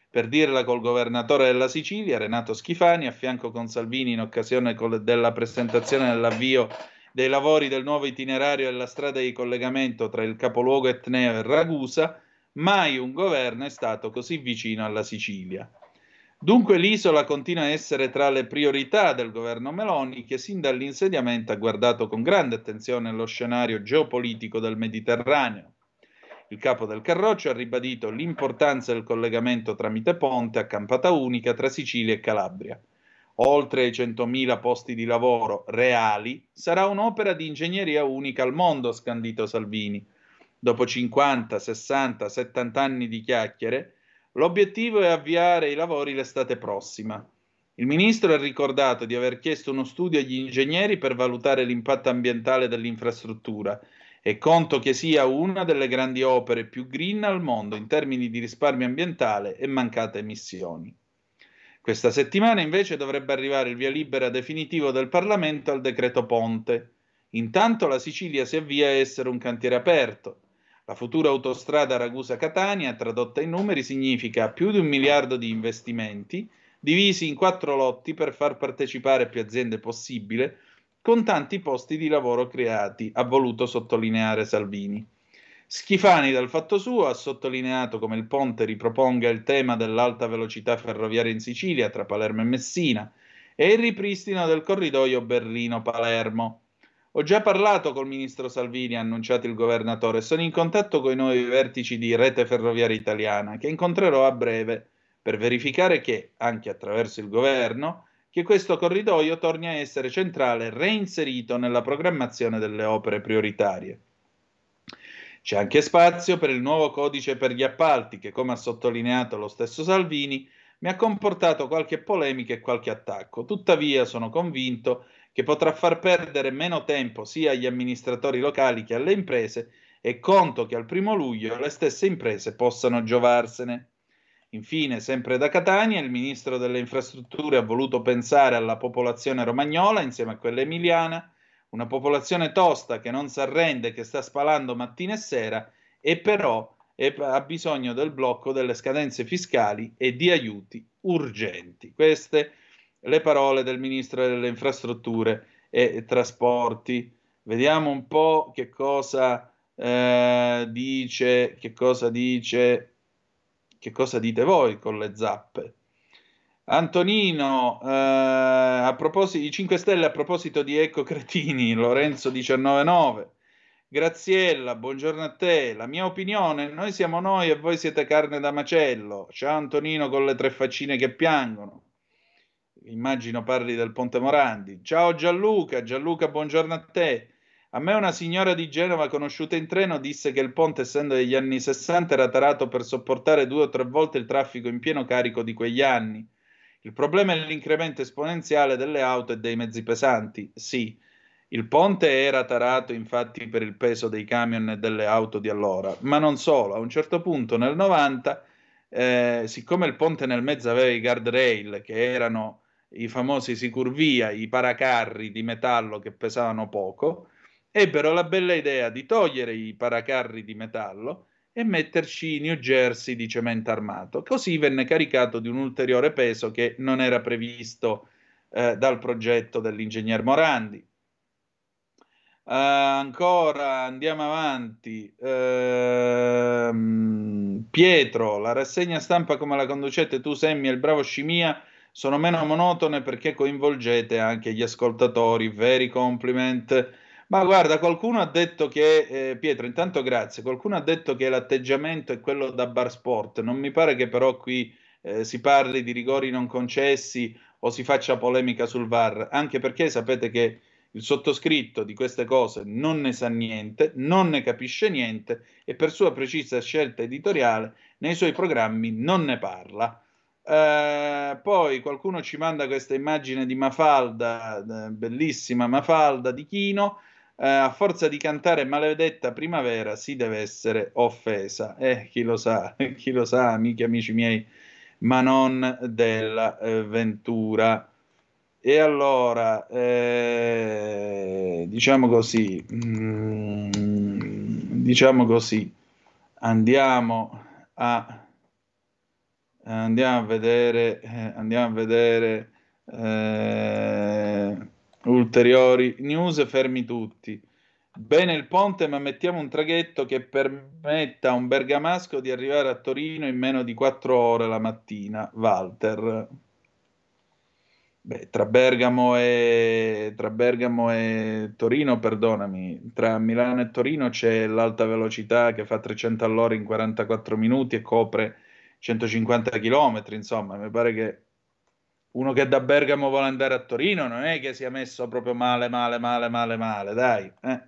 Per dirla col governatore della Sicilia, Renato Schifani, a fianco con Salvini in occasione della presentazione dell'avvio dei lavori del nuovo itinerario della strada di collegamento tra il capoluogo etneo e Ragusa, mai un governo è stato così vicino alla Sicilia. Dunque l'isola continua a essere tra le priorità del governo Meloni che sin dall'insediamento ha guardato con grande attenzione lo scenario geopolitico del Mediterraneo. Il capo del Carroccio ha ribadito l'importanza del collegamento tramite ponte a campata unica tra Sicilia e Calabria oltre ai 100.000 posti di lavoro reali, sarà un'opera di ingegneria unica al mondo, scandito Salvini. Dopo 50, 60, 70 anni di chiacchiere, l'obiettivo è avviare i lavori l'estate prossima. Il ministro ha ricordato di aver chiesto uno studio agli ingegneri per valutare l'impatto ambientale dell'infrastruttura e conto che sia una delle grandi opere più green al mondo in termini di risparmio ambientale e mancate emissioni. Questa settimana invece dovrebbe arrivare il via libera definitivo del Parlamento al decreto Ponte. Intanto la Sicilia si avvia a essere un cantiere aperto. La futura autostrada Ragusa-Catania, tradotta in numeri, significa più di un miliardo di investimenti, divisi in quattro lotti per far partecipare più aziende possibile, con tanti posti di lavoro creati, ha voluto sottolineare Salvini. Schifani, dal fatto suo, ha sottolineato come il ponte riproponga il tema dell'alta velocità ferroviaria in Sicilia tra Palermo e Messina e il ripristino del corridoio Berlino-Palermo. Ho già parlato col ministro Salvini, ha annunciato il governatore, sono in contatto con i nuovi vertici di Rete Ferroviaria Italiana, che incontrerò a breve per verificare che, anche attraverso il governo, che questo corridoio torni a essere centrale reinserito nella programmazione delle opere prioritarie. C'è anche spazio per il nuovo codice per gli appalti che, come ha sottolineato lo stesso Salvini, mi ha comportato qualche polemica e qualche attacco. Tuttavia sono convinto che potrà far perdere meno tempo sia agli amministratori locali che alle imprese e conto che al primo luglio le stesse imprese possano giovarsene. Infine, sempre da Catania, il ministro delle infrastrutture ha voluto pensare alla popolazione romagnola insieme a quella emiliana una popolazione tosta che non si arrende, che sta spalando mattina e sera e però è, ha bisogno del blocco delle scadenze fiscali e di aiuti urgenti. Queste le parole del ministro delle infrastrutture e trasporti. Vediamo un po' che cosa Eh, dice che cosa dice? Che cosa dite voi con le zappe? Antonino, eh, a proposito, i 5 Stelle a proposito di Ecco Cretini, Lorenzo 199. Graziella, buongiorno a te. La mia opinione, noi siamo noi e voi siete carne da macello. Ciao Antonino con le tre faccine che piangono. Immagino parli del Ponte Morandi. Ciao Gianluca, Gianluca, buongiorno a te. A me una signora di Genova conosciuta in treno disse che il ponte, essendo degli anni 60, era tarato per sopportare due o tre volte il traffico in pieno carico di quegli anni. Il problema è l'incremento esponenziale delle auto e dei mezzi pesanti. Sì, il ponte era tarato infatti per il peso dei camion e delle auto di allora, ma non solo. A un certo punto nel 90, eh, siccome il ponte nel mezzo aveva i guardrail, che erano i famosi sicurvia, i paracarri di metallo che pesavano poco, ebbero la bella idea di togliere i paracarri di metallo e metterci i New Jersey di cemento armato. Così venne caricato di un ulteriore peso che non era previsto eh, dal progetto dell'ingegner Morandi. Uh, ancora andiamo avanti. Uh, Pietro, la rassegna stampa come la conducete tu, Semmi il bravo Scimia sono meno monotone perché coinvolgete anche gli ascoltatori. Veri compliment. Ma guarda, qualcuno ha detto che, eh, Pietro, intanto grazie, qualcuno ha detto che l'atteggiamento è quello da bar sport, non mi pare che però qui eh, si parli di rigori non concessi o si faccia polemica sul VAR, anche perché sapete che il sottoscritto di queste cose non ne sa niente, non ne capisce niente e per sua precisa scelta editoriale nei suoi programmi non ne parla. Eh, poi qualcuno ci manda questa immagine di Mafalda, eh, bellissima Mafalda di Chino, eh, a forza di cantare maledetta primavera si deve essere offesa. Eh, chi lo sa, chi lo sa, amici amici miei, ma non della eh, Ventura. E allora, eh, diciamo così, mm, diciamo così, andiamo a, andiamo a vedere, eh, andiamo a vedere eh, ulteriori news, fermi tutti. Bene il ponte, ma mettiamo un traghetto che permetta a un bergamasco di arrivare a Torino in meno di quattro ore la mattina. Walter. Beh, tra Bergamo e, tra Bergamo e Torino, perdonami, tra Milano e Torino c'è l'alta velocità che fa 300 all'ora in 44 minuti e copre 150 km, insomma, mi pare che uno che da Bergamo vuole andare a Torino non è che sia messo proprio male, male, male, male, male, dai. Eh.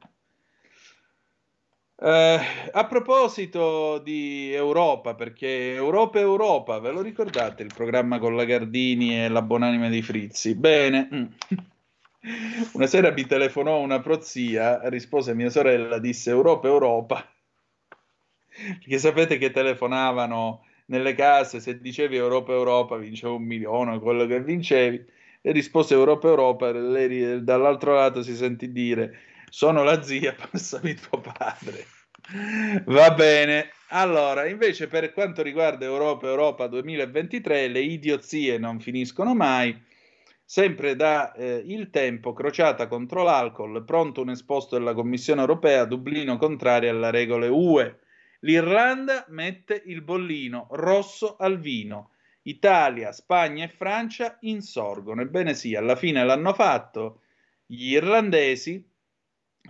Eh, a proposito di Europa, perché Europa Europa, ve lo ricordate il programma con la Gardini e la Bonanima di Frizzi? Bene, mm. una sera mi telefonò una prozia, rispose mia sorella, disse Europa Europa, perché sapete che telefonavano nelle case, se dicevi Europa Europa vincevo un milione, quello che vincevi, e rispose Europa Europa, lei dall'altro lato si sentì dire sono la zia, passami tuo padre. Va bene. Allora, invece per quanto riguarda Europa Europa 2023, le idiozie non finiscono mai. Sempre da eh, il tempo, crociata contro l'alcol, pronto un esposto della Commissione europea, Dublino contrario alle regole UE. L'Irlanda mette il bollino rosso al vino. Italia, Spagna e Francia insorgono. Ebbene sì, alla fine l'hanno fatto gli irlandesi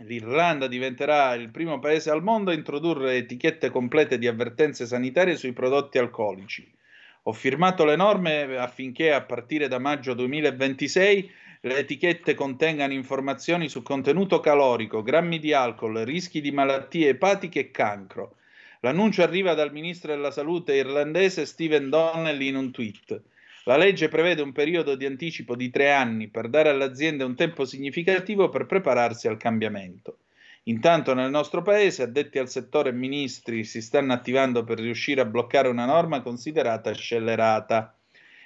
L'Irlanda diventerà il primo paese al mondo a introdurre etichette complete di avvertenze sanitarie sui prodotti alcolici. Ho firmato le norme affinché a partire da maggio 2026 le etichette contengano informazioni su contenuto calorico, grammi di alcol, rischi di malattie epatiche e cancro. L'annuncio arriva dal ministro della salute irlandese Stephen Donnelly in un tweet. La legge prevede un periodo di anticipo di tre anni per dare alle aziende un tempo significativo per prepararsi al cambiamento. Intanto nel nostro paese addetti al settore e ministri si stanno attivando per riuscire a bloccare una norma considerata scellerata.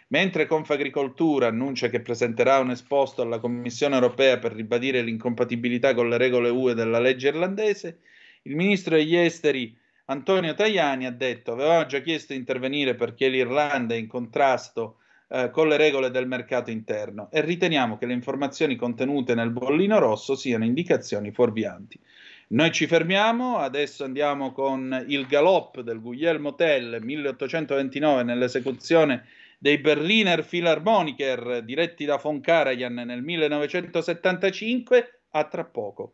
Mentre Confagricoltura annuncia che presenterà un esposto alla Commissione europea per ribadire l'incompatibilità con le regole UE della legge irlandese, il ministro degli esteri Antonio Tajani ha detto avevamo già chiesto di intervenire perché l'Irlanda è in contrasto eh, con le regole del mercato interno e riteniamo che le informazioni contenute nel bollino rosso siano indicazioni fuorvianti. Noi ci fermiamo, adesso andiamo con il galop del Guglielmo Tell 1829 nell'esecuzione dei Berliner Philharmoniker diretti da von Karajan nel 1975, a tra poco.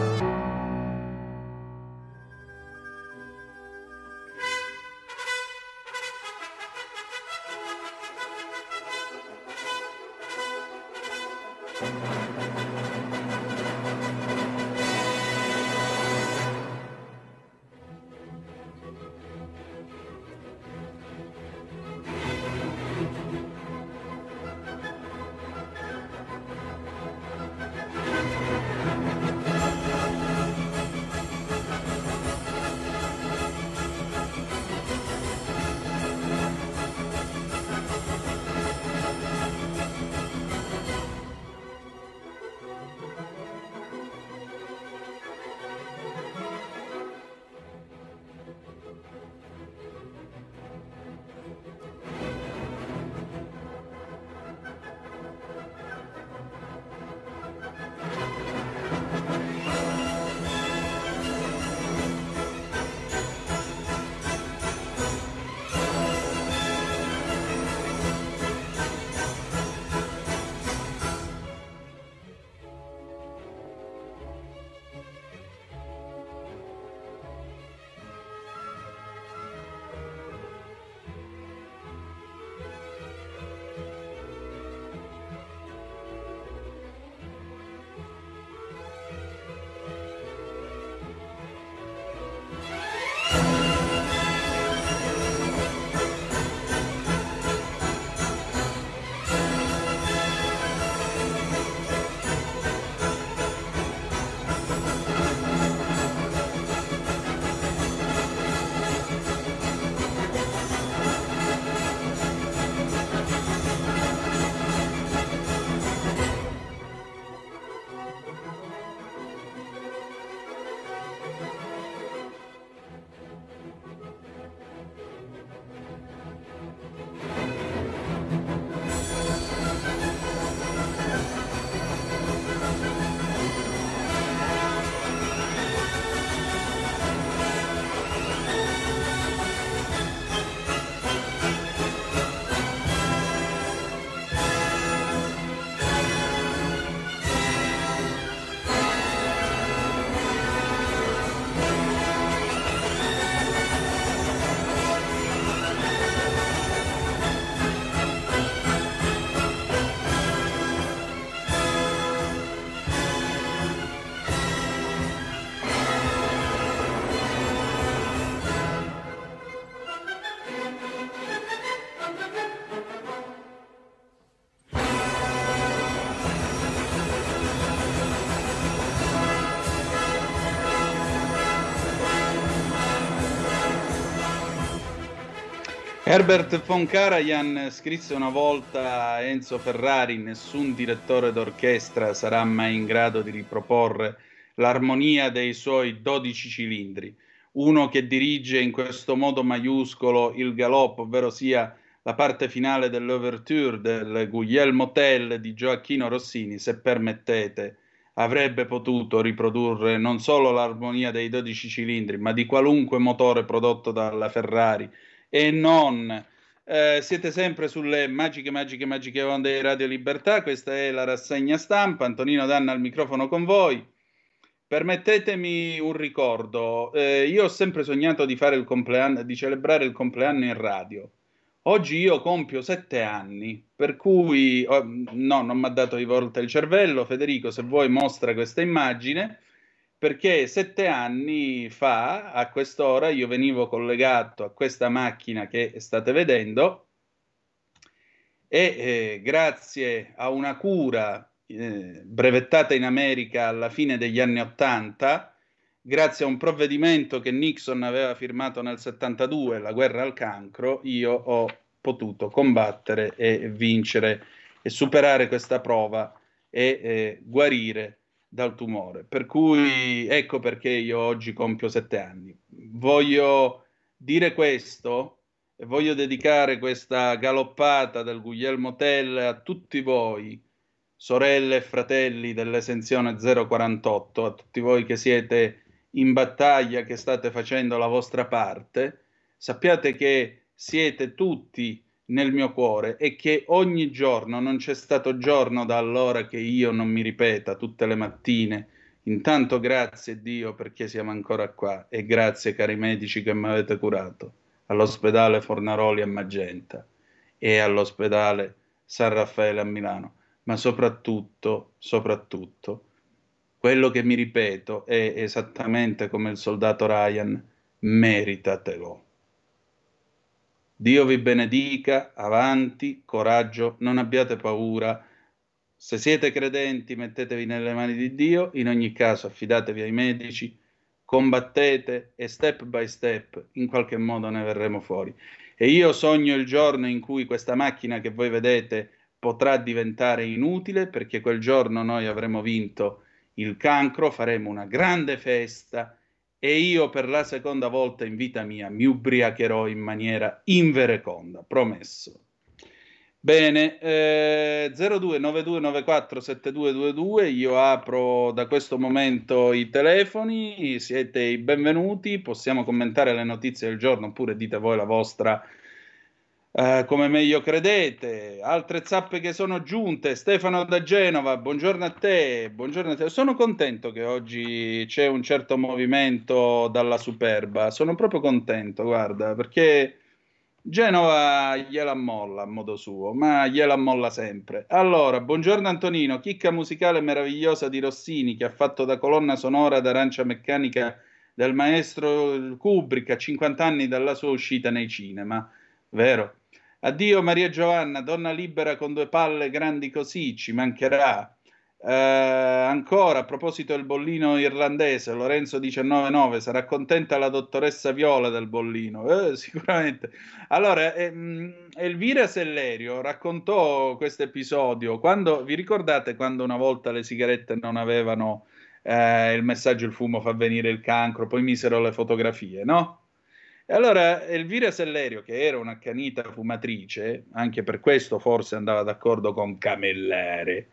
Herbert von Karajan scrisse una volta a Enzo Ferrari: Nessun direttore d'orchestra sarà mai in grado di riproporre l'armonia dei suoi 12 cilindri. Uno che dirige in questo modo maiuscolo il galoppo, ovvero sia la parte finale dell'ouverture del Guglielmo Tell di Gioacchino Rossini, se permettete, avrebbe potuto riprodurre non solo l'armonia dei 12 cilindri, ma di qualunque motore prodotto dalla Ferrari e non. Eh, siete sempre sulle magiche, magiche, magiche onde di Radio Libertà. Questa è la rassegna stampa. Antonino Danna al microfono con voi. Permettetemi un ricordo. Eh, io ho sempre sognato di fare il compleanno, di celebrare il compleanno in radio. Oggi io compio sette anni, per cui oh, no, non mi ha dato di volta il cervello. Federico, se vuoi, mostra questa immagine perché sette anni fa, a quest'ora, io venivo collegato a questa macchina che state vedendo e eh, grazie a una cura eh, brevettata in America alla fine degli anni Ottanta, grazie a un provvedimento che Nixon aveva firmato nel 72, la guerra al cancro, io ho potuto combattere e vincere e superare questa prova e eh, guarire dal tumore. Per cui ecco perché io oggi compio sette anni. Voglio dire questo e voglio dedicare questa galoppata del Guglielmo Tell a tutti voi, sorelle e fratelli dell'esenzione 048, a tutti voi che siete in battaglia, che state facendo la vostra parte. Sappiate che siete tutti nel mio cuore e che ogni giorno, non c'è stato giorno da allora che io non mi ripeta tutte le mattine, intanto grazie Dio perché siamo ancora qua e grazie cari medici che mi avete curato. All'ospedale Fornaroli a Magenta e all'ospedale San Raffaele a Milano, ma soprattutto, soprattutto, quello che mi ripeto è esattamente come il soldato Ryan, meritatelo. Dio vi benedica, avanti, coraggio, non abbiate paura. Se siete credenti, mettetevi nelle mani di Dio, in ogni caso affidatevi ai medici, combattete e step by step in qualche modo ne verremo fuori. E io sogno il giorno in cui questa macchina che voi vedete potrà diventare inutile perché quel giorno noi avremo vinto il cancro, faremo una grande festa e io per la seconda volta in vita mia mi ubriacherò in maniera invereconda, promesso. Bene, eh, 0292947222, io apro da questo momento i telefoni, siete i benvenuti, possiamo commentare le notizie del giorno oppure dite voi la vostra eh, come meglio credete. Altre zappe che sono giunte. Stefano da Genova, buongiorno a te. Buongiorno a te. Sono contento che oggi c'è un certo movimento dalla Superba. Sono proprio contento, guarda, perché Genova gliela molla a modo suo, ma gliela molla sempre. Allora, buongiorno Antonino, chicca musicale meravigliosa di Rossini che ha fatto da colonna sonora d'arancia meccanica del maestro Kubrick a 50 anni dalla sua uscita nei cinema. Vero? Addio Maria Giovanna, donna libera con due palle grandi così, ci mancherà. Eh, ancora, a proposito del bollino irlandese, Lorenzo 19.9, sarà contenta la dottoressa Viola del bollino? Eh, sicuramente. Allora, ehm, Elvira Sellerio raccontò questo episodio, vi ricordate quando una volta le sigarette non avevano eh, il messaggio il fumo fa venire il cancro, poi misero le fotografie, no? Allora Elvira Sellerio, che era un'accanita fumatrice, anche per questo forse andava d'accordo con Camellare,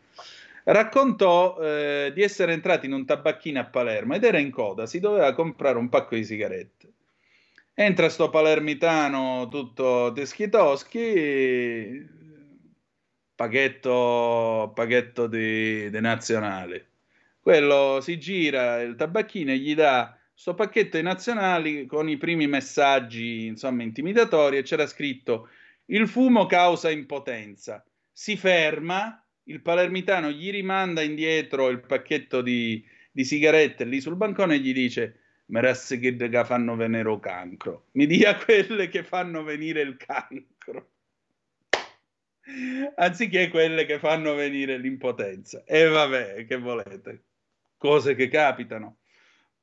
raccontò eh, di essere entrati in un tabacchino a Palermo ed era in coda, si doveva comprare un pacco di sigarette. Entra sto palermitano tutto teschitoschi, paghetto, paghetto di, di nazionale. Quello si gira il tabacchino e gli dà sto pacchetto ai nazionali con i primi messaggi, insomma, intimidatori e c'era scritto il fumo causa impotenza. Si ferma, il palermitano gli rimanda indietro il pacchetto di, di sigarette lì sul bancone e gli dice Merasse che fanno venire cancro. Mi dia quelle che fanno venire il cancro. Anziché quelle che fanno venire l'impotenza. E vabbè, che volete? Cose che capitano.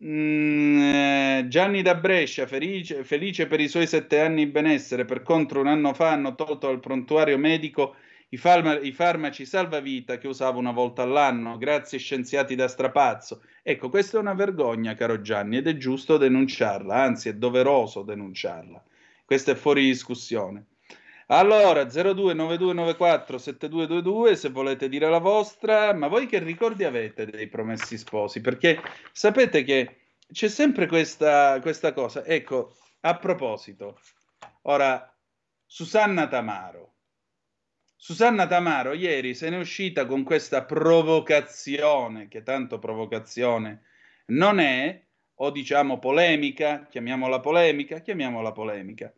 Mm, eh, Gianni da Brescia, felice, felice, per i suoi sette anni di benessere, per contro un anno fa hanno tolto al prontuario medico i, farma- i farmaci salvavita che usavo una volta all'anno, grazie scienziati da strapazzo. Ecco, questa è una vergogna, caro Gianni, ed è giusto denunciarla, anzi è doveroso denunciarla. Questa è fuori discussione. Allora, 0292947222 se volete dire la vostra, ma voi che ricordi avete dei promessi sposi? Perché sapete che c'è sempre questa, questa cosa. Ecco, a proposito, ora, Susanna Tamaro. Susanna Tamaro ieri se n'è uscita con questa provocazione, che tanto provocazione non è, o diciamo polemica, chiamiamola polemica, chiamiamola polemica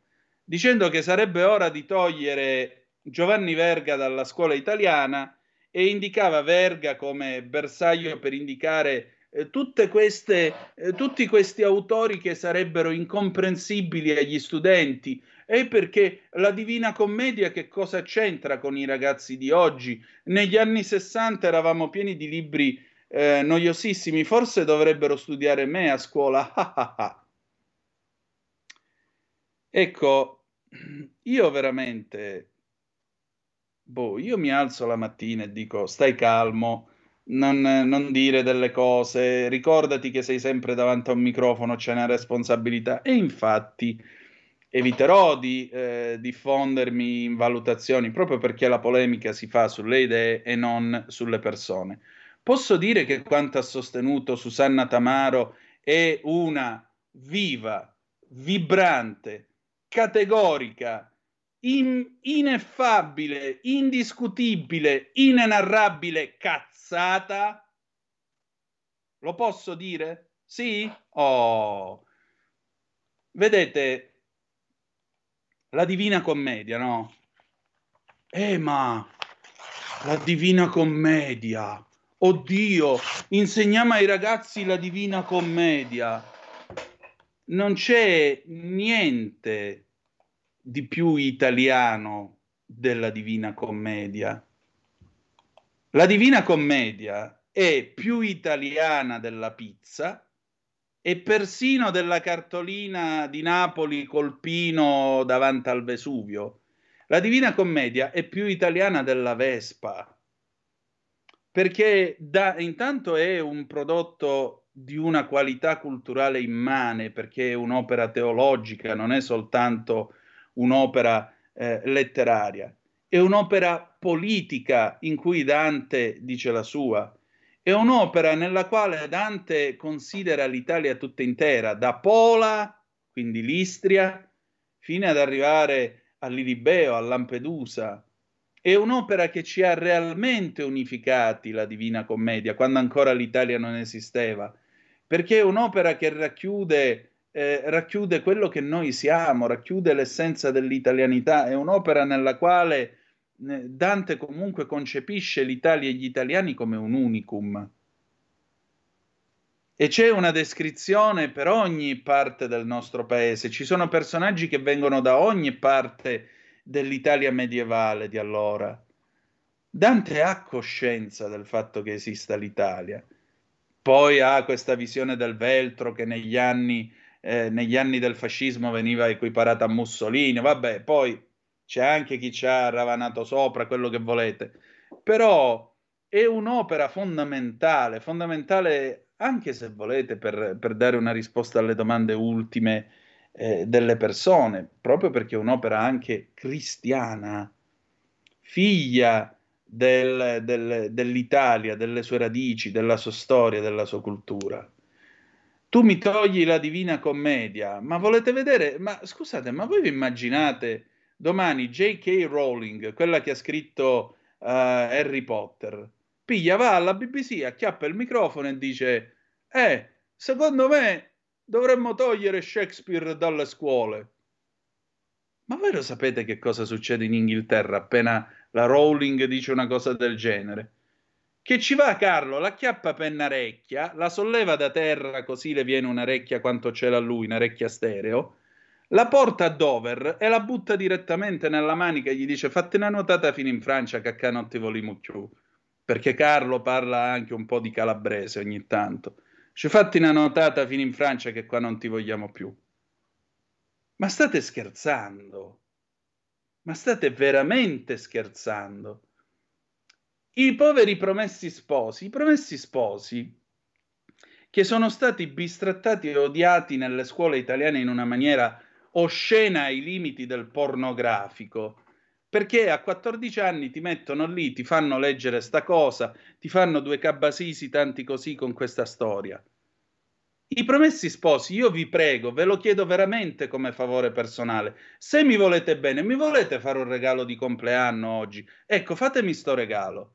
dicendo che sarebbe ora di togliere Giovanni Verga dalla scuola italiana e indicava Verga come bersaglio per indicare eh, queste, eh, tutti questi autori che sarebbero incomprensibili agli studenti. E perché la Divina Commedia che cosa c'entra con i ragazzi di oggi? Negli anni 60 eravamo pieni di libri eh, noiosissimi, forse dovrebbero studiare me a scuola. ecco, io veramente, boh, io mi alzo la mattina e dico stai calmo, non, non dire delle cose, ricordati che sei sempre davanti a un microfono, c'è una responsabilità. E infatti eviterò di eh, diffondermi in valutazioni proprio perché la polemica si fa sulle idee e non sulle persone. Posso dire che quanto ha sostenuto Susanna Tamaro è una viva, vibrante, categorica, in- ineffabile, indiscutibile, inenarrabile cazzata? Lo posso dire? Sì? Oh. Vedete, la Divina Commedia, no? Eh, ma la Divina Commedia. Oddio, insegniamo ai ragazzi la Divina Commedia. Non c'è niente di più italiano della Divina Commedia. La Divina Commedia è più italiana della pizza e persino della cartolina di Napoli col pino davanti al Vesuvio. La Divina Commedia è più italiana della Vespa, perché da, intanto è un prodotto di una qualità culturale immane, perché è un'opera teologica, non è soltanto un'opera eh, letteraria, è un'opera politica in cui Dante dice la sua, è un'opera nella quale Dante considera l'Italia tutta intera, da Pola, quindi l'Istria, fino ad arrivare all'Ilibeo, a Lampedusa. È un'opera che ci ha realmente unificati, la Divina Commedia, quando ancora l'Italia non esisteva, perché è un'opera che racchiude, eh, racchiude quello che noi siamo, racchiude l'essenza dell'italianità, è un'opera nella quale Dante comunque concepisce l'Italia e gli italiani come un unicum. E c'è una descrizione per ogni parte del nostro paese. Ci sono personaggi che vengono da ogni parte dell'Italia medievale di allora. Dante ha coscienza del fatto che esista l'Italia. Poi ha questa visione del veltro che negli anni, eh, negli anni del fascismo veniva equiparata a Mussolini. Vabbè, poi c'è anche chi ci ha ravanato sopra, quello che volete, però è un'opera fondamentale, fondamentale anche se volete per, per dare una risposta alle domande ultime eh, delle persone, proprio perché è un'opera anche cristiana, figlia del, del, dell'Italia, delle sue radici, della sua storia, della sua cultura. Tu mi togli la Divina Commedia, ma volete vedere? Ma scusate, ma voi vi immaginate domani J.K. Rowling, quella che ha scritto uh, Harry Potter, piglia, va alla BBC, acchiappa il microfono e dice, eh, secondo me dovremmo togliere Shakespeare dalle scuole. Ma voi lo sapete che cosa succede in Inghilterra appena la Rowling dice una cosa del genere? Che ci va Carlo, la chiappa pennarecchia, la solleva da terra così le viene una recchia quanto ce l'ha lui, una recchia stereo, la porta a Dover e la butta direttamente nella manica e gli dice fatti una nuotata fino in Francia che non ti volimo più. Perché Carlo parla anche un po' di calabrese ogni tanto. Ci fatti una nuotata fino in Francia che qua non ti vogliamo più. Ma state scherzando ma state veramente scherzando i poveri promessi sposi i promessi sposi che sono stati bistrattati e odiati nelle scuole italiane in una maniera oscena ai limiti del pornografico. Perché a 14 anni ti mettono lì, ti fanno leggere sta cosa, ti fanno due cabasisi tanti così con questa storia. I promessi sposi, io vi prego, ve lo chiedo veramente come favore personale. Se mi volete bene, mi volete fare un regalo di compleanno oggi? Ecco, fatemi sto regalo.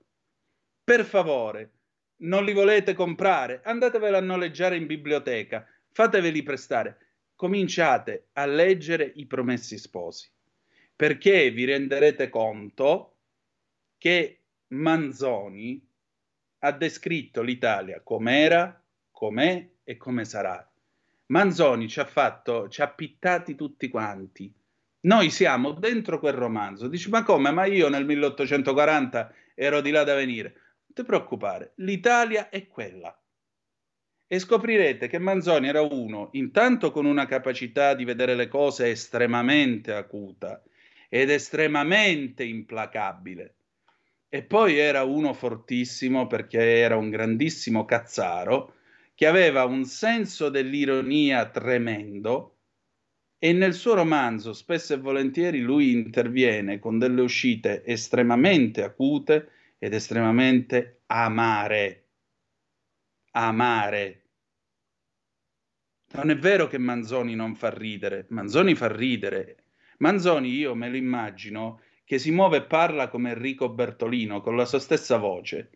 Per favore, non li volete comprare? Andatevela a noleggiare in biblioteca, fateveli prestare cominciate a leggere i promessi sposi, perché vi renderete conto che Manzoni ha descritto l'Italia com'era, com'è e come sarà. Manzoni ci ha fatto, ci ha pittati tutti quanti. Noi siamo dentro quel romanzo. Dici, ma come? Ma io nel 1840 ero di là da venire. ti preoccupare, l'Italia è quella. E scoprirete che Manzoni era uno, intanto con una capacità di vedere le cose estremamente acuta ed estremamente implacabile. E poi era uno fortissimo perché era un grandissimo cazzaro che aveva un senso dell'ironia tremendo e nel suo romanzo spesso e volentieri lui interviene con delle uscite estremamente acute ed estremamente amare. Amare. Non è vero che Manzoni non fa ridere, Manzoni fa ridere. Manzoni io me lo immagino che si muove e parla come Enrico Bertolino, con la sua stessa voce.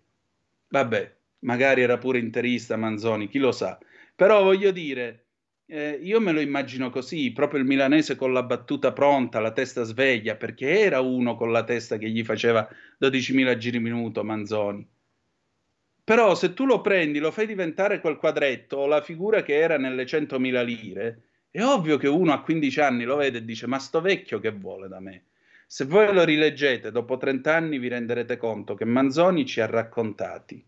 Vabbè, magari era pure interista Manzoni, chi lo sa. Però voglio dire, eh, io me lo immagino così, proprio il milanese con la battuta pronta, la testa sveglia, perché era uno con la testa che gli faceva 12.000 giri minuto Manzoni. Però se tu lo prendi, lo fai diventare quel quadretto o la figura che era nelle 100.000 lire, è ovvio che uno a 15 anni lo vede e dice ma sto vecchio che vuole da me? Se voi lo rileggete dopo 30 anni vi renderete conto che Manzoni ci ha raccontati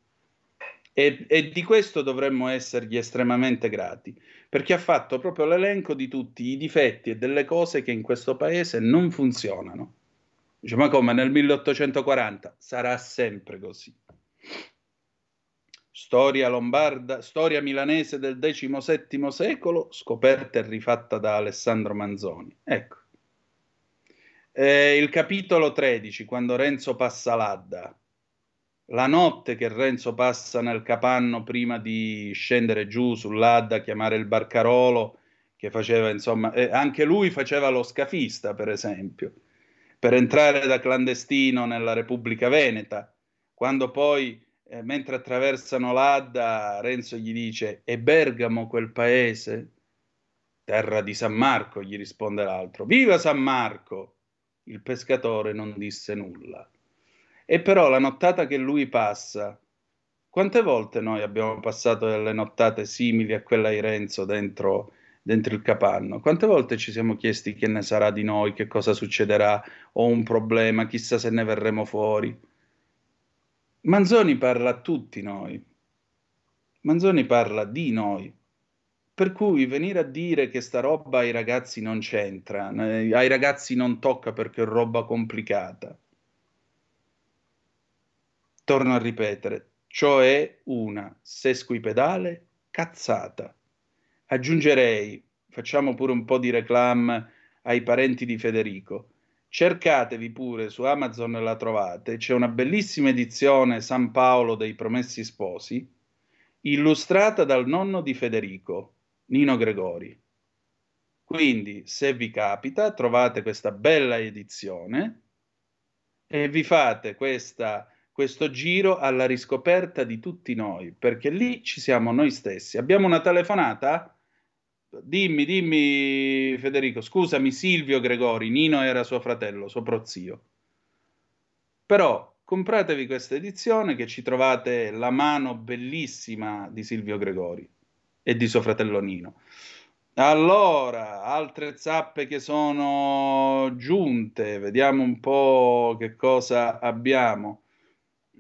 e, e di questo dovremmo essergli estremamente grati, perché ha fatto proprio l'elenco di tutti i difetti e delle cose che in questo paese non funzionano. Dice, ma come nel 1840? Sarà sempre così. Storia lombarda, storia milanese del XVII secolo, scoperta e rifatta da Alessandro Manzoni. Ecco. Eh, il capitolo 13, quando Renzo passa l'Adda. La notte che Renzo passa nel capanno prima di scendere giù sull'Adda, chiamare il barcarolo, che faceva, insomma, eh, anche lui faceva lo scafista, per esempio, per entrare da clandestino nella Repubblica Veneta, quando poi eh, mentre attraversano l'Adda, Renzo gli dice: E Bergamo quel paese? Terra di San Marco, gli risponde l'altro. Viva San Marco! Il pescatore non disse nulla. E però la nottata che lui passa, quante volte noi abbiamo passato delle nottate simili a quella di Renzo dentro, dentro il capanno? Quante volte ci siamo chiesti che ne sarà di noi, che cosa succederà, o un problema, chissà se ne verremo fuori? Manzoni parla a tutti noi. Manzoni parla di noi. Per cui venire a dire che sta roba ai ragazzi non c'entra, eh, ai ragazzi non tocca perché è roba complicata. Torno a ripetere, cioè una sesquipedale cazzata. Aggiungerei, facciamo pure un po' di reclam ai parenti di Federico cercatevi pure su Amazon la trovate, c'è una bellissima edizione San Paolo dei Promessi Sposi, illustrata dal nonno di Federico, Nino Gregori. Quindi, se vi capita, trovate questa bella edizione e vi fate questa, questo giro alla riscoperta di tutti noi, perché lì ci siamo noi stessi. Abbiamo una telefonata? Dimmi, dimmi Federico, scusami Silvio Gregori, Nino era suo fratello, suo prozio. Però compratevi questa edizione che ci trovate la mano bellissima di Silvio Gregori e di suo fratello Nino. Allora, altre zappe che sono giunte, vediamo un po' che cosa abbiamo.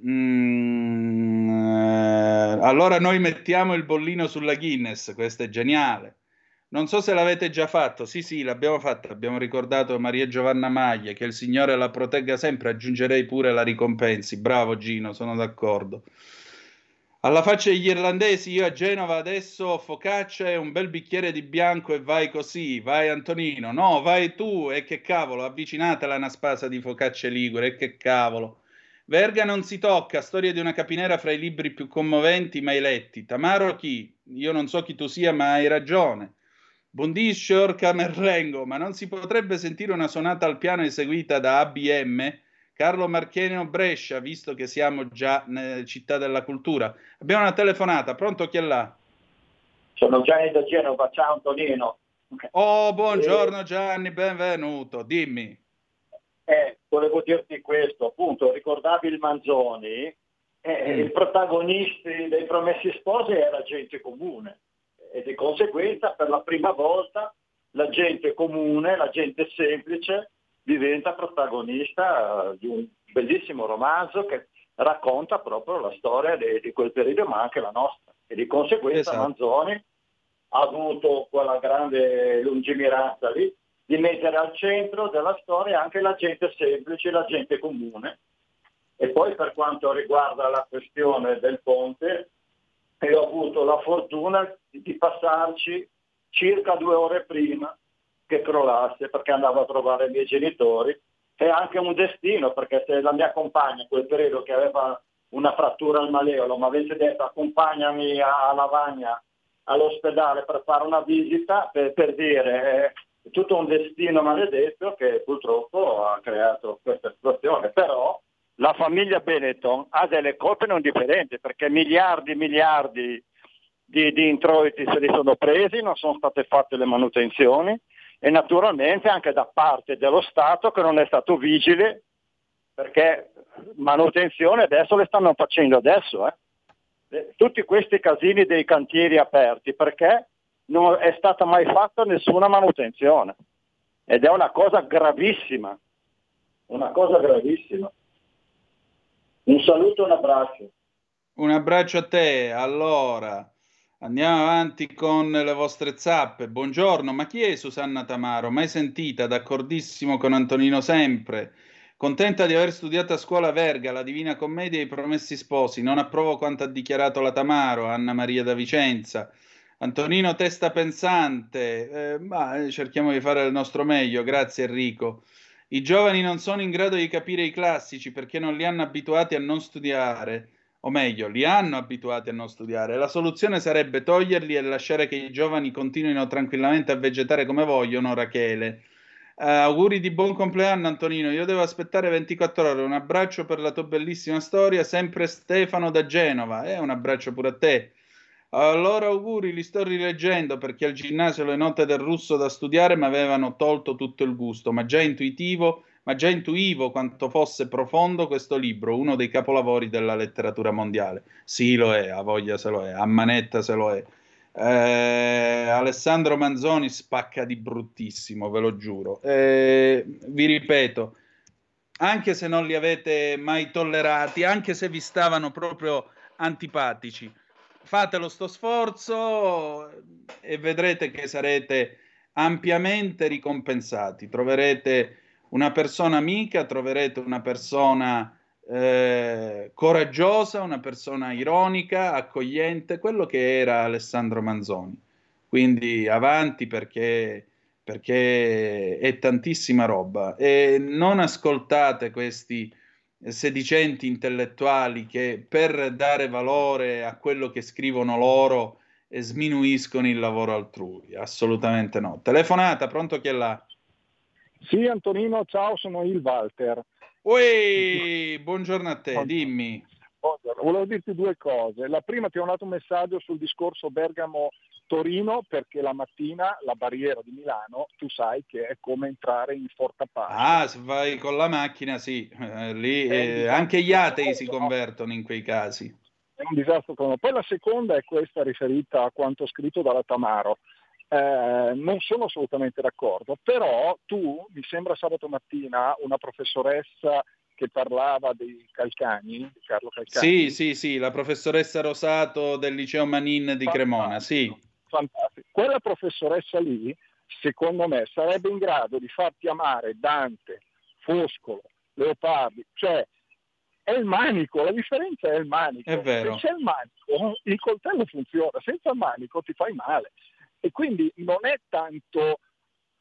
Mm, eh, allora noi mettiamo il bollino sulla Guinness, questo è geniale. Non so se l'avete già fatto, sì sì, l'abbiamo fatto, abbiamo ricordato Maria Giovanna Maglia, che il Signore la protegga sempre, aggiungerei pure la ricompensi, bravo Gino, sono d'accordo. Alla faccia degli irlandesi, io a Genova adesso focaccia e un bel bicchiere di bianco e vai così, vai Antonino, no, vai tu, e che cavolo, avvicinatela una spasa di focacce ligure, e che cavolo. Verga non si tocca, storia di una capinera fra i libri più commoventi mai letti. Tamaro chi? Io non so chi tu sia, ma hai ragione. Bondisce Orca Merlengo, ma non si potrebbe sentire una sonata al piano eseguita da ABM? Carlo Marchienio Brescia, visto che siamo già nella città della cultura. Abbiamo una telefonata, pronto chi è là? Sono Gianni da Genova, ciao Antonino. Oh, buongiorno Gianni, benvenuto, dimmi. Eh, volevo dirti questo, appunto, ricordavi il Manzoni, eh, Mm. il protagonista dei Promessi Sposi era gente comune e di conseguenza per la prima volta la gente comune, la gente semplice diventa protagonista di un bellissimo romanzo che racconta proprio la storia di, di quel periodo, ma anche la nostra. E di conseguenza Esatto. Manzoni ha avuto quella grande lungimiranza lì di mettere al centro della storia anche la gente semplice, la gente comune. E poi per quanto riguarda la questione del ponte, io ho avuto la fortuna di passarci circa due ore prima che crollasse perché andavo a trovare i miei genitori. È anche un destino perché se la mia compagna quel periodo che aveva una frattura al maleolo mi avesse detto accompagnami a, Lavagna all'ospedale per fare una visita, per, per dire tutto un destino maledetto che purtroppo ha creato questa situazione. Però la famiglia Benetton ha delle colpe non differenti perché miliardi e miliardi di, di introiti se li sono presi, non sono state fatte le manutenzioni e naturalmente anche da parte dello Stato che non è stato vigile perché manutenzione adesso le stanno facendo adesso. Eh, Tutti questi casini dei cantieri aperti perché non è stata mai fatta nessuna manutenzione ed è una cosa gravissima, una cosa gravissima. Un saluto e un abbraccio. Un abbraccio a te. Allora, andiamo avanti con le vostre zappe. Buongiorno, ma chi è Susanna Tamaro? Mai sentita? D'accordissimo con Antonino sempre. Contenta di aver studiato a scuola Verga, la Divina Commedia e i Promessi Sposi. Non approvo quanto ha dichiarato la Tamaro, Anna Maria da Vicenza. Antonino Testa Pensante, eh, ma eh, cerchiamo di fare il nostro meglio, grazie Enrico. I giovani non sono in grado di capire i classici perché non li hanno abituati a non studiare, o meglio, li hanno abituati a non studiare. La soluzione sarebbe toglierli e lasciare che i giovani continuino tranquillamente a vegetare come vogliono, Rachele. Eh, auguri di buon compleanno Antonino, io devo aspettare 24 ore, un abbraccio per la tua bellissima storia, sempre Stefano da Genova, e un abbraccio pure a te. Allora auguri, li sto rileggendo perché al ginnasio le note del russo da studiare mi avevano tolto tutto il gusto, ma già intuitivo, ma già intuivo quanto fosse profondo questo libro, uno dei capolavori della letteratura mondiale. Sì, lo è, a voglia se lo è, a manetta se lo è. Eh, Alessandro Manzoni spacca di bruttissimo, ve lo giuro. Eh, vi ripeto, anche se non li avete mai tollerati, anche se vi stavano proprio antipatici, fatelo sto sforzo e vedrete che sarete ampiamente ricompensati. Troverete una persona amica, troverete una persona eh, coraggiosa, una persona ironica, accogliente, quello che era Alessandro Manzoni. Quindi avanti perché, perché è tantissima roba. E non ascoltate questi sedicenti intellettuali che per dare valore a quello che scrivono loro eh, sminuiscono il lavoro altrui. Assolutamente no. Telefonata, pronto chi è là? Sì, Antonino, ciao, sono il Walter. Ui, buongiorno a te, dimmi. Volevo dirti due cose. La prima ti ho mandato un messaggio sul discorso Bergamo-Torino perché la mattina la barriera di Milano, tu sai che è come entrare in Forta Pace. Ah, se vai con la macchina, sì, eh, lì eh, anche gli atei si convertono in quei casi. È un disastro. Poi la seconda è questa riferita a quanto scritto dalla Tamaro. Eh, non sono assolutamente d'accordo, però tu, mi sembra sabato mattina, una professoressa che parlava dei Calcagni, di Carlo Calcagni. Sì, sì, sì, la professoressa Rosato del liceo Manin di Cremona, sì. Fantastico. Quella professoressa lì, secondo me, sarebbe in grado di farti amare Dante, Foscolo, Leopardi, cioè è il manico, la differenza è il manico. È vero. Se c'è il manico, il coltello funziona, senza il manico ti fai male. E quindi non è tanto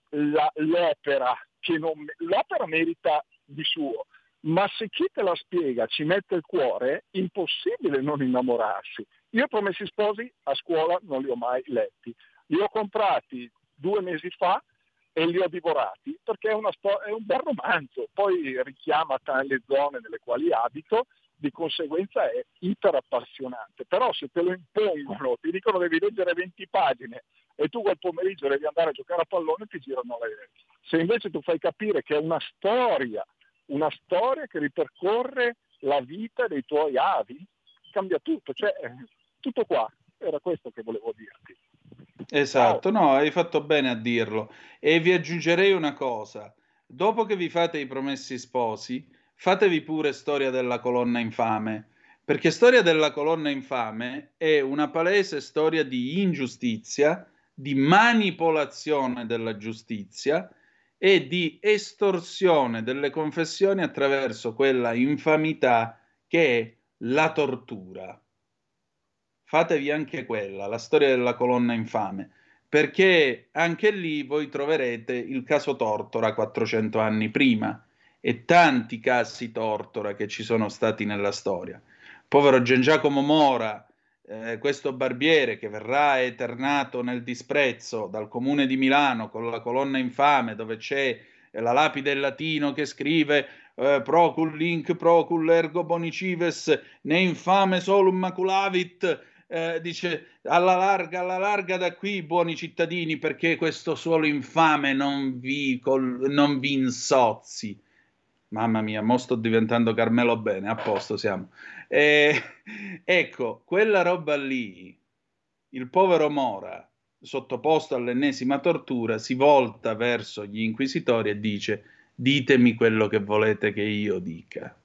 la- l'opera che non, l'opera merita di suo, ma se chi te la spiega ci mette il cuore, impossibile non innamorarsi. Io promessi sposi a scuola non li ho mai letti, li ho comprati due mesi fa e li ho divorati perché è, sto- è un bel romanzo, poi richiama le zone nelle quali abito, di conseguenza è iper appassionante, però se te lo impongono, ti dicono devi leggere 20 pagine e tu quel pomeriggio devi andare a giocare a pallone ti girano le... Se invece tu fai capire che è una storia, una storia che ripercorre la vita dei tuoi avi, cambia tutto, cioè tutto qua, era questo che volevo dirti. Esatto, no, hai fatto bene a dirlo. E vi aggiungerei una cosa. Dopo che vi fate i promessi sposi, fatevi pure Storia della colonna infame, perché Storia della colonna infame è una palese storia di ingiustizia, di manipolazione della giustizia e di estorsione delle confessioni attraverso quella infamità che è la tortura. Fatevi anche quella, la storia della colonna infame, perché anche lì voi troverete il caso Tortora 400 anni prima e tanti casi Tortora che ci sono stati nella storia. Povero Gian Giacomo Mora, eh, questo barbiere che verrà eternato nel disprezzo dal comune di Milano con la colonna infame dove c'è la lapide in latino che scrive eh, procul link procul ergo bonicives ne infame solum maculavit eh, dice alla larga, alla larga da qui, buoni cittadini, perché questo suolo infame non vi, col, non vi insozzi. Mamma mia, mo sto diventando Carmelo Bene, a posto siamo. Eh, ecco, quella roba lì, il povero Mora, sottoposto all'ennesima tortura, si volta verso gli inquisitori e dice ditemi quello che volete che io dica.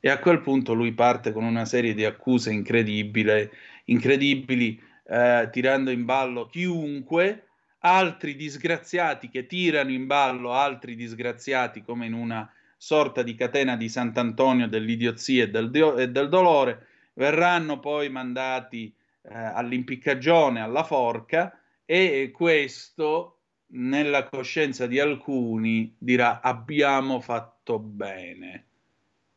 E a quel punto lui parte con una serie di accuse incredibili, eh, tirando in ballo chiunque, altri disgraziati che tirano in ballo altri disgraziati come in una sorta di catena di Sant'Antonio dell'idiozia e del, dio- e del dolore, verranno poi mandati eh, all'impiccagione, alla forca, e questo nella coscienza di alcuni dirà abbiamo fatto bene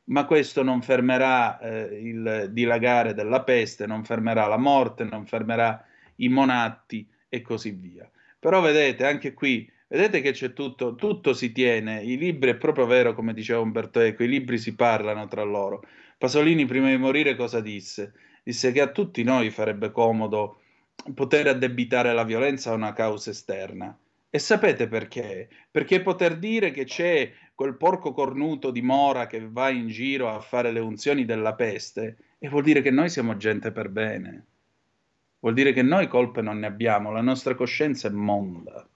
ma questo non fermerà eh, il dilagare della peste, non fermerà la morte, non fermerà i monatti e così via. Però vedete, anche qui, vedete che c'è tutto, tutto si tiene, i libri è proprio vero, come diceva Umberto Eco, i libri si parlano tra loro. Pasolini prima di morire cosa disse? Disse che a tutti noi farebbe comodo poter addebitare la violenza a una causa esterna. E sapete perché? Perché poter dire che c'è quel porco cornuto di Mora che va in giro a fare le unzioni della peste, e vuol dire che noi siamo gente per bene. Vuol dire che noi colpe non ne abbiamo, la nostra coscienza è monda.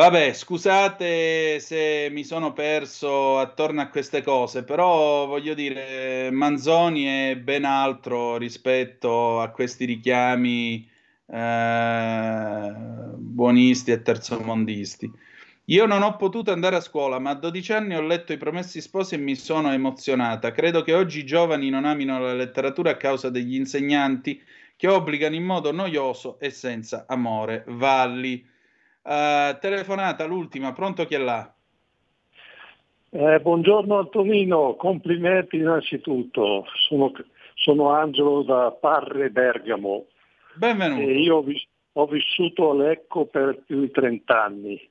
Vabbè, scusate se mi sono perso attorno a queste cose, però voglio dire, Manzoni è ben altro rispetto a questi richiami eh, buonisti e terzomondisti. Io non ho potuto andare a scuola, ma a 12 anni ho letto I Promessi Sposi e mi sono emozionata. Credo che oggi i giovani non amino la letteratura a causa degli insegnanti che obbligano in modo noioso e senza amore. Valli. Uh, telefonata l'ultima, pronto chi è là? Eh, buongiorno Antonino, complimenti innanzitutto. Sono, sono Angelo da Parre Bergamo. Benvenuto. E io ho, vis- ho vissuto a Lecco per più di 30 anni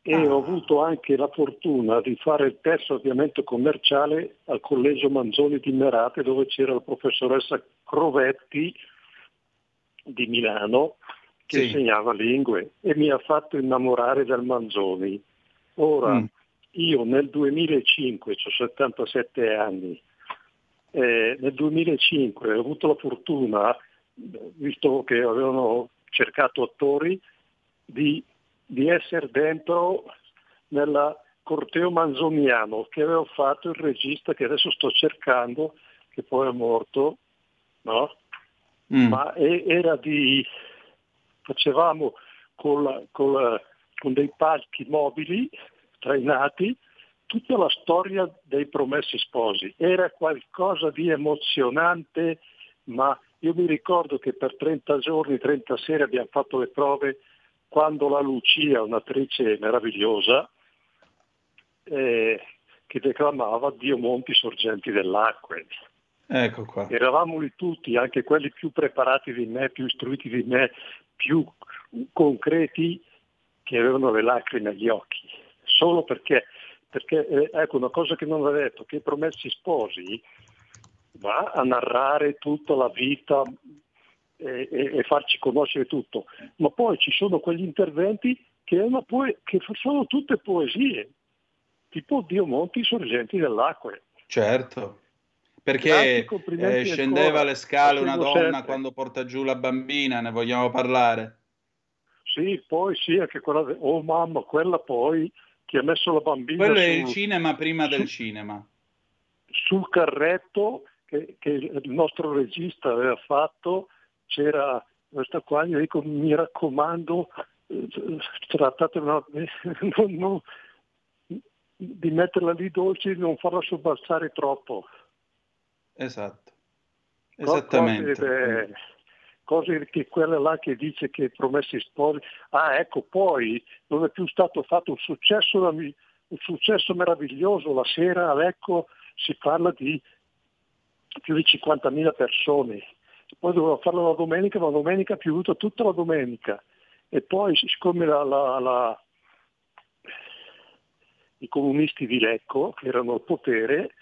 e Ah. ho avuto anche la fortuna di fare il di avviamento commerciale al Collegio Manzoni di Merate dove c'era la professoressa Crovetti di Milano che Sì. insegnava lingue e mi ha fatto innamorare del Manzoni. Ora, Mm. io nel 2005, ho 77 anni, eh, nel 2005 ho avuto la fortuna, visto che avevano cercato attori, di, di essere dentro nella corteo manzoniano che aveva fatto il regista che adesso sto cercando, che poi è morto, no? Mm. ma e- era di facevamo con la- con dei palchi mobili trainati tutta la storia dei promessi sposi. Era qualcosa di emozionante, ma io mi ricordo che per 30 giorni, 30 sere abbiamo fatto le prove quando la Lucia, un'attrice meravigliosa, eh, che declamava Dio monti sorgenti dell'acqua. Ecco qua. Eravamo lì tutti, anche quelli più preparati di me, più istruiti di me, più concreti, che avevano le lacrime agli occhi. Solo perché, perché eh, ecco una cosa che non ho detto, che i promessi sposi va a narrare tutta la vita e, e- e farci conoscere tutto, ma poi ci sono quegli interventi che, poe- che sono tutte poesie, tipo Dio monti sorgenti dell'acqua. Certo. Perché eh, scendeva le scale una donna sempre. quando porta giù la bambina, ne vogliamo parlare? Sì, poi sì, anche quella, oh mamma, quella poi che ha messo la bambina Quello è il sul- cinema prima del cinema. sul carretto che, che il nostro regista aveva fatto, c'era questa qua, gli dico mi raccomando, eh, trattate una- non- non- di metterla lì dolce e non farla sobbalzare troppo. Esatto. Esattamente. Cose, eh, cose che quella là che dice che promessi sposi. Ah, ecco, poi non è più stato fatto un successo, un successo meraviglioso. La sera a Lecco si parla di più di 50.000 persone. Poi doveva farlo la domenica, ma la domenica ha piovuto tutta la domenica. E poi siccome la- la- la- i comunisti di Lecco, che erano al potere,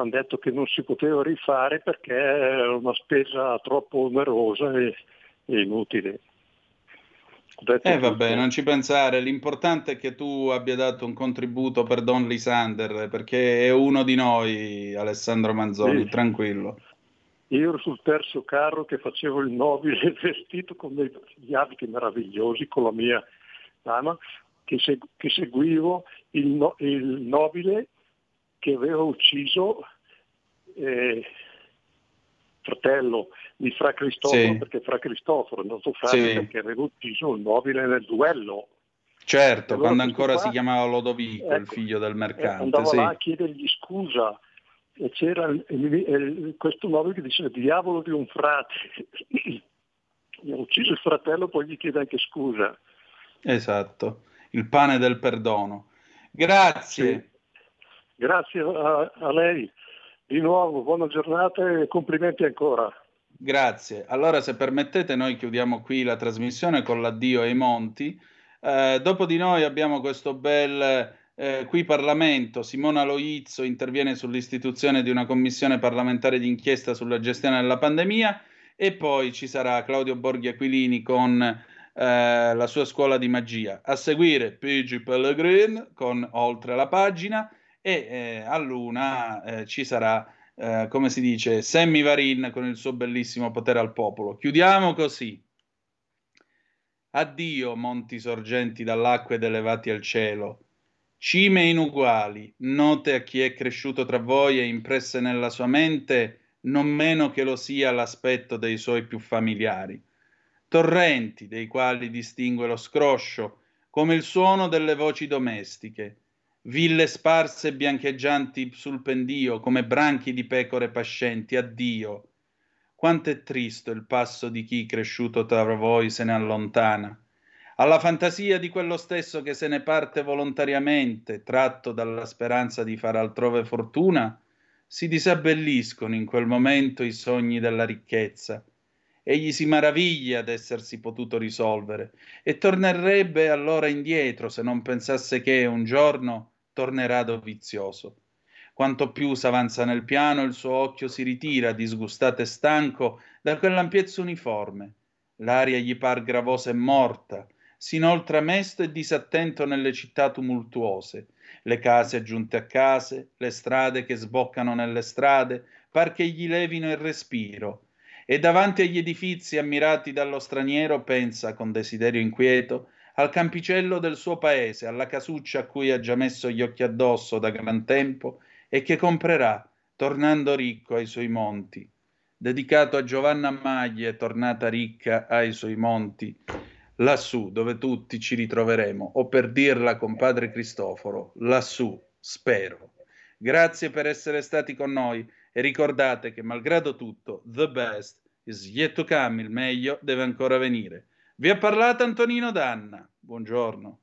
hanno detto che non si poteva rifare perché era una spesa troppo onerosa e, e inutile. Eh vabbè, non ci pensare, l'importante è che tu abbia dato un contributo per Don Lisander, perché è uno di noi, Alessandro Manzoni, Sì. tranquillo. Io ero sul terzo carro che facevo il nobile vestito con dei- gli abiti meravigliosi con la mia dama, che, seg- che seguivo il, no- il nobile che aveva ucciso eh, fratello di Fra Cristoforo, Sì. perché Fra Cristoforo è andato frate Sì. perché aveva ucciso il nobile nel duello. Certo, allora quando ancora qua- si chiamava Lodovico, il ecco, figlio del eh, mercante, andava sì. là a chiedergli scusa e c'era il- il- il- questo nobile che diceva diavolo di un frate. Gli ha ucciso il fratello, poi gli chiede anche scusa. Esatto, il pane del perdono. Grazie. Grazie a, a lei. Di nuovo, buona giornata e complimenti ancora. Grazie. Allora, se permettete, noi chiudiamo qui la trasmissione con l'addio ai Monti. Eh, dopo di noi abbiamo questo bel eh, qui Parlamento. Simona Loizzo interviene sull'istituzione di una commissione parlamentare d'inchiesta sulla gestione della pandemia e poi ci sarà Claudio Borghi Aquilini con eh, la sua scuola di magia. A seguire Pigi Pellegrin con Oltre la pagina e eh, a luna eh, ci sarà eh, come si dice, Sammy Varin con il suo bellissimo potere al popolo. Chiudiamo così. Addio monti sorgenti dall'acqua ed elevati al cielo. Cime inuguali, note a chi è cresciuto tra voi e impresse nella sua mente non meno che lo sia l'aspetto dei suoi più familiari. Torrenti dei quali distingue lo scroscio, come il suono delle voci domestiche ville sparse e biancheggianti sul pendio come branchi di pecore pascenti, addio. Quanto è tristo il passo di chi cresciuto tra voi se ne allontana. Alla fantasia di quello stesso che se ne parte volontariamente, tratto dalla speranza di far altrove fortuna, si disabbelliscono in quel momento i sogni della ricchezza. Egli si maraviglia d'essersi potuto risolvere e tornerebbe allora indietro se non pensasse che un giorno tornerà dovizioso. Quanto più s'avanza nel piano, il suo occhio si ritira, disgustato e stanco, da quell'ampiezza uniforme. L'aria gli par gravosa e morta, si inoltra mesto e disattento nelle città tumultuose, le case aggiunte a case, le strade che sboccano nelle strade, par che gli levino il respiro, e davanti agli edifizi ammirati dallo straniero pensa con desiderio inquieto al campicello del suo paese, alla casuccia a cui ha già messo gli occhi addosso da gran tempo e che comprerà, tornando ricco ai suoi monti. Dedicato a Giovanna Maglie, tornata ricca ai suoi monti, lassù dove tutti ci ritroveremo, o per dirla con padre Cristoforo, lassù, spero. Grazie per essere stati con noi e ricordate che malgrado tutto, the best is yet to come, il meglio deve ancora venire. Vi ha parlato Antonino Danna. Buongiorno.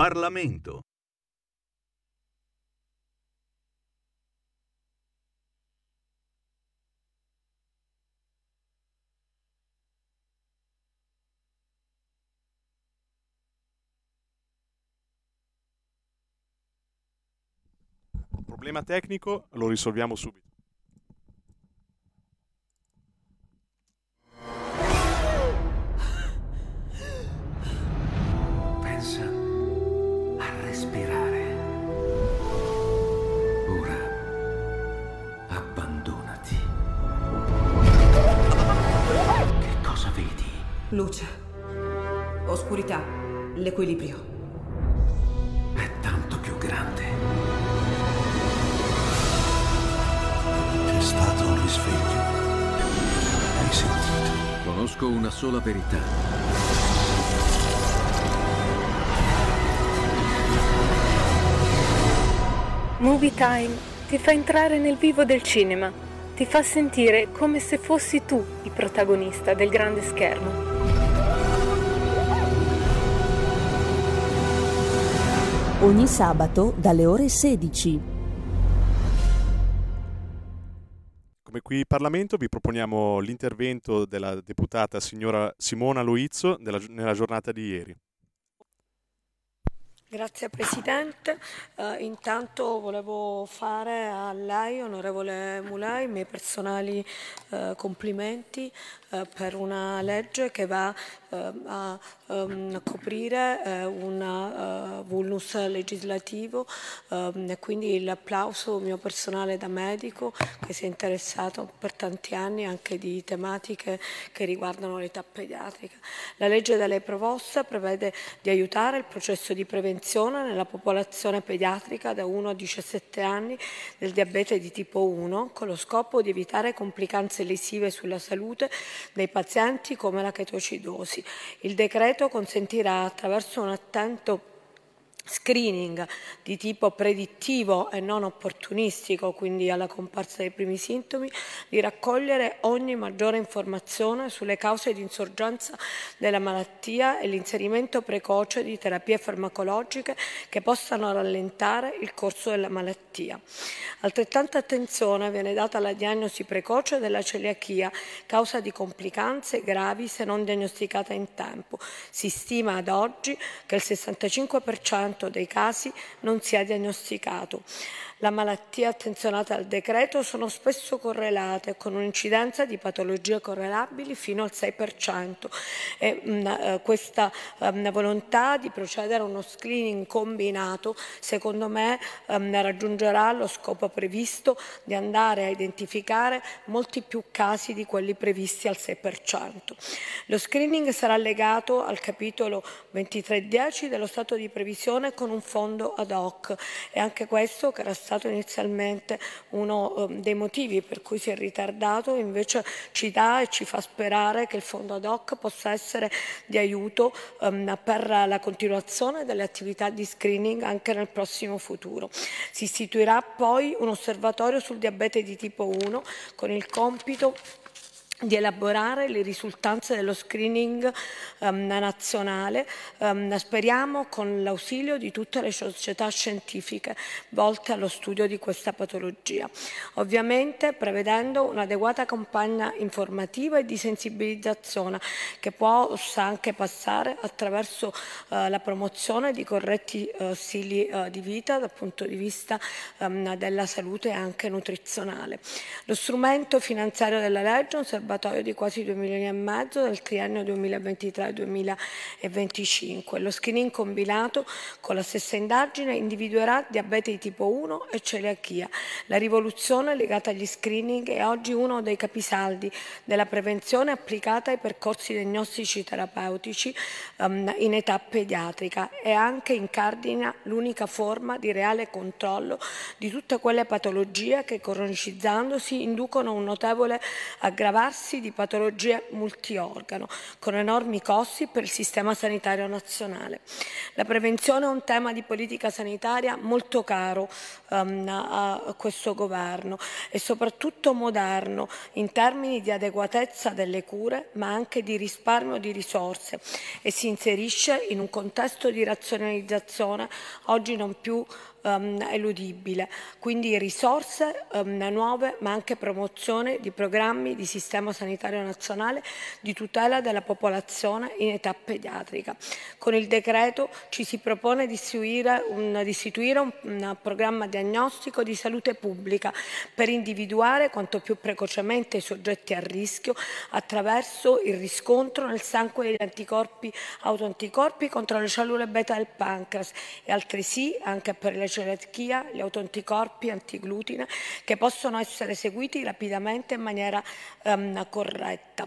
Parlamento. Problema tecnico, lo risolviamo subito. Time ti fa entrare nel vivo del cinema, ti fa sentire come se fossi tu il protagonista del grande schermo. Ogni sabato dalle ore 16. Come qui in Parlamento vi proponiamo l'intervento della deputata signora Simona Loizzo della- nella giornata di ieri. Grazie Presidente, Eh, intanto volevo fare a lei, onorevole Mulai, i miei personali eh, complimenti eh, per una legge che va eh, a ehm, coprire eh, un vulnus legislativo ehm, e quindi l'applauso mio personale da medico che si è interessato per tanti anni anche di tematiche che riguardano l'età pediatrica. La legge da lei proposta prevede di aiutare il processo di prevenzione nella popolazione pediatrica da 1 a 17 anni del diabete di tipo 1 con lo scopo di evitare complicanze lesive sulla salute dei pazienti come la chetoacidosi. Il decreto consentirà attraverso un attento screening di tipo predittivo e non opportunistico, quindi alla comparsa dei primi sintomi, di raccogliere ogni maggiore informazione sulle cause di insorgenza della malattia e l'inserimento precoce di terapie farmacologiche che possano rallentare il corso della malattia. Altrettanta attenzione viene data alla diagnosi precoce della celiachia, causa di complicanze gravi se non diagnosticata in tempo. Si stima ad oggi che il 65% dei casi non sia diagnosticato. La malattia attenzionate al decreto sono spesso correlate con un'incidenza di patologie correlabili fino al 6% e mh, eh, questa ehm, volontà di procedere a uno screening combinato secondo me ehm, raggiungerà lo scopo previsto di andare a identificare molti più casi di quelli previsti al 6%. Lo screening sarà legato al capitolo 2310 dello stato di previsione con un fondo ad hoc e anche questo che era stato inizialmente uno eh, dei motivi per cui si è ritardato invece ci dà e ci fa sperare che il fondo ad hoc possa essere di aiuto ehm, per la continuazione delle attività di screening anche nel prossimo futuro. Si istituirà poi un osservatorio sul diabete di tipo 1 con il compito di elaborare le risultanze dello screening ehm, nazionale, ehm, speriamo con l'ausilio di tutte le società scientifiche volte allo studio di questa patologia. Ovviamente prevedendo un'adeguata campagna informativa e di sensibilizzazione che possa anche passare attraverso eh, la promozione di corretti eh, stili eh, di vita dal punto di vista ehm, della salute e anche nutrizionale. Lo strumento finanziario della legge un serbatoio di quasi 2 milioni e mezzo nel triennio 2023-2025. Lo screening combinato con la stessa indagine individuerà diabete di tipo 1 e celiachia. La rivoluzione legata agli screening è oggi uno dei capisaldi della prevenzione applicata ai percorsi diagnostici terapeutici ehm, in età pediatrica e anche incardina l'unica forma di reale controllo di tutte quelle patologie che cronicizzandosi inducono un notevole aggravarsi trattarsi di patologie multiorgano, con enormi costi per il sistema sanitario nazionale. La prevenzione è un tema di politica sanitaria molto caro um, a questo governo e soprattutto moderno in termini di adeguatezza delle cure, ma anche di risparmio di risorse e si inserisce in un contesto di razionalizzazione oggi non più um, eludibile. Quindi risorse um, nuove, ma anche promozione di programmi di sistema sanitario nazionale di tutela della popolazione in età pediatrica. Con il decreto ci si propone di istituire un, di istituire un, un programma diagnostico di salute pubblica per individuare quanto più precocemente i soggetti a rischio attraverso il riscontro nel sangue degli anticorpi autoanticorpi contro le cellule beta del pancreas e altresì anche per le celiachia, gli autoanticorpi antiglutine che possono essere seguiti rapidamente in maniera um, corretta.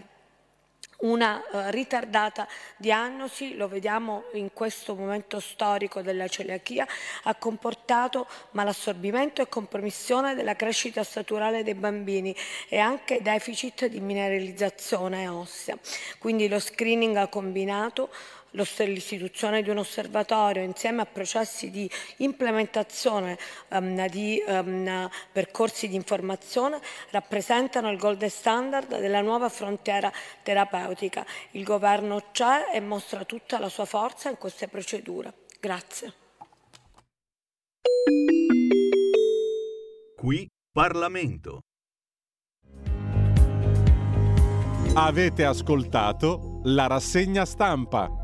Una uh, ritardata diagnosi, lo vediamo in questo momento storico della celiachia, ha comportato malassorbimento e compromissione della crescita staturale dei bambini e anche deficit di mineralizzazione ossea. Quindi lo screening combinato l'istituzione di un osservatorio insieme a processi di implementazione um, di um, percorsi di informazione rappresentano il gold standard della nuova frontiera terapeutica. Il governo c'è e mostra tutta la sua forza in queste procedure. Grazie. Qui Parlamento. Avete ascoltato la rassegna stampa.